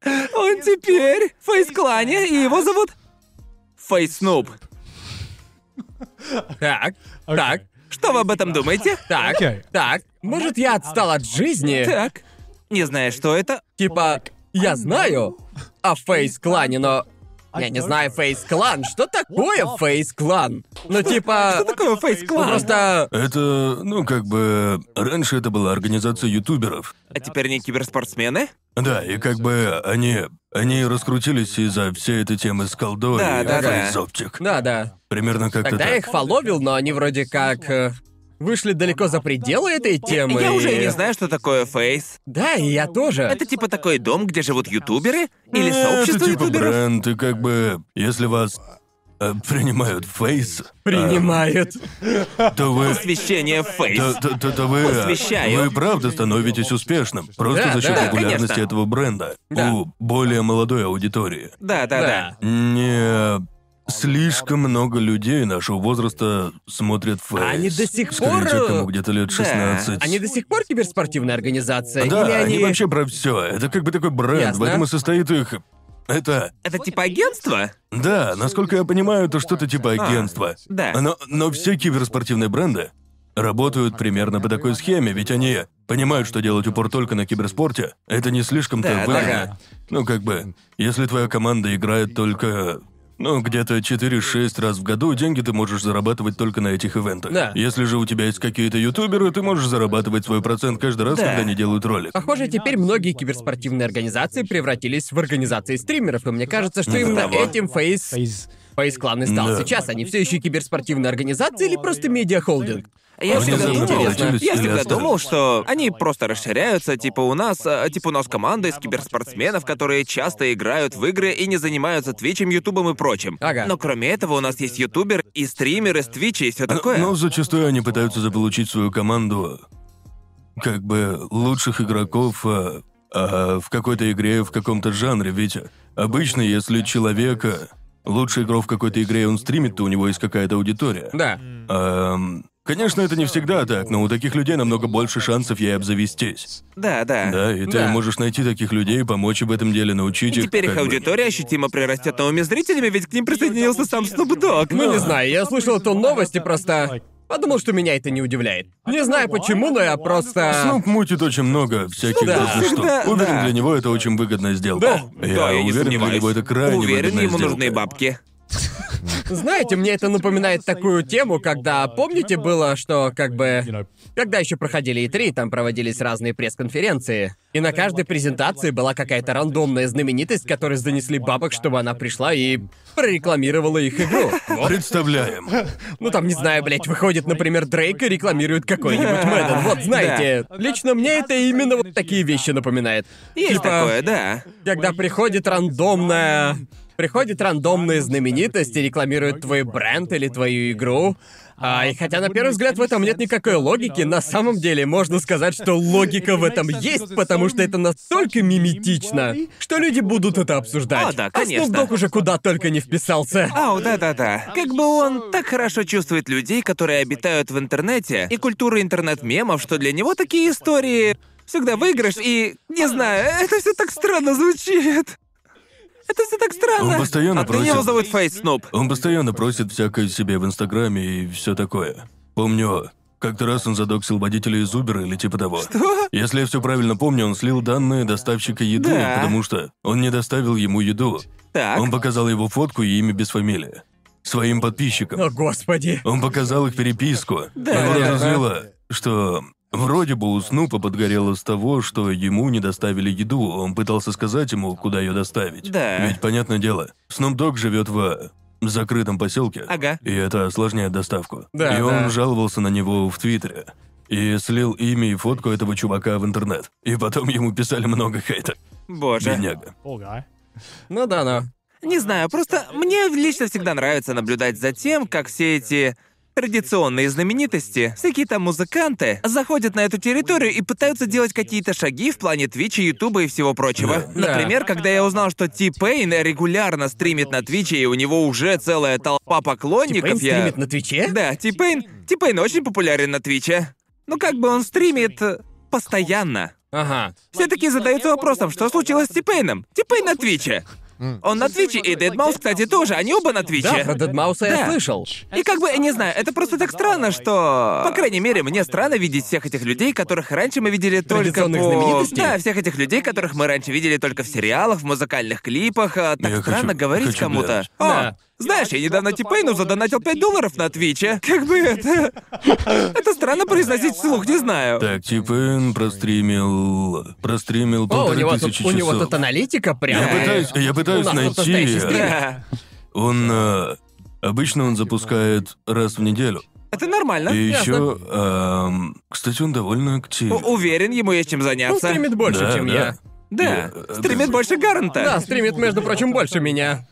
Он теперь в фейс-клане, и его зовут Фейс Снуп. [laughs] так, так, Что вы об этом думаете? [laughs] так, так. Может, я отстал от жизни? Так. Не знаю, что это. Типа, я знаю о Фейс-клане, но... Я не знаю Фейс-клан. Что такое Фейс-клан? Ну, типа... Что такое ну, фейс-клан? Просто... Это, ну, как бы... Раньше это была организация ютуберов. А теперь не киберспортсмены? Да, и как бы они... Они раскрутились из-за всей этой темы с колдой Да, и да, да. фейсовчик. Да, да. Примерно как-то Тогда так. я их фоловил, но они вроде как... э, Вышли далеко за пределы этой темы. Я уже и- не знаю, что такое фейс. Да, и я тоже. Это типа такой дом, где живут ютуберы? Или Э, сообщество Это типа ютуберов? бренд, и как бы... Если вас э, принимают в FaZe, Принимают. то вы... Освещение FaZe. То, то- то- то вы, Посвящаю. вы правда становитесь успешным. Просто Да, за счет да, популярности конечно. этого бренда Да. у более молодой аудитории. Да, да, да. Не слишком много людей нашего возраста смотрят FaZe. Они до сих Скорее, пор, те, кому где-то лет да. 16. Они до сих пор киберспортивная организация? Да, Или они... они... вообще про все. Это как бы такой бренд, Ясно. в этом и состоит их. Это. Это типа агентство? Да, насколько я понимаю, это что-то типа А, агентства. да. Но, но все киберспортивные бренды работают примерно по такой схеме, ведь они понимают, что делать упор только на киберспорте. Это не слишком-то Да, выгодно. ага. Ну, как бы, если твоя команда играет только. Ну, где-то 4-6 раз в году деньги ты можешь зарабатывать только на этих ивентах. Да. Если же у тебя есть какие-то ютуберы, ты можешь зарабатывать свой процент каждый раз, Да. когда они делают ролик. Похоже, теперь многие киберспортивные организации превратились в организации стримеров, и мне кажется, что именно того. этим Фейс... Фейс клан и стал Да. сейчас. Они все еще киберспортивная организация или просто медиахолдинг? Я Внезапно всегда думал, превратились я всегда думал, что они просто расширяются, типа у нас, а, типа у нас команда из киберспортсменов, которые часто играют в игры и не занимаются твичем, ютубом и прочим. Ага. Но кроме этого у нас есть ютубер и стримеры с твича и все Но- такое. Но зачастую они пытаются заполучить свою команду как бы лучших игроков а, а, в какой-то игре, в каком-то жанре, ведь обычно, если человека лучший игрок в какой-то игре, он стримит, то у него есть какая-то аудитория. Да. Ам, конечно, это не всегда так, но у таких людей намного больше шансов ей обзавестись. Да, да. Да, и ты Да. можешь найти таких людей, помочь в этом деле, научить И их. теперь их как бы. аудитория ощутимо прирастет новыми зрителями, ведь к ним присоединился сам Snoop Dogg. Ну, не знаю, я слышал эту новость и просто... Подумал, что меня это не удивляет. Не знаю почему, но я просто... Снуп мутит очень много всяких Да. разных штук. Уверен, да. для него это очень выгодная сделка. Да. Я да, я не уверен, для сомневаюсь. него это крайне Уверен, выгодная ему сделка. нужны бабки. Знаете, мне это напоминает такую тему, когда, помните, было, что как бы... Когда еще проходили E3, там проводились разные пресс-конференции. И на каждой презентации была какая-то рандомная знаменитость, которой занесли бабок, чтобы она пришла и прорекламировала их игру. Вот. [laughs] Представляем. Ну там, не знаю, блядь, выходит, например, Дрейк и рекламирует какой-нибудь [laughs] Мэдден. Вот, знаете, лично мне это именно вот такие вещи напоминает. Есть Типа, такое, да. когда приходит рандомная... Приходит рандомная знаменитость и рекламирует твой бренд или твою игру. А, и хотя на первый взгляд в этом нет никакой логики, на самом деле можно сказать, что логика в этом есть, потому что это настолько миметично, что люди будут это обсуждать. О, да, А конечно. Snoop Dogg уже куда только не вписался. Ау, да-да-да. Как бы он так хорошо чувствует людей, которые обитают в интернете, и культуру интернет-мемов, что для него такие истории всегда выигрыш, и... Не знаю, это все так странно звучит. Это все так странно. Он постоянно его просит- зовут Фейс Снуп. Он постоянно просит всякое себе в Инстаграме и все такое. Помню, Как-то раз он задоксил водителя из Убера или типа того. Что? Если я все правильно помню, он слил данные доставщика еды, Да. потому что он не доставил ему еду. Так. Он показал его фотку и имя без фамилии. Своим подписчикам. О, господи. Он показал их переписку. Да. Его разозлило, что вроде бы у Снупа подгорело с того, что ему не доставили еду. Он пытался сказать ему, куда ее доставить. Да. Ведь, понятное дело, Снуп Дог живет в закрытом поселке. Ага. И это осложняет доставку. Да, и он да. жаловался на него в Твиттере. И слил имя и фотку этого чувака в интернет. И потом ему писали много хейта. Боже. Бедняга. Ну да, ну. Не знаю, просто мне лично всегда нравится наблюдать за тем, как все эти традиционные знаменитости, всякие там музыканты, заходят на эту территорию и пытаются делать какие-то шаги в плане Твича, Ютуба и всего прочего. Да. Например, когда я узнал, что T-Pain регулярно стримит на Твиче, и у него уже целая толпа поклонников, T-Pain... стримит на Твиче? Да, T-Pain... T-Pain очень популярен на Твиче. Ну как бы он стримит э, постоянно. Ага. Все таки задаются вопросом, что случилось с T-Pain ом? T-Pain на Твиче. Он на Твиче, и deadmau5, кстати, тоже. Они оба на Твиче. Да, про deadmau5 а я Да. слышал. И как бы, я не знаю, это просто так странно, что... По крайней мере, мне странно видеть всех этих людей, которых раньше мы видели только по... Знаменитостей? Да, всех этих людей, которых мы раньше видели только в сериалах, в музыкальных клипах. а Так Я странно хочу- говорить хочу кому-то. глянуть. О, Да. Знаешь, я недавно T-Pain у задонатил 5 долларов на Твиче. Как бы это... Это странно произносить вслух, не знаю. Так, Типен простримил... Простримил О, у полторы него, тысячи тут, у него часов. тут аналитика прям. Я пытаюсь, я пытаюсь У нас тут найти... стрим. Он... э, обычно он запускает раз в неделю. Это нормально. И Ясно. еще... эм, кстати, он довольно активен. У- Уверен, ему есть чем Он заняться. стримит больше, Да, чем да. я. Да, Я- стримит больше Гаранта. Да, стримит, между прочим, больше меня.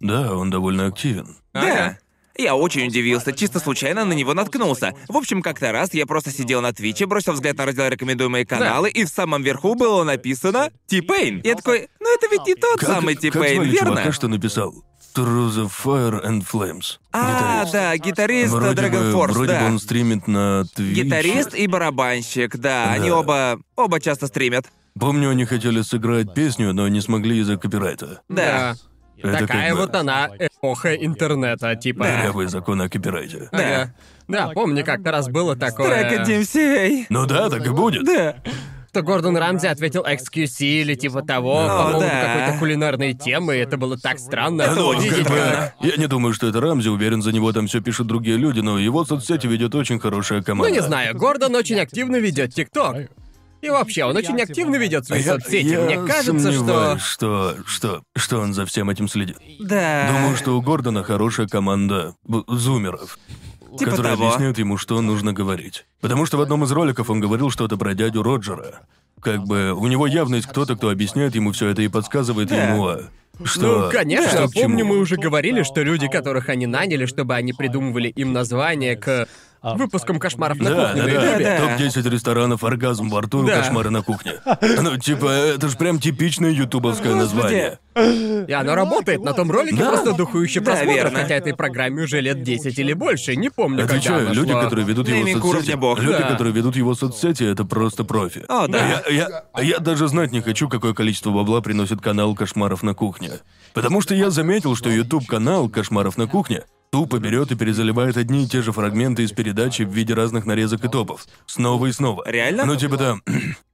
Да, он довольно активен. Да. Я очень удивился, чисто случайно на него наткнулся. В общем, как-то раз я просто сидел на Твиче, бросил взгляд на раздел «Рекомендуемые каналы», и в самом верху было написано «T-Pain». Я такой, ну это ведь не тот Как, самый как T-Pain, звали верно? чувака, что написал? Through the Fire and Flames. А, Гитарист. да, гитарист Вроде Dragon бы, Force, вроде да. бы он стримит на Твиче. Гитарист и барабанщик, да, они Да. оба, оба часто стримят. Помню, они хотели сыграть песню, но не смогли из-за копирайта. Да. Это Такая как бы вот она эпоха интернета, типа. Дырявые законы о копирайте. Ага. Да, помню, как-то раз было такое. Трек DMCA. Ну да, так и будет. Да. Что Гордон Рамзи ответил XQC или типа того, О, по поводу да. какой-то кулинарной темы, и это было так странно. Это Ну, как бы, я не думаю, что это Рамзи, уверен, за него там все пишут другие люди, но его соцсети ведет очень хорошая Ну, команда. не знаю, Гордон очень активно ведет ТикТок. И вообще, он очень активно ведет свои я, соцсети. я Мне кажется, что... что... что... что он за всем этим следит. Да. Думаю, что у Гордона хорошая команда б- зумеров. Типа которые того. объясняют ему, что нужно говорить. Потому что в одном из роликов он говорил что-то про дядю Роджера. Как бы у него явно есть кто-то, кто объясняет ему все это и подсказывает Да. ему, а, что. Ну, конечно, что помню, мы уже говорили, что люди, которых они наняли, чтобы они придумывали им название к выпускам кошмаров на Да, кухне да, на да. Ютубе. Да. Топ-10 ресторанов оргазм во рту и Да. кошмары на кухне. Ну, типа, это ж прям типичное ютубовское название. И оно работает на том ролике Да. просто духующе Да, просмотров, верно. хотя этой программе уже лет 10 или больше. Не помню, когда Отвечаю, она люди, шла. которые ведут его Нейминг соцсети, уровня бог. люди, Да. которые ведут его соцсети, это просто профи. О, да. Я, я, я даже знать не хочу, какое количество бабла приносит канал «Кошмаров на кухне». Потому что я заметил, что YouTube-канал «Кошмаров на кухне» тупо берет и перезаливает одни и те же фрагменты из передачи в виде разных нарезок и топов. Снова и снова. Реально? Ну, типа там,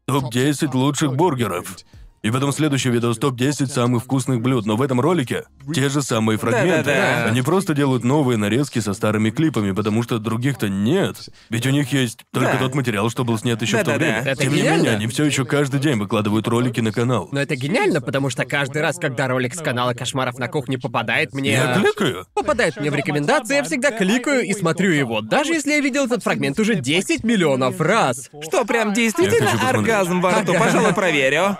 топ-10 лучших бургеров. И потом следующий видос топ-10 самых вкусных блюд, но в этом ролике те же самые фрагменты. Да-да-да. Они просто делают новые нарезки со старыми клипами, потому что других-то нет. Ведь у них есть только Да. тот материал, что был снят еще в то Да-да-да. время. Это Тем не гениально. менее, они все еще каждый день выкладывают ролики на канал. Но это гениально, потому что каждый раз, когда ролик с канала Кошмаров на кухне попадает мне... Я кликаю. Попадает мне в рекомендации, я всегда кликаю и смотрю его, даже если я видел этот фрагмент уже 10 миллионов раз. Что, прям действительно Я хочу посмотреть. оргазм во рту? Пожалуй, [laughs] проверю.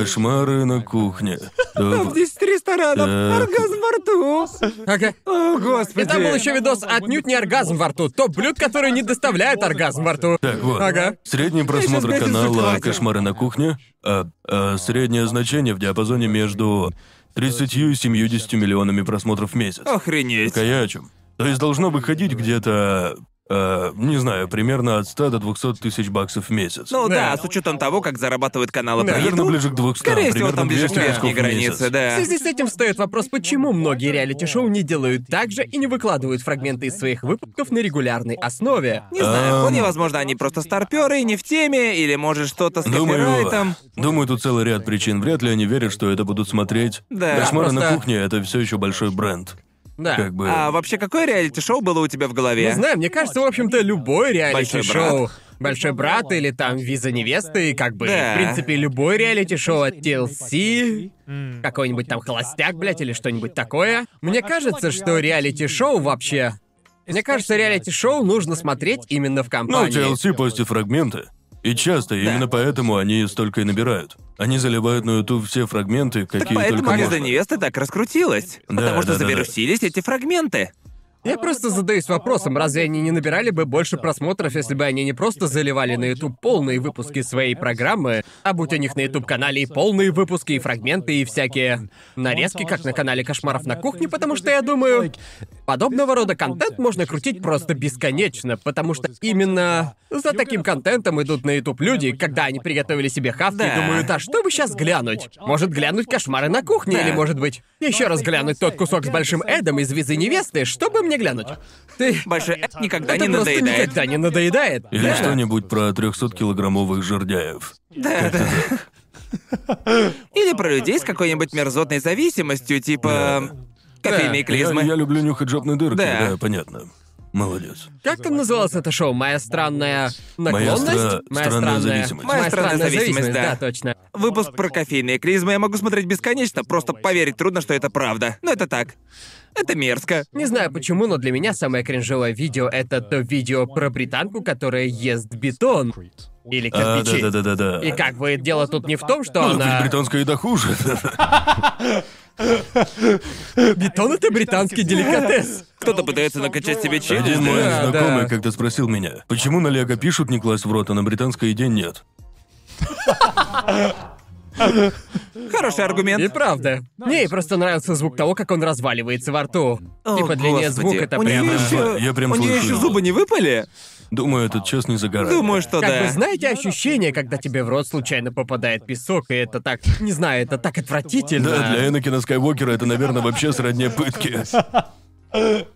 Кошмары на кухне. Топ. 10 ресторанов, Так. оргазм во рту. Ага. О, И господи. там был еще видос отнюдь не оргазм во рту. Топ блюд, которые не доставляют оргазм во рту. Так вот, Ага. средний просмотр канала. «Кошмары на кухне», а, а, среднее значение в диапазоне между 30 и 70 миллионами просмотров в месяц. Охренеть. Так а я о чем? То есть должно выходить где-то э, не знаю, примерно от 100 до 200 тысяч баксов в месяц. Ну да. Да. с учетом того, как зарабатывают каналы про Наверное, еду, ближе к 200, Скорее всего, примерно там ближе к 200 верхней кусков в границе, месяц. да. В связи с этим встает вопрос, почему многие реалити-шоу не делают так же и не выкладывают фрагменты из своих выпусков на регулярной основе. Не знаю, Ам. вполне возможно, они просто старперы не в теме, или может что-то с Думаю, копирайтом. думаю, тут целый ряд причин. Вряд ли они верят, что это будут смотреть. Да, Кошмары на просто- кухне это все еще большой бренд. Да. Как бы. А вообще, какое реалити-шоу было у тебя в голове? Не знаю, мне кажется, в общем-то, любой реалити-шоу. Большой брат или там виза невесты, как бы, Да. в принципе, любой реалити-шоу от TLC, какой-нибудь там холостяк, блядь, или что-нибудь такое. Мне кажется, что реалити-шоу вообще... Мне кажется, реалити-шоу нужно смотреть именно в Ну, компании. TLC постит фрагменты. И часто, именно поэтому они столько и набирают. Они заливают на YouTube все фрагменты, какие Поэтому только «Виза можно. невесты» так раскрутилась. Да, потому что да, да, да. завирусились эти фрагменты. Я просто задаюсь вопросом, разве они не набирали бы больше просмотров, если бы они не просто заливали на YouTube полные выпуски своей программы, а будь у них на YouTube-канале и полные выпуски, и фрагменты, и всякие нарезки, как на канале Кошмаров на кухне, потому что я думаю, подобного рода контент можно крутить просто бесконечно, потому что именно за таким контентом идут на YouTube люди, когда они приготовили себе хавки Да. и думают, а что бы сейчас глянуть? Может глянуть Кошмары на кухне, Да. или может быть еще раз глянуть тот кусок с большим Эдом из визы невесты, что бы мне глянуть? Ты... Большой Эд никогда Это не просто надоедает. никогда не надоедает. Или Да. что-нибудь про 300-килограммовых жердяев. Да, да. Или про людей с какой-нибудь мерзотной зависимостью, типа кофейные Я, клизмы. я люблю нюхать жопные дырки, Да. да, понятно. Молодец. Как там называлось это шоу? Моя странная Моя наклонность? стра- странная зависимость. Моя странная зависимость, да. да, точно. Выпуск про кофейные клизмы я могу смотреть бесконечно, просто поверить трудно, что это правда. Но это так. Это мерзко. Не знаю почему, но для меня самое кринжовое видео — это то видео про британку, которая ест бетон. Или А, кирпичи. да-да-да-да-да. И как бы дело тут не в том, что Ну, она... ведь британская еда хуже. Бетон — это британский деликатес. Кто-то пытается накачать себе челюсть. Один мой Да, знакомый да. как-то спросил меня, почему на Лего пишут не класть в рот, а на британской еде нет. Хороший И аргумент. правда. Мне просто нравится звук того, как он разваливается во рту. О, типа длиннее господи. звук это прямо... Еще... Я прям у нее еще зубы не выпали? Думаю, этот час не за горами. Думаю, что Как да. вы знаете ощущение, когда тебе в рот случайно попадает песок, и это так... Не знаю, это так отвратительно. Да, для Энакина Скайуокера это, наверное, вообще сродни пытки.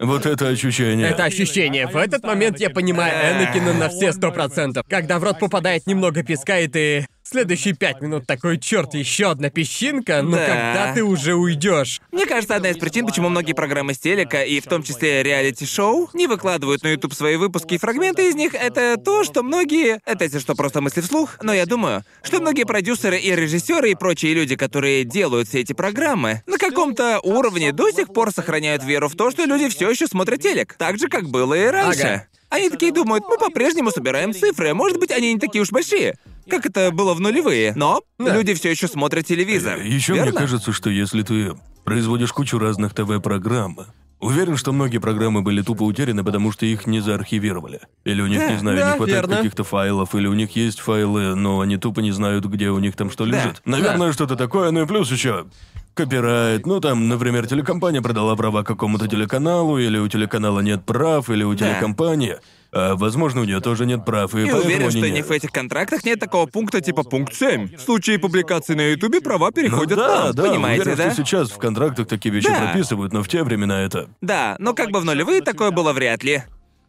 Вот это ощущение. Это ощущение. В этот момент я понимаю Энакина на все сто процентов. Когда в рот попадает немного песка, и ты следующие пять минут такой, черт, еще одна песчинка, но Да. когда ты уже уйдешь. Мне кажется, одна из причин, почему многие программы с телека, и в том числе реалити-шоу, не выкладывают на YouTube свои выпуски и фрагменты из них, это то, что многие... Это если что, просто мысли вслух. Но я думаю, что многие продюсеры и режиссеры и прочие люди, которые делают все эти программы, на каком-то уровне до сих пор сохраняют веру в то, что люди все еще смотрят телек. Так же, как было и раньше. Ага. Они такие думают, мы по-прежнему собираем цифры, может быть, они не такие уж большие. Как это было в нулевые. Но Да. люди все еще смотрят телевизор. Еще мне кажется, что если ты производишь кучу разных ТВ-программ, уверен, что многие программы были тупо утеряны, потому что их не заархивировали. Или у них, Да, не знаю, да, не хватает верно. каких-то файлов, или у них есть файлы, но они тупо не знают, где у них там что лежит. Наверное, что-то такое, ну и плюс еще копирайт. Ну там, например, телекомпания продала права какому-то телеканалу, или у телеканала нет прав, или у Да. телекомпании. А, возможно, у нее тоже нет прав, и, И поэтому уверен, они что не- ни в этих контрактах нет такого пункта типа пункт 7. В случае публикации на Ютубе права Ну переходят да, нам. да, Понимаете, уверен, да? что сейчас в контрактах такие вещи Да. прописывают, но в те времена это... Да, но как бы в нулевые такое было вряд ли.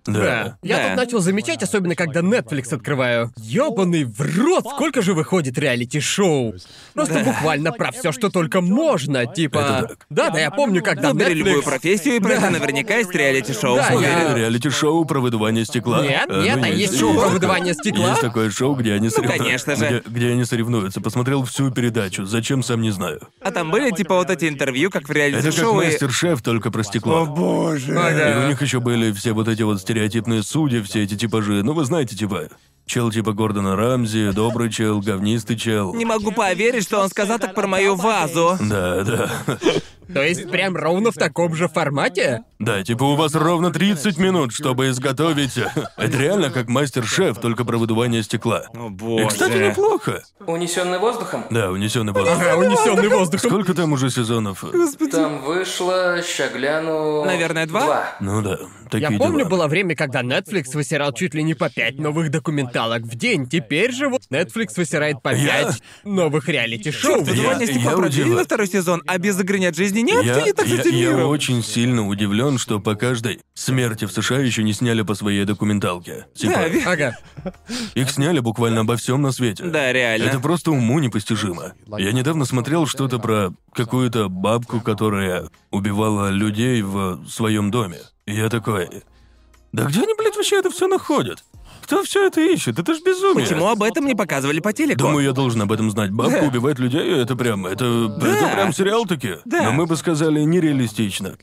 Да. Я Да. тут начал замечать, особенно когда Netflix открываю. Ёбаный в рот, сколько же выходит реалити-шоу? Просто буквально про все, что только можно. Типа. Да, да, я помню, когда Выбери Netflix... любую профессию, и про Да. это наверняка есть реалити-шоу. Да, я- Реалити-шоу про выдувание стекла. Нет, А, нет, ну, а есть шоу про выдувание стекла? Есть такое шоу, где они сорев- конечно же. Где, где они соревнуются. Посмотрел всю передачу. Зачем, сам не знаю. А там были типа вот эти интервью, как в Это как реалити-шоу. и- мастер-шеф, только про стекло. боже. И у них еще были все вот эти вот стереотипные судьи, все эти типажи. Ну, вы знаете, типа... Чел типа Гордона Рамзи, добрый чел, говнистый чел. Не могу поверить, что он сказал так про мою вазу. Да, да. То есть прям ровно в таком же формате? Да, типа у вас ровно 30 минут, чтобы изготовить... [laughs] Это реально как мастер-шеф, только про выдувание стекла. О И, боже. кстати, неплохо. Унесенный воздухом? Да, унесенный воздух. Ага, унесенный воздухом. Сколько там уже сезонов? Там вышло, ща гляну... Наверное, два? Ну да, такие Я помню, дела. было время, когда Netflix высирал чуть ли не по пять новых документалок в день. Теперь же вот Netflix высирает по Я- пять новых реалити-шоу. Я- стекла я продлили удивлен. на второй сезон, а без огонь от жизни нет? Я, Ты не так я- я очень сильно удивлен, что по каждой смерти в США еще не сняли по своей документалке. Типа, Да, ви- Ага. их сняли буквально обо всем на свете. Да, реально. Это просто уму непостижимо. Я недавно смотрел что-то про какую-то бабку, которая убивала людей в своем доме. И я такой. Да где они, блядь, вообще это все находят? Кто все это ищет? Это ж безумие. Почему об этом не показывали по телеку? Думаю, я должен об этом знать. Бабка Да. убивает людей, это прям, это, это прям сериал таки. Да. Но мы бы сказали нереалистично.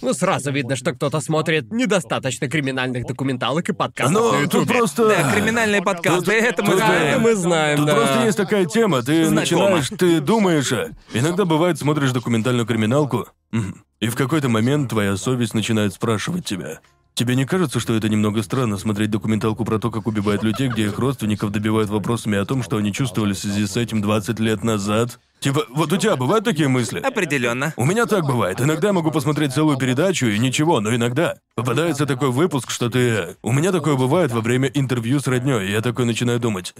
Ну, сразу видно, что кто-то смотрит недостаточно криминальных документалок и подкастов Но на тут Ютубе. просто... Да, криминальные подкасты, Тут- это мы тут, Да, знаем. это мы знаем, Тут да. просто есть такая тема, ты Знакомо. начинаешь, ты думаешь, а иногда бывает, смотришь документальную криминалку, и в какой-то момент твоя совесть начинает спрашивать тебя. Тебе не кажется, что это немного странно смотреть документалку про то, как убивают людей, где их родственников добивают вопросами о том, что они чувствовали в связи с этим 20 лет назад? Типа, вот у тебя бывают такие мысли? Определенно. У меня так бывает. Иногда я могу посмотреть целую передачу и ничего, но иногда попадается такой выпуск, что ты... У меня такое бывает во время интервью с роднёй, и я такой начинаю думать...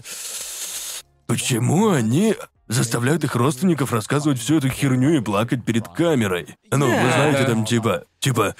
Почему они заставляют их родственников рассказывать всю эту херню и плакать перед камерой? Ну, вы Да. знаете, там типа... Типа,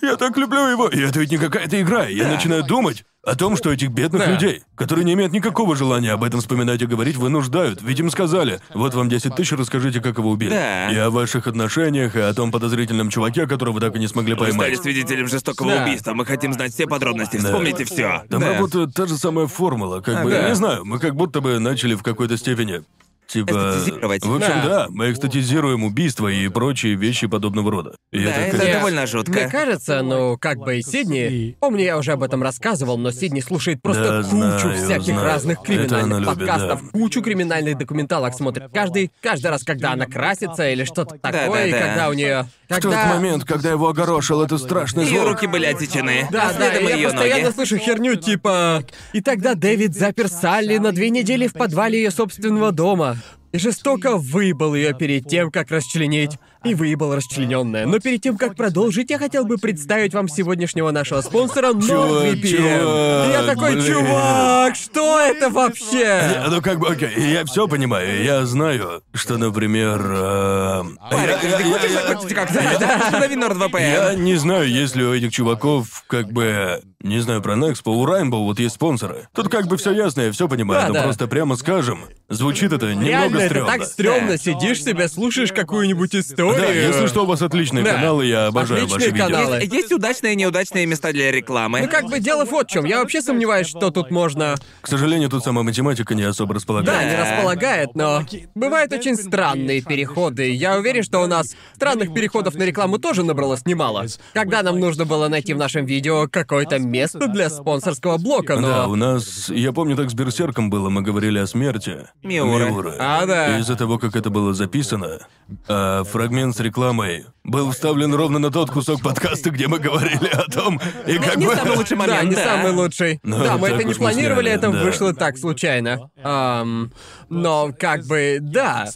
я так люблю его, и это ведь не какая-то игра. И Я начинаю думать о том, что этих бедных Да. людей, которые не имеют никакого желания об этом вспоминать и говорить, вынуждают. Ведь им сказали, вот вам 10 тысяч, расскажите, как его убили. Да. И о ваших отношениях, и о том подозрительном чуваке, которого вы так и не смогли Вы стали поймать. свидетелем жестокого Да. убийства. Мы хотим знать все подробности. Вспомните все. Там работает та же самая формула, как бы, Ага. не знаю, мы как будто бы начали в какой-то степени. Типа... Эстетизировать. В общем, Да. да. мы экстатизируем убийства и прочие вещи подобного рода. И Да, это, это конечно, довольно жутко. Мне кажется, ну, как бы и Сидни... Помню, я уже об этом рассказывал, но Сидни слушает просто Да, кучу знаю, всяких знаю. разных криминальных любит, подкастов, да. кучу криминальных документалок смотрит. Каждый, каждый раз, когда она красится или что-то такое, да, и да. когда у нее. В тот момент, когда его огорошил, это страшный Ее звук. руки были отсечены. Да, а да, следом и я ее постоянно ноги. слышу херню типа... И тогда Дэвид запер Салли на две недели в подвале ее собственного дома. И жестоко выебал ее перед тем, как расчленить. И выебал расчлененная. Но перед тем, как продолжить, я хотел бы представить вам сегодняшнего нашего спонсора NordVPN. я такой, блин. чувак, что это вообще? Ну как бы, окей, я все понимаю. Я знаю, что, например... э, Парень, я- ты я- хочешь я- закончить как-то? Да, Установи Я NordVPN. не знаю, есть ли у этих чуваков, как бы, не знаю про Nexpo, у Rainbow вот есть спонсоры. Тут как бы все ясно, я все понимаю, Да, но да. просто прямо скажем, звучит это немного Реально, это стрёмно. так стрёмно. Сидишь себе, слушаешь какую-нибудь историю. Да, если что, у вас отличные Да. каналы, я обожаю Отличные ваши видео. каналы. Есть, есть удачные и неудачные места для рекламы. Ну как бы дело вот в чем. Я вообще сомневаюсь, что тут можно К сожалению, тут сама математика не особо Да, располагает. не располагает, но бывают очень странные переходы. Я уверен, что у нас странных переходов на рекламу тоже набралось немало. Когда нам нужно было найти в нашем видео какое-то место для спонсорского блока, но... Да, у нас... Я помню, так с Берсерком было, мы говорили о смерти. Миуры. А, да. И из-за того, как это было записано, а, фрагмент с рекламой был вставлен ровно на тот кусок подкаста, где мы говорили о том, и как не бы... самый лучший момент. Да, не да. самый лучший. Ну, да, мы это не планировали, сняли, это да. вышло так случайно. Ам, но как бы, да.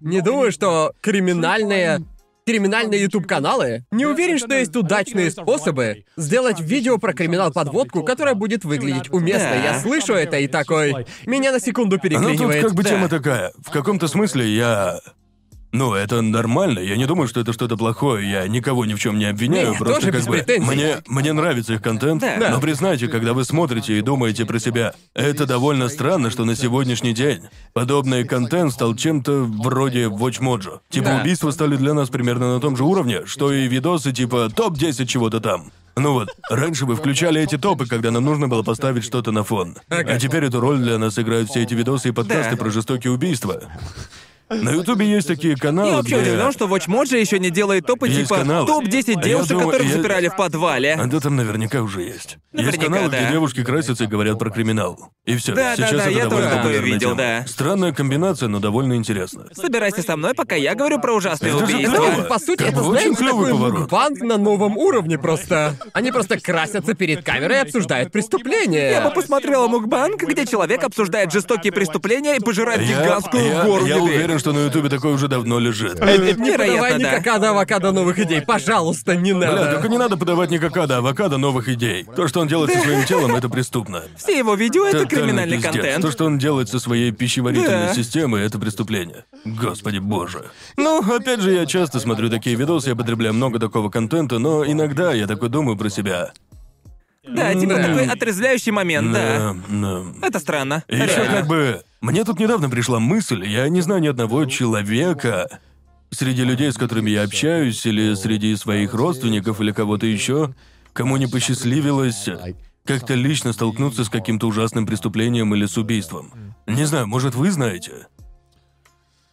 Не думаю, что криминальные криминальные YouTube-каналы, не уверен, что есть удачные способы сделать видео про криминал-подводку, которое будет выглядеть уместно. Да. Я слышу это и такой... Меня на секунду Ну переклинивает. тут как бы Да. тема такая. В каком-то смысле я... Ну, это нормально. Я не думаю, что это что-то плохое. Я никого ни в чем не обвиняю. Не, я просто тоже как без бы претензий. мне мне нравится их контент. Да. Но признайте, когда вы смотрите и думаете про себя, это довольно странно, что на сегодняшний день подобный контент стал чем-то вроде Watch Mojo. Типа Да. убийства стали для нас примерно на том же уровне, что и видосы типа топ 10 чего-то там. Ну вот, раньше вы включали эти топы, когда нам нужно было поставить что-то на фон. А теперь эту роль для нас играют все эти видосы и подкасты Да. про жестокие убийства. На Ютубе есть такие каналы, Я вообще где... удивлен, что WatchMojo еще не делает топы Есть типа каналы. топ-10 Я девушек, думаю, которых я- запирали в подвале. А да там наверняка уже есть. Наверняка, есть каналы, да. где девушки красятся и говорят про криминал. И все. Да, да, Сейчас да, это я довольно тоже такое популярная видел, тема. да. Странная комбинация, но довольно интересно. Собирайся со мной, пока я говорю про ужасные Это же убийства. клёво. По сути, Как это, бы очень знаете, клёвый такой поворот. мукбанг на новом уровне просто. Они просто красятся перед камерой и обсуждают преступления. Я бы посмотрела мукбанг, где человек обсуждает жестокие преступления и пожирает Я, гигантскую я- гору я еды. уверен, что на Ютубе такое уже давно лежит. Не подавай Вероятно, ни да. какада авокадо новых идей, пожалуйста, не Бля, надо. только не надо подавать никакая до авокадо новых идей. То, что он делает со своим телом, это преступно. Все его видео — это Тотальный криминальный пиздец. контент. То, что он делает со своей пищеварительной Да. системой, это преступление. Господи боже. Ну, опять же, я часто смотрю такие видосы, я потребляю много такого контента, но иногда я такой думаю про себя. Да, типа Да. такой отрезвляющий момент, да. да. Это странно. И еще Реально. как бы... Мне тут недавно пришла мысль, я не знаю ни одного человека среди людей, с которыми я общаюсь, или среди своих родственников, или кого-то еще, кому не посчастливилось как-то лично столкнуться с каким-то ужасным преступлением или с убийством. Не знаю, может, вы знаете?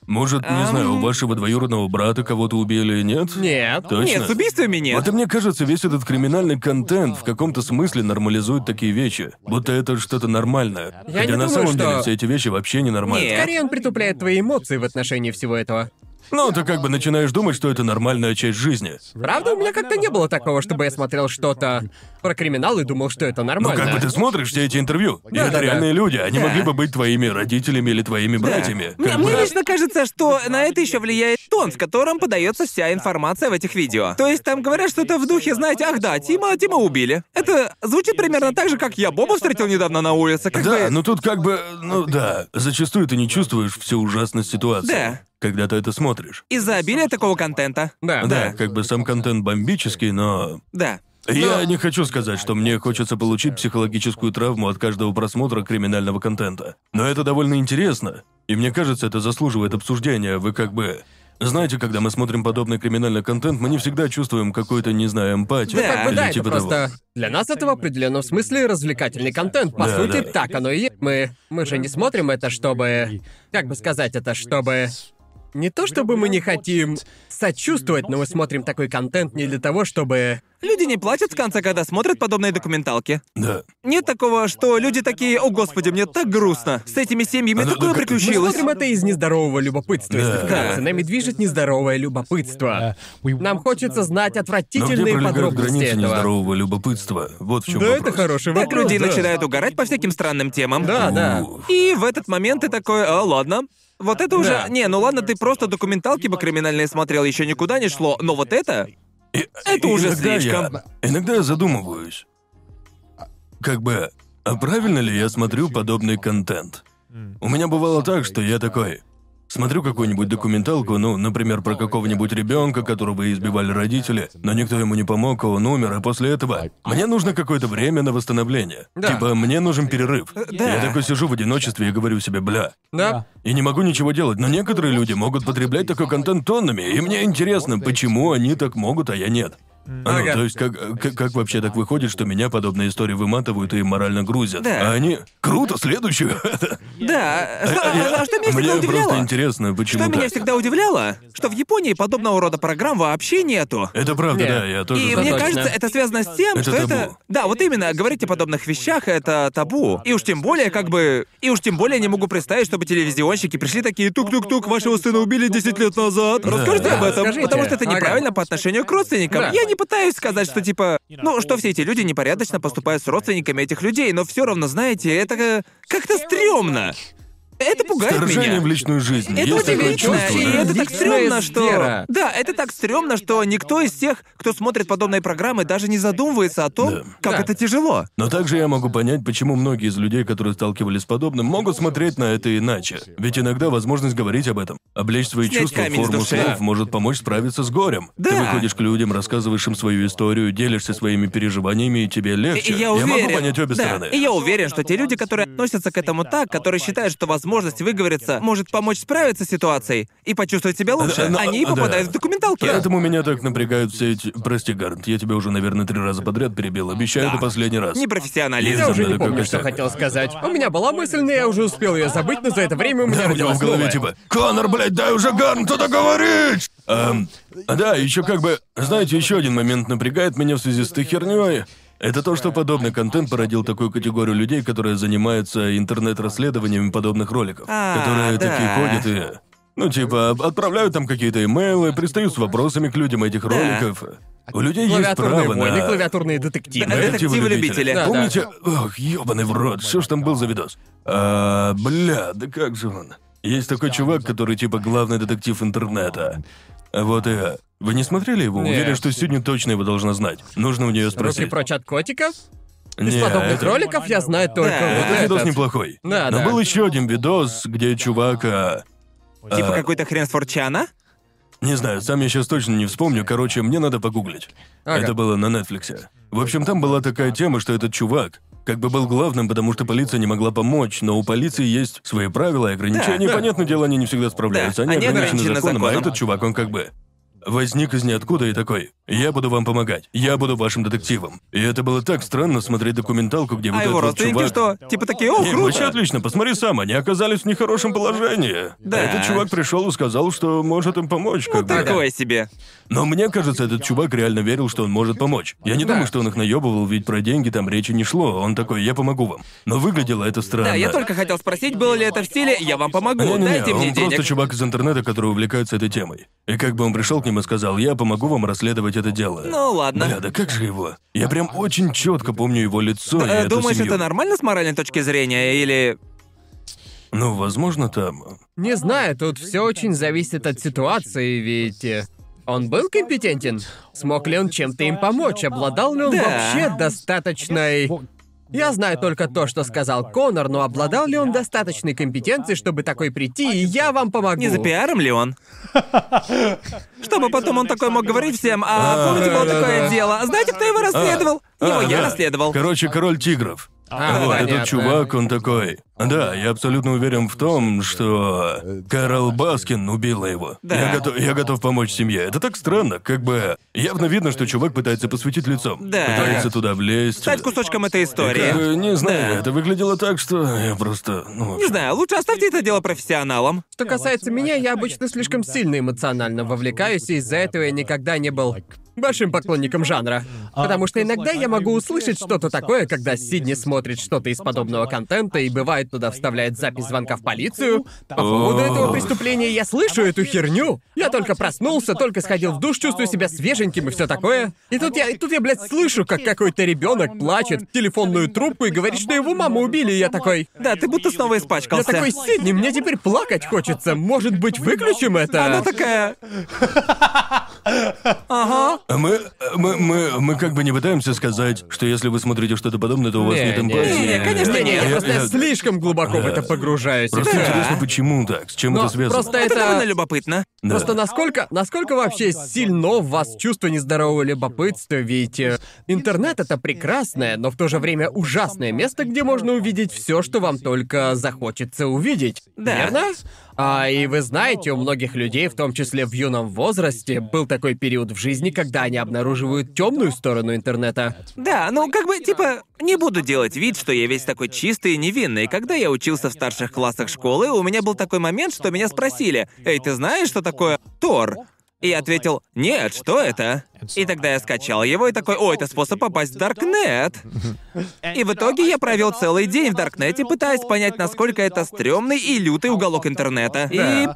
Может, не знаю, у вашего двоюродного брата кого-то убили, нет? Нет. Точно? Нет, с убийствами нет. Вот и мне кажется, весь этот криминальный контент в каком-то смысле нормализует такие вещи. Будто это что-то нормальное. Я Хотя не на думаю, самом что- деле все эти вещи вообще не нормальные. Нет. Скорее он притупляет твои эмоции в отношении всего этого. Ну, ты как бы начинаешь думать, что это нормальная часть жизни. Правда, у меня как-то не было такого, чтобы я смотрел что-то про криминал и думал, что это Ну, нормально. как бы ты смотришь все эти интервью, и Да, это да, да. реальные люди, они Да. могли бы быть твоими родителями или твоими братьями. Мне, Как мне бы- лично кажется, что на это еще влияет тон, в котором подается вся информация в этих видео. То есть там говорят что-то в духе, знаете, ах да, Тима, Тима убили. Это звучит примерно так же, как я Боба встретил недавно на улице, как Да, бы... ну тут как бы, ну да, зачастую ты не чувствуешь всю ужасность ситуации. Да. Когда ты это смотришь. Из-за обилия такого контента. Да, Да, как бы сам контент бомбический, но Да. Я не хочу сказать, что мне хочется получить психологическую травму от каждого просмотра криминального контента. Но это довольно интересно. И мне кажется, это заслуживает обсуждения. Вы как бы... Знаете, когда мы смотрим подобный криминальный контент, мы не всегда чувствуем какую-то, не знаю, эмпатию. Да, или да, это типа просто того. для нас это в определенном смысле развлекательный контент. По Да, сути, да. так оно и есть. Мы, мы же не смотрим это, чтобы... Как бы сказать это, чтобы... Не то чтобы мы не хотим сочувствовать, но мы смотрим такой контент не для того, чтобы... Люди не плачут в конце, когда смотрят подобные документалки. Да. Нет такого, что люди такие, о господи, мне так грустно. С этими семьями ну, такое ну, как- Мы приключилось. смотрим это из нездорового любопытства, если Да. вкратце. Да. Нами движет нездоровое любопытство. Нам хочется знать Но где отвратительные пролегают подробности границы этого. нездорового любопытства? Вот в чем Да, вопрос. это хороший Так вопрос. люди да. начинают угорать по всяким странным темам. Да, да. И в этот момент ты такой, а, ладно. Вот это уже... Да. Не, ну ладно, ты просто документалки бы криминальные смотрел, еще никуда не шло, но вот это... И- Это уже иногда слишком. Я, иногда я задумываюсь. Как бы, а правильно ли я смотрю подобный контент? У меня бывало так, что я такой. Смотрю какую-нибудь документалку, ну, например, про какого-нибудь ребенка, которого избивали родители, но никто ему не помог, а он умер, и после этого мне нужно какое-то время на восстановление. Да. Типа, мне нужен перерыв. да. Я такой сижу в одиночестве и говорю себе, бля, Да. и не могу ничего делать, но некоторые люди могут потреблять такой контент тоннами, и мне интересно, почему они так могут, а я нет. А ну, то есть, как, как, как вообще так выходит, что меня подобные истории выматывают и морально грузят? Да. А они... Круто, следующую! Да. Что, а что меня Мне всегда удивляло? просто интересно, почему Что меня всегда удивляло, что в Японии подобного рода программ вообще нету. Это правда, да, я тоже И мне точно. кажется, это связано с тем, Это что это... табу. Да, вот именно, говорить о подобных вещах — это табу. И уж тем более, как бы... И уж тем более не могу представить, чтобы телевизионщики пришли такие «Тук-тук-тук, вашего сына убили 10 лет назад». Расскажите об этом, Расскажите. потому что это Ага. неправильно по отношению к родственникам. Да. Я не пытаюсь сказать, что типа... Ну, что все эти люди непорядочно поступают с родственниками этих людей, но все равно, знаете, это как-то стрёмно. Это пугает Вторжение меня. в личную жизнь. Это Есть такое удивительно, чувство, и да? это так Личная стрёмно, что... сфера. Да, это так стрёмно, что никто из тех, кто смотрит подобные программы, даже не задумывается о том, Да. как Да. это тяжело. Но также я могу понять, почему многие из людей, которые сталкивались с подобным, могут смотреть на это иначе. Ведь иногда возможность говорить об этом, облечь свои Снять чувства в камень с форму души. слов, может помочь справиться с горем. Ты Да. выходишь к людям, рассказываешь им свою историю, делишься своими переживаниями, и тебе И легче. я уверен, могу понять обе да, стороны. И я уверен, что те люди, которые относятся к этому так, которые считают, что, возможность выговориться может помочь справиться с ситуацией и почувствовать себя лучше. Да, но- Они и да. попадают в документалки. Поэтому меня так напрягают все эти... Прости, Гарнт, я тебя уже, наверное, три раза подряд перебил. Обещаю, это последний раз. Непрофессионализм. Я уже не Да, помню, что хотел сказать. У меня была мысль, но я уже успел ее забыть, но за это время у меня У него родилась в голове новая. типа «Конор, блядь, дай уже Гарнту договорить!» Эм, да, еще как бы... Знаете, еще один момент напрягает меня в связи с этой херней. Это то, что подобный контент породил такую категорию людей, которые занимаются интернет-расследованиями подобных роликов. А, которые да. такие ходят и... Ну, типа, отправляют там какие-то имейлы, пристают с вопросами к людям этих роликов. У людей есть Клавиатурные право войны, на... клавиатурные детективы. Да, это- Детективы-любители. Да, Помните, ох, ёбаный в рот, что ж там был за видос? А, бля, да как же он? Есть такой чувак, который типа главный детектив интернета. А Вот и... Вы не смотрели его? Нет. Уверен, что сегодня точно его должна знать. Нужно у нее Руки спросить. прочь от котиков? Из Не, подобных это- роликов я знаю только Да. вот Этот видос этот. неплохой. Да, Но да. был еще один видос, где чувак... а, Типа а, какой-то хрен с форчана? Не знаю, сам я сейчас точно не вспомню. Короче, мне надо погуглить. Ага. Это было на Netflix. В общем, там была такая тема, что этот чувак как бы был главным, потому что полиция не могла помочь, но у полиции есть свои правила и ограничения. Да. и, Понятное дело, они не всегда справляются. Да, они, они ограничены ограничены законом, а законом. этот чувак, он как бы возник из ниоткуда и такой, я буду вам помогать, я буду вашим детективом. И это было так странно смотреть документалку, где вот А этот его вот родственники чувак... что? Типа такие, о, Не, вообще круто. отлично, посмотри сам, они оказались в нехорошем положении. Да. Этот чувак пришел и сказал, что может им помочь, как бы. Такое себе. Но мне кажется, этот чувак реально верил, что он может помочь. Я не Да. думаю, что он их наебывал, ведь про деньги там речи не шло. Он такой, я помогу вам. Но выглядело это странно. Да, я только хотел спросить, было ли это в стиле «я вам помогу, Не-не-не, дайте мне он просто денег». чувак из интернета, который увлекается этой темой. И как бы он пришел к ним и сказал, я помогу вам расследовать это дело. Ну ладно. Бля, да как же его? Я прям очень четко помню его лицо и Э, эту Думаешь, семью. это нормально с моральной точки зрения, или... Ну, возможно, там... Не знаю, тут все очень зависит от ситуации, ведь... э, Он был компетентен? Смог ли он чем-то им помочь? Обладал ли он Да. вообще достаточной... Я знаю только то, что сказал Конор, но обладал ли он достаточной компетенцией, чтобы такой прийти, и я вам помогу? Не за пиаром ли он? [laughs] Чтобы потом он такой мог говорить всем, а помните, было такое дело? Знаете, кто его расследовал? Его А, я да. расследовал. Короче, король тигров. А, вот понятно. этот чувак, он такой. Да, я абсолютно уверен в том, что Карл Баскин убила его. Да. Я готов, я готов помочь семье. Это так странно, как бы явно видно, что чувак пытается посветить лицом. Да. Пытается туда влезть. Стать кусочком этой Как истории. бы, не знаю, Да. это выглядело так, что я просто. Ну, Не знаю, лучше оставьте это дело профессионалам. Что касается меня, я обычно слишком сильно эмоционально вовлекаюсь, и из-за этого я никогда не был большим поклонником жанра. Потому что иногда я могу услышать что-то такое, когда Сидни смотрит что-то из подобного контента и бывает туда вставляет запись звонка в полицию. По поводу этого преступления я слышу эту херню. Я только проснулся, только сходил в душ, чувствую себя свеженьким и все такое. И тут я, и тут я, блядь, слышу, как какой-то ребенок плачет в телефонную трубку и говорит, что его маму убили, и я такой. Да, ты будто снова Я испачкался. такой, Сидни, мне теперь плакать хочется. Может быть, выключим это? Она такая... Ага. А Мы, мы, мы, мы как бы не пытаемся сказать, что если вы смотрите что-то подобное, то у вас Не, нет не, эмпатии. не, конечно, Не, не, я нет. просто Я- слишком глубоко в это погружаюсь. Просто Да. интересно, почему так? С чем Но это связано? просто Это это... довольно любопытно. Да. Просто насколько, насколько вообще сильно в вас чувство нездорового любопытства, ведь э, интернет это прекрасное, но в то же время ужасное место, где можно увидеть все, что вам только захочется увидеть. Да. Верно? А, и вы знаете, у многих людей, в том числе в юном возрасте, был такой период в жизни, когда они обнаруживают темную сторону интернета. Да, ну как бы, типа, не буду делать вид, что я весь такой чистый и невинный. Когда я учился в старших классах школы, у меня был такой момент, что меня спросили, «Эй, ты знаешь, что такое Тор?» И ответил, «Нет, что это?» И тогда я скачал его и такой, «О, это способ попасть в Даркнет». И в итоге я провел целый день в Даркнете, пытаясь понять, насколько это стрёмный и лютый уголок интернета. И...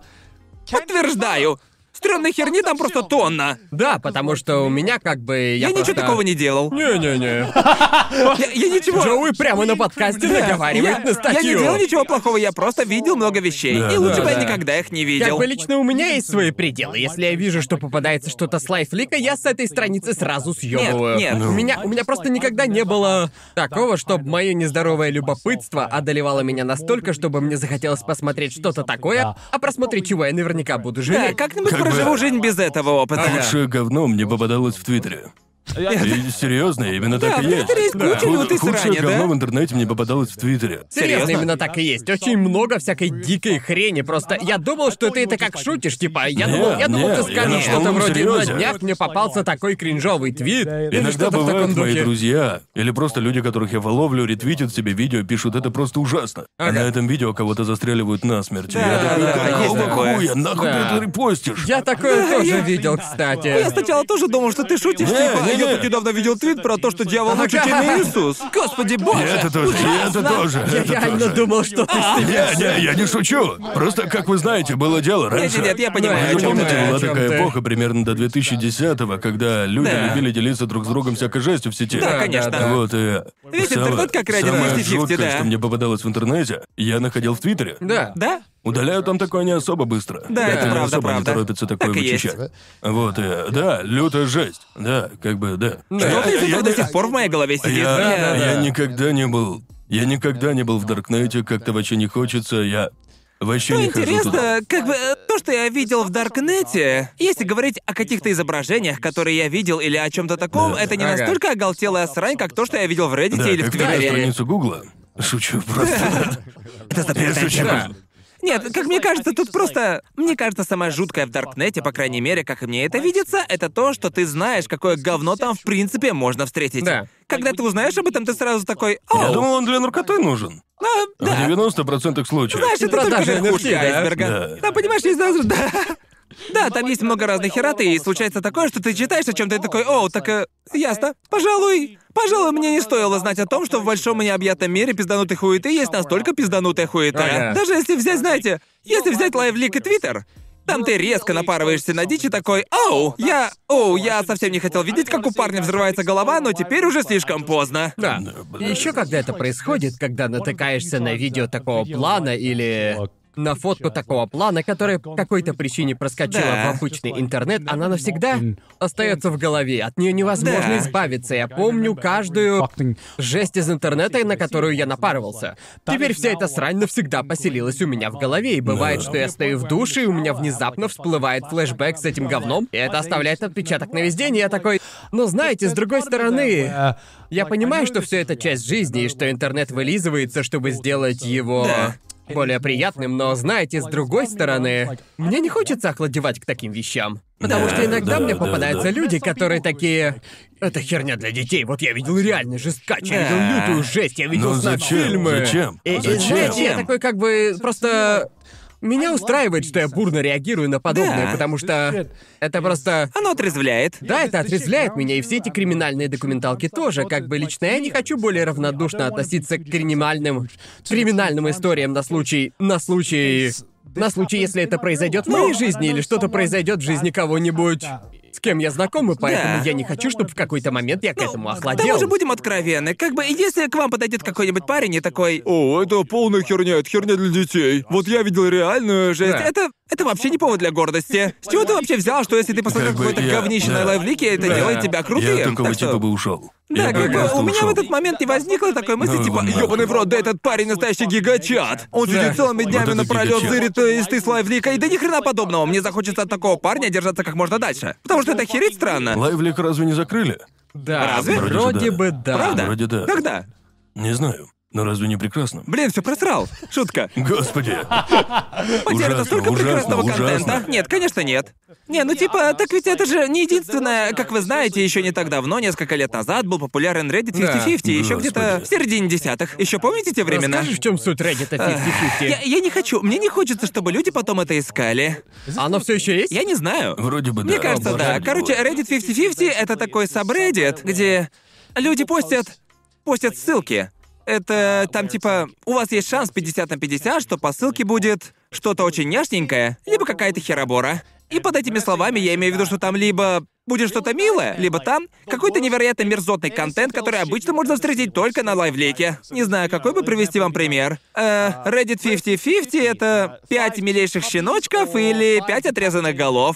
Подтверждаю, стрёмной херни там просто тонна. Да, потому что у меня как бы... Я, Я, ничего просто- такого не делал. Не-не-не. Я, я ничего... Джоуи прямо на подкасте Да, наговаривает я, на статью. я не делал ничего плохого, я просто видел много вещей. Да, и лучше да, бы я да. никогда их не Как видел. бы лично у меня есть свои пределы. Если я вижу, что попадается что-то с лайфлика, я с этой страницы сразу съебываю. Нет, нет. У меня, у меня просто никогда не было такого, чтобы мое нездоровое любопытство одолевало меня настолько, чтобы мне захотелось посмотреть что-то такое, а просмотреть чего я наверняка буду Да, жалеть. как-нибудь Как бы- проживу жизнь без этого опыта. Лучшее говно мне попадалось в Твиттере. И серьезно, именно так и в есть. Твиттере есть куча Худ- лютой Худшее срани, говно в интернете мне попадалось в Твиттере. Серьезно, Серьезно? именно так и есть. Очень много всякой дикой хрени. Просто я думал, что ты это как шутишь, типа. Я Не, думал, я думал, не, ты я скажешь что-то полном вроде на днях мне попался такой кринжовый твит. или Иногда что-то в бывают таком мои духе. друзья, или просто люди, которых я фоловлю, ретвитят себе видео, пишут, это просто ужасно. А на этом видео кого-то застреливают насмерть. Я Да, такой, да, какого есть такое. хуя, нахуй Да. ты это репостишь? Я такое тоже видел, кстати. Я сначала тоже думал, что ты шутишь, Не, типа, не, я тут недавно видел твит про то, что дьявол лучше, Ага. чем Иисус. Господи боже! это тоже, это тоже, Я это реально думал, что ты Не, не, я не шучу. Просто, как вы знаете, было дело раньше. Нет, нет, я понимаю, чем Помните, была такая эпоха примерно до 2010-го, когда люди любили делиться друг с другом всякой жестью в сети. Да, конечно. Вот, и... Весь самое- интернет как Самое 50-50, жуткое, что мне попадалось в интернете, я находил в Твиттере. Да. Да? Удаляю там такое не особо быстро. Да, это не правда, особо правда. торопятся такое Так вычищать. Вот, и, да, лютая жесть. Да, как бы, да. Что-то из этого до сих пор в моей голове сидит. Я, Я- я никогда не был... Я никогда не был в Даркнете, как-то вообще не хочется, я... Вообще Ну, не хожу туда. интересно, как бы э, то, что я видел в Даркнете, если говорить о каких-то изображениях, которые я видел или о чем-то таком, Да. это не Ага. настолько оголтелая срань, как то, что я видел в Reddit Да, или в как вторая Твиттере. страницу Гугла. Шучу просто. [laughs] Это запретная Если тема. Нет, как мне кажется, тут просто... Мне кажется, самое жуткое в Даркнете, по крайней мере, как и мне это видится, это то, что ты знаешь, какое говно там в принципе можно встретить. Да. Когда ты узнаешь об этом, ты сразу такой, Я о, думал, он для наркоты нужен. а, В да. 90% случаев. Знаешь, это только Продажа верхушка NFT, да? айсберга. Да. Да, понимаешь, есть даже... Да. Да, там есть много разных хераты, и случается такое, что ты читаешь о чем-то и такой, о, так э, ясно. Пожалуй, пожалуй, мне не стоило знать о том, что в большом и необъятном мире пизданутой хуеты есть настолько пизданутая хуета. Ага. Даже если взять, знаете, если взять лайвлик и твиттер, там ты резко напарываешься на дичь и такой, оу, я, оу, я совсем не хотел видеть, как у парня взрывается голова, но теперь уже слишком поздно. Да. Еще когда это происходит, когда натыкаешься на видео такого плана или на фотку такого плана, которая по какой-то причине проскочила Да. в обычный интернет, она навсегда остается в голове. От нее невозможно Да. избавиться. Я помню каждую жесть из интернета, на которую я напарывался. Теперь вся эта срань навсегда поселилась у меня в голове, и бывает, что я стою в душе, и у меня внезапно всплывает флешбэк с этим говном, и это оставляет отпечаток на весь день, и я такой... Но знаете, с другой стороны, я понимаю, что все это часть жизни, и что интернет вылизывается, чтобы сделать его Да. Более приятным, но знаете, с другой стороны, мне не хочется охладевать к таким вещам. Потому Да, что иногда да, мне да, попадаются да. люди, которые такие... Это херня для детей. Вот я видел реально жесткач, я видел лютую жесть, я видел Ну зачем? фильмы. Зачем? И, и Зачем? знаете, я такой как бы просто... Меня устраивает, что я бурно реагирую на подобное, Да. потому что это просто... Оно отрезвляет. Да, это отрезвляет меня, и все эти криминальные документалки тоже. Как бы лично я не хочу более равнодушно относиться к криминальным... криминальным историям на случай... на случай... На случай, если это произойдет в моей жизни или что-то произойдет в жизни кого-нибудь, с кем я знаком, и поэтому Да. я не хочу, чтобы в какой-то момент я к этому охладел. же будем откровенны. Как бы, если к вам подойдет какой-нибудь парень и такой, «О, это полная херня, это херня для детей. Вот я видел реальную жесть». Да. Это, это вообще не повод для гордости. С чего ты вообще взял, что если ты посмотрел Как бы какое-то я- говнище да. на лайвлике, это Да. делает тебя крутым? Я такого Так что- типа бы ушел. Да, как бы у меня в этот момент не возникло такой мысли, Ну, типа, нахуй. ёбаный в рот, да этот парень настоящий гигачат. Он сидит целыми днями напролёт, зырит из ты с лайвлика, и да ни хрена подобного. Мне захочется от такого парня держаться как можно дальше. Потому что это херить странно. Лайвлик разве не закрыли? Да, Разве? вроде, Вроде да. бы да. Правда? Вроде да. Когда? Не знаю. Но разве не прекрасно? Блин, все просрал. Шутка. Господи. Потеряно Ужасно, столько ужасно, прекрасного ужасно. контента. Нет, конечно, нет. Не, ну типа, так ведь это же не единственное. Как вы знаете, еще не так давно, несколько лет назад, был популярен Reddit 50-50, еще Господи. где-то в середине десятых. Еще помните те времена? Расскажешь, в чем суть Reddit 50-50? Я, я не хочу, мне не хочется, чтобы люди потом это искали. Оно все еще есть? Я не знаю. Вроде бы да. Мне кажется, да. Короче. Reddit 50-50 это такой сабреддит, где люди постят, постят ссылки. Это там типа, у вас есть шанс 50 на 50, что по ссылке будет что-то очень няшненькое, либо какая-то херобора. И под этими словами я имею в виду, что там либо будет что-то милое, либо там какой-то невероятно мерзотный контент, который обычно можно встретить только на лайвлеке. Не знаю, какой бы привести вам пример. Э, Reddit 50-50 — это пять милейших щеночков или пять отрезанных голов.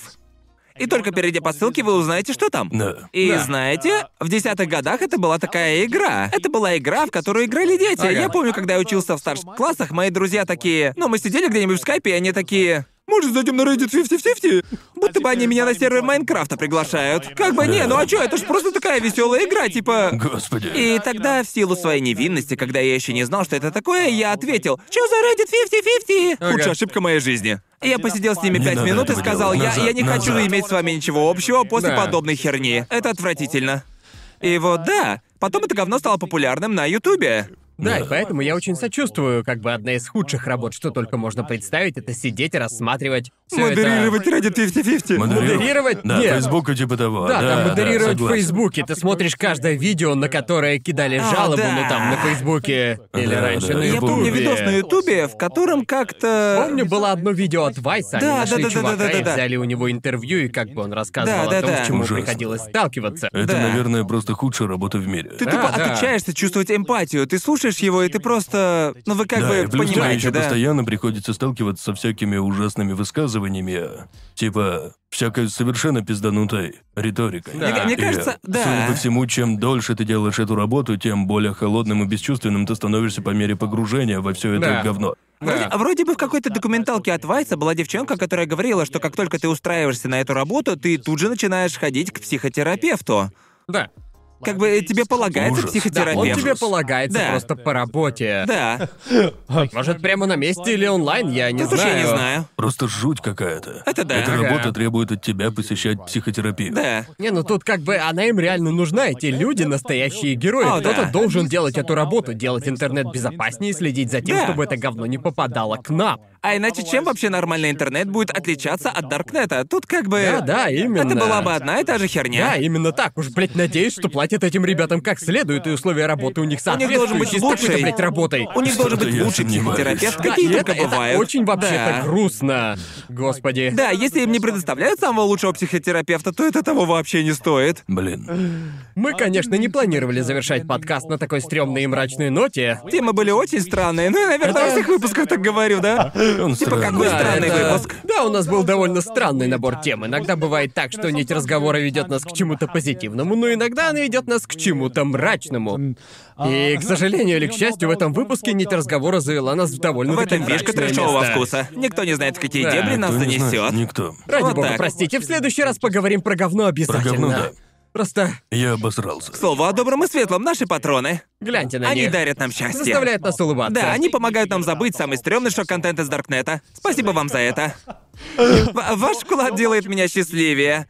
И только перейдя по ссылке, вы узнаете, что там. Да. И Да. знаете, в десятых годах это была такая игра. Это была игра, в которую играли дети. Ага. Я помню, когда я учился в старших классах, мои друзья такие... Ну, мы сидели где-нибудь в скайпе, и они такие... Может, зайдем на Reddit 50-50? будто бы они меня на сервер Майнкрафта приглашают. Как бы, не, ну а чё, это ж просто такая веселая игра, типа... Господи. И тогда, в силу своей невинности, когда я еще не знал, что это такое, я ответил, «Чё за Reddit 50-50?» Ага. Худшая ошибка моей жизни. Я посидел с ними пять минут и сказал, я, я не Назад, хочу иметь с вами ничего общего после Да. подобной херни. Это отвратительно. И вот да, потом это говно стало популярным на Ютубе. Да, и поэтому я очень сочувствую, как бы одна из худших работ, что только можно представить, это сидеть и рассматривать всё это. Модерировать Reddit 50-50. Модерировать? Да, Нет. Фейсбука типа того. Да, там модерировать в согласен. Фейсбуке. Ты смотришь каждое видео, на которое кидали А, жалобу, да. ну там на Фейсбуке или Да, раньше да, на я Я Ютубе. помню видос на Ютубе, в котором как-то... Помню, было одно видео от Вайса, они Да, нашли да, да, чувака да, да, и да. взяли у него интервью, и как бы он рассказывал Да, о том, да, да. с чему Ужасно. приходилось сталкиваться. Это, Да. наверное, просто худшая работа в мире. Ты Да, тупо да. отучаешься чувствовать эмпатию. Ты слушаешь его, и ты просто... Ну вы как да, бы и плюс тебе понимаете, еще да? постоянно приходится сталкиваться со всякими ужасными высказываниями, типа всякой совершенно пизданутой риторикой. Да. Мне- мне И, кажется, да. Судя по всему, чем дольше ты делаешь эту работу, тем более холодным и бесчувственным ты становишься по мере погружения во все это Да. говно. Вроде, Да. вроде бы в какой-то документалке от Вайса была девчонка, которая говорила, что как только ты устраиваешься на эту работу, ты тут же начинаешь ходить к психотерапевту. Да. Как бы тебе полагается Ужас. Да, он психотерапевт. тебе полагается Да. просто по работе. Да. Может, прямо на месте или онлайн, я не уж знаю. я не знаю. Просто жуть какая-то. Это да. Эта Ага. работа требует от тебя посещать психотерапию. Да. Не, ну тут как бы она им реально нужна, эти люди настоящие герои. О, Кто-то да. должен делать эту работу, делать интернет безопаснее и следить за тем, Да. чтобы это говно не попадало к нам. А иначе чем вообще нормальный интернет будет отличаться от Даркнета? Тут как бы... Да, да, именно. Это была бы одна и та же херня. Да, именно так. Уж, блядь, надеюсь, что платят этим ребятам как следует, и условия работы у них У них должен быть лучший. блядь, работой. У них должен быть лучший психотерапевт, какие только бывают. очень вообще-то грустно. Господи. Да, если им не предоставляют самого лучшего психотерапевта, то это того вообще не стоит. Блин. Мы, конечно, не планировали завершать подкаст на такой стрёмной и мрачной ноте. Темы были очень странные, ну я, наверное, во всех выпусках так говорю, да? Он Типа, странный. какой Да, странный это- выпуск. Да, у нас был довольно странный набор тем. Иногда бывает так, что нить разговора ведет нас к чему-то позитивному, но иногда она ведет нас к чему-то мрачному. И, к сожалению или к счастью, в этом выпуске нить разговора завела нас в довольно В этом фишка трэшового вкуса. Никто не знает, в какие Да. дебри нас Никто не знает, занесет. Никто. Ради Вот бога, так. простите, в следующий раз поговорим про говно обязательно. Про говно, да. Просто Я обосрался. К слову о добром и светлом, наши патроны. гляньте на Они них. дарят нам счастье. Заставляют нас улыбаться. Да, они помогают нам забыть самый стрёмный шок-контент из Даркнета. Спасибо вам за это. В- ваш вклад делает меня счастливее.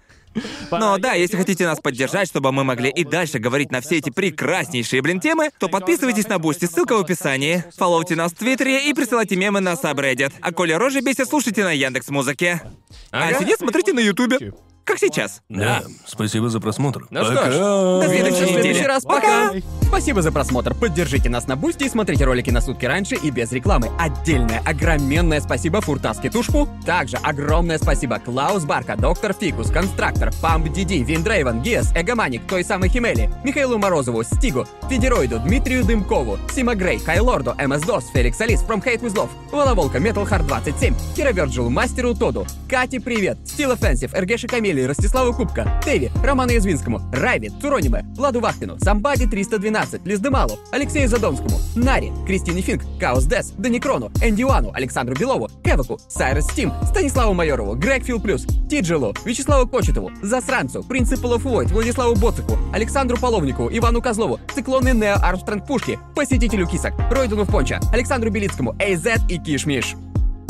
Но да, если хотите нас поддержать, чтобы мы могли и дальше говорить на все эти прекраснейшие, блин, темы, то подписывайтесь на Boosty, ссылка в описании. Фолловьте нас в Твиттере и присылайте мемы на Subreddit. А коли рожи бесит, слушайте на Яндекс Музыке. А Ага. сидеть смотрите на Ютубе. Как сейчас. Да. Спасибо за просмотр. Ну что ж, Пока. до следующей следующий недели. раз. Пока. Спасибо за просмотр. Поддержите нас на Бусти и смотрите ролики на сутки раньше и без рекламы. Отдельное огроменное спасибо Фуртаске Тушпу. Также огромное спасибо Клаус Барка, Доктор Фикус, Констрактор, Памп Диди, Виндрейвен, Гиас, Эгоманик, той самой Химели, Михаилу Морозову, Стигу, Федероиду, Дмитрию Дымкову, Сима Грей, Хайлорду, МС Дос, Феликс Алис, From Hate With Love, Воловолка, Metal Hard 27, Кира Верджилу, Мастеру Тоду, Кате Привет, Стил Offensive, Эргеши Камили, Ростиславу Кубка, Теви, Роману Язвинскому, Райве, Цурониме, Владу Вахтину, Самбади 312, Лиздемалу, Алексею Задонскому, Нари, Кристине Финк, Каус Дес, Даникрону, Эндиуану, Александру Белову, Кеваку, Сайрес Стим, Станиславу Майорову, Грег Фил Плюс, Тиджилу, Вячеславу Кочетову, Засранцу, Принципу Лофуойт, Владиславу Боцику, Александру Половнику, Ивану Козлову, Циклоны Нео Армстронг Пушки, Посетителю Кисок, Ройдуну Понча, Александру Белицкому, Эйзет и Кишмиш.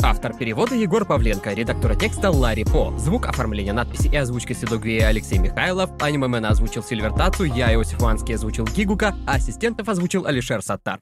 Автор перевода Егор Павленко, редактора текста Ларри По, звук оформления надписи и озвучка Седогвея Алексей Михайлов, анимемена озвучил Сильвертацу, я Иосиф Ванский озвучил Гигука, а ассистентов озвучил Алишер Саттар.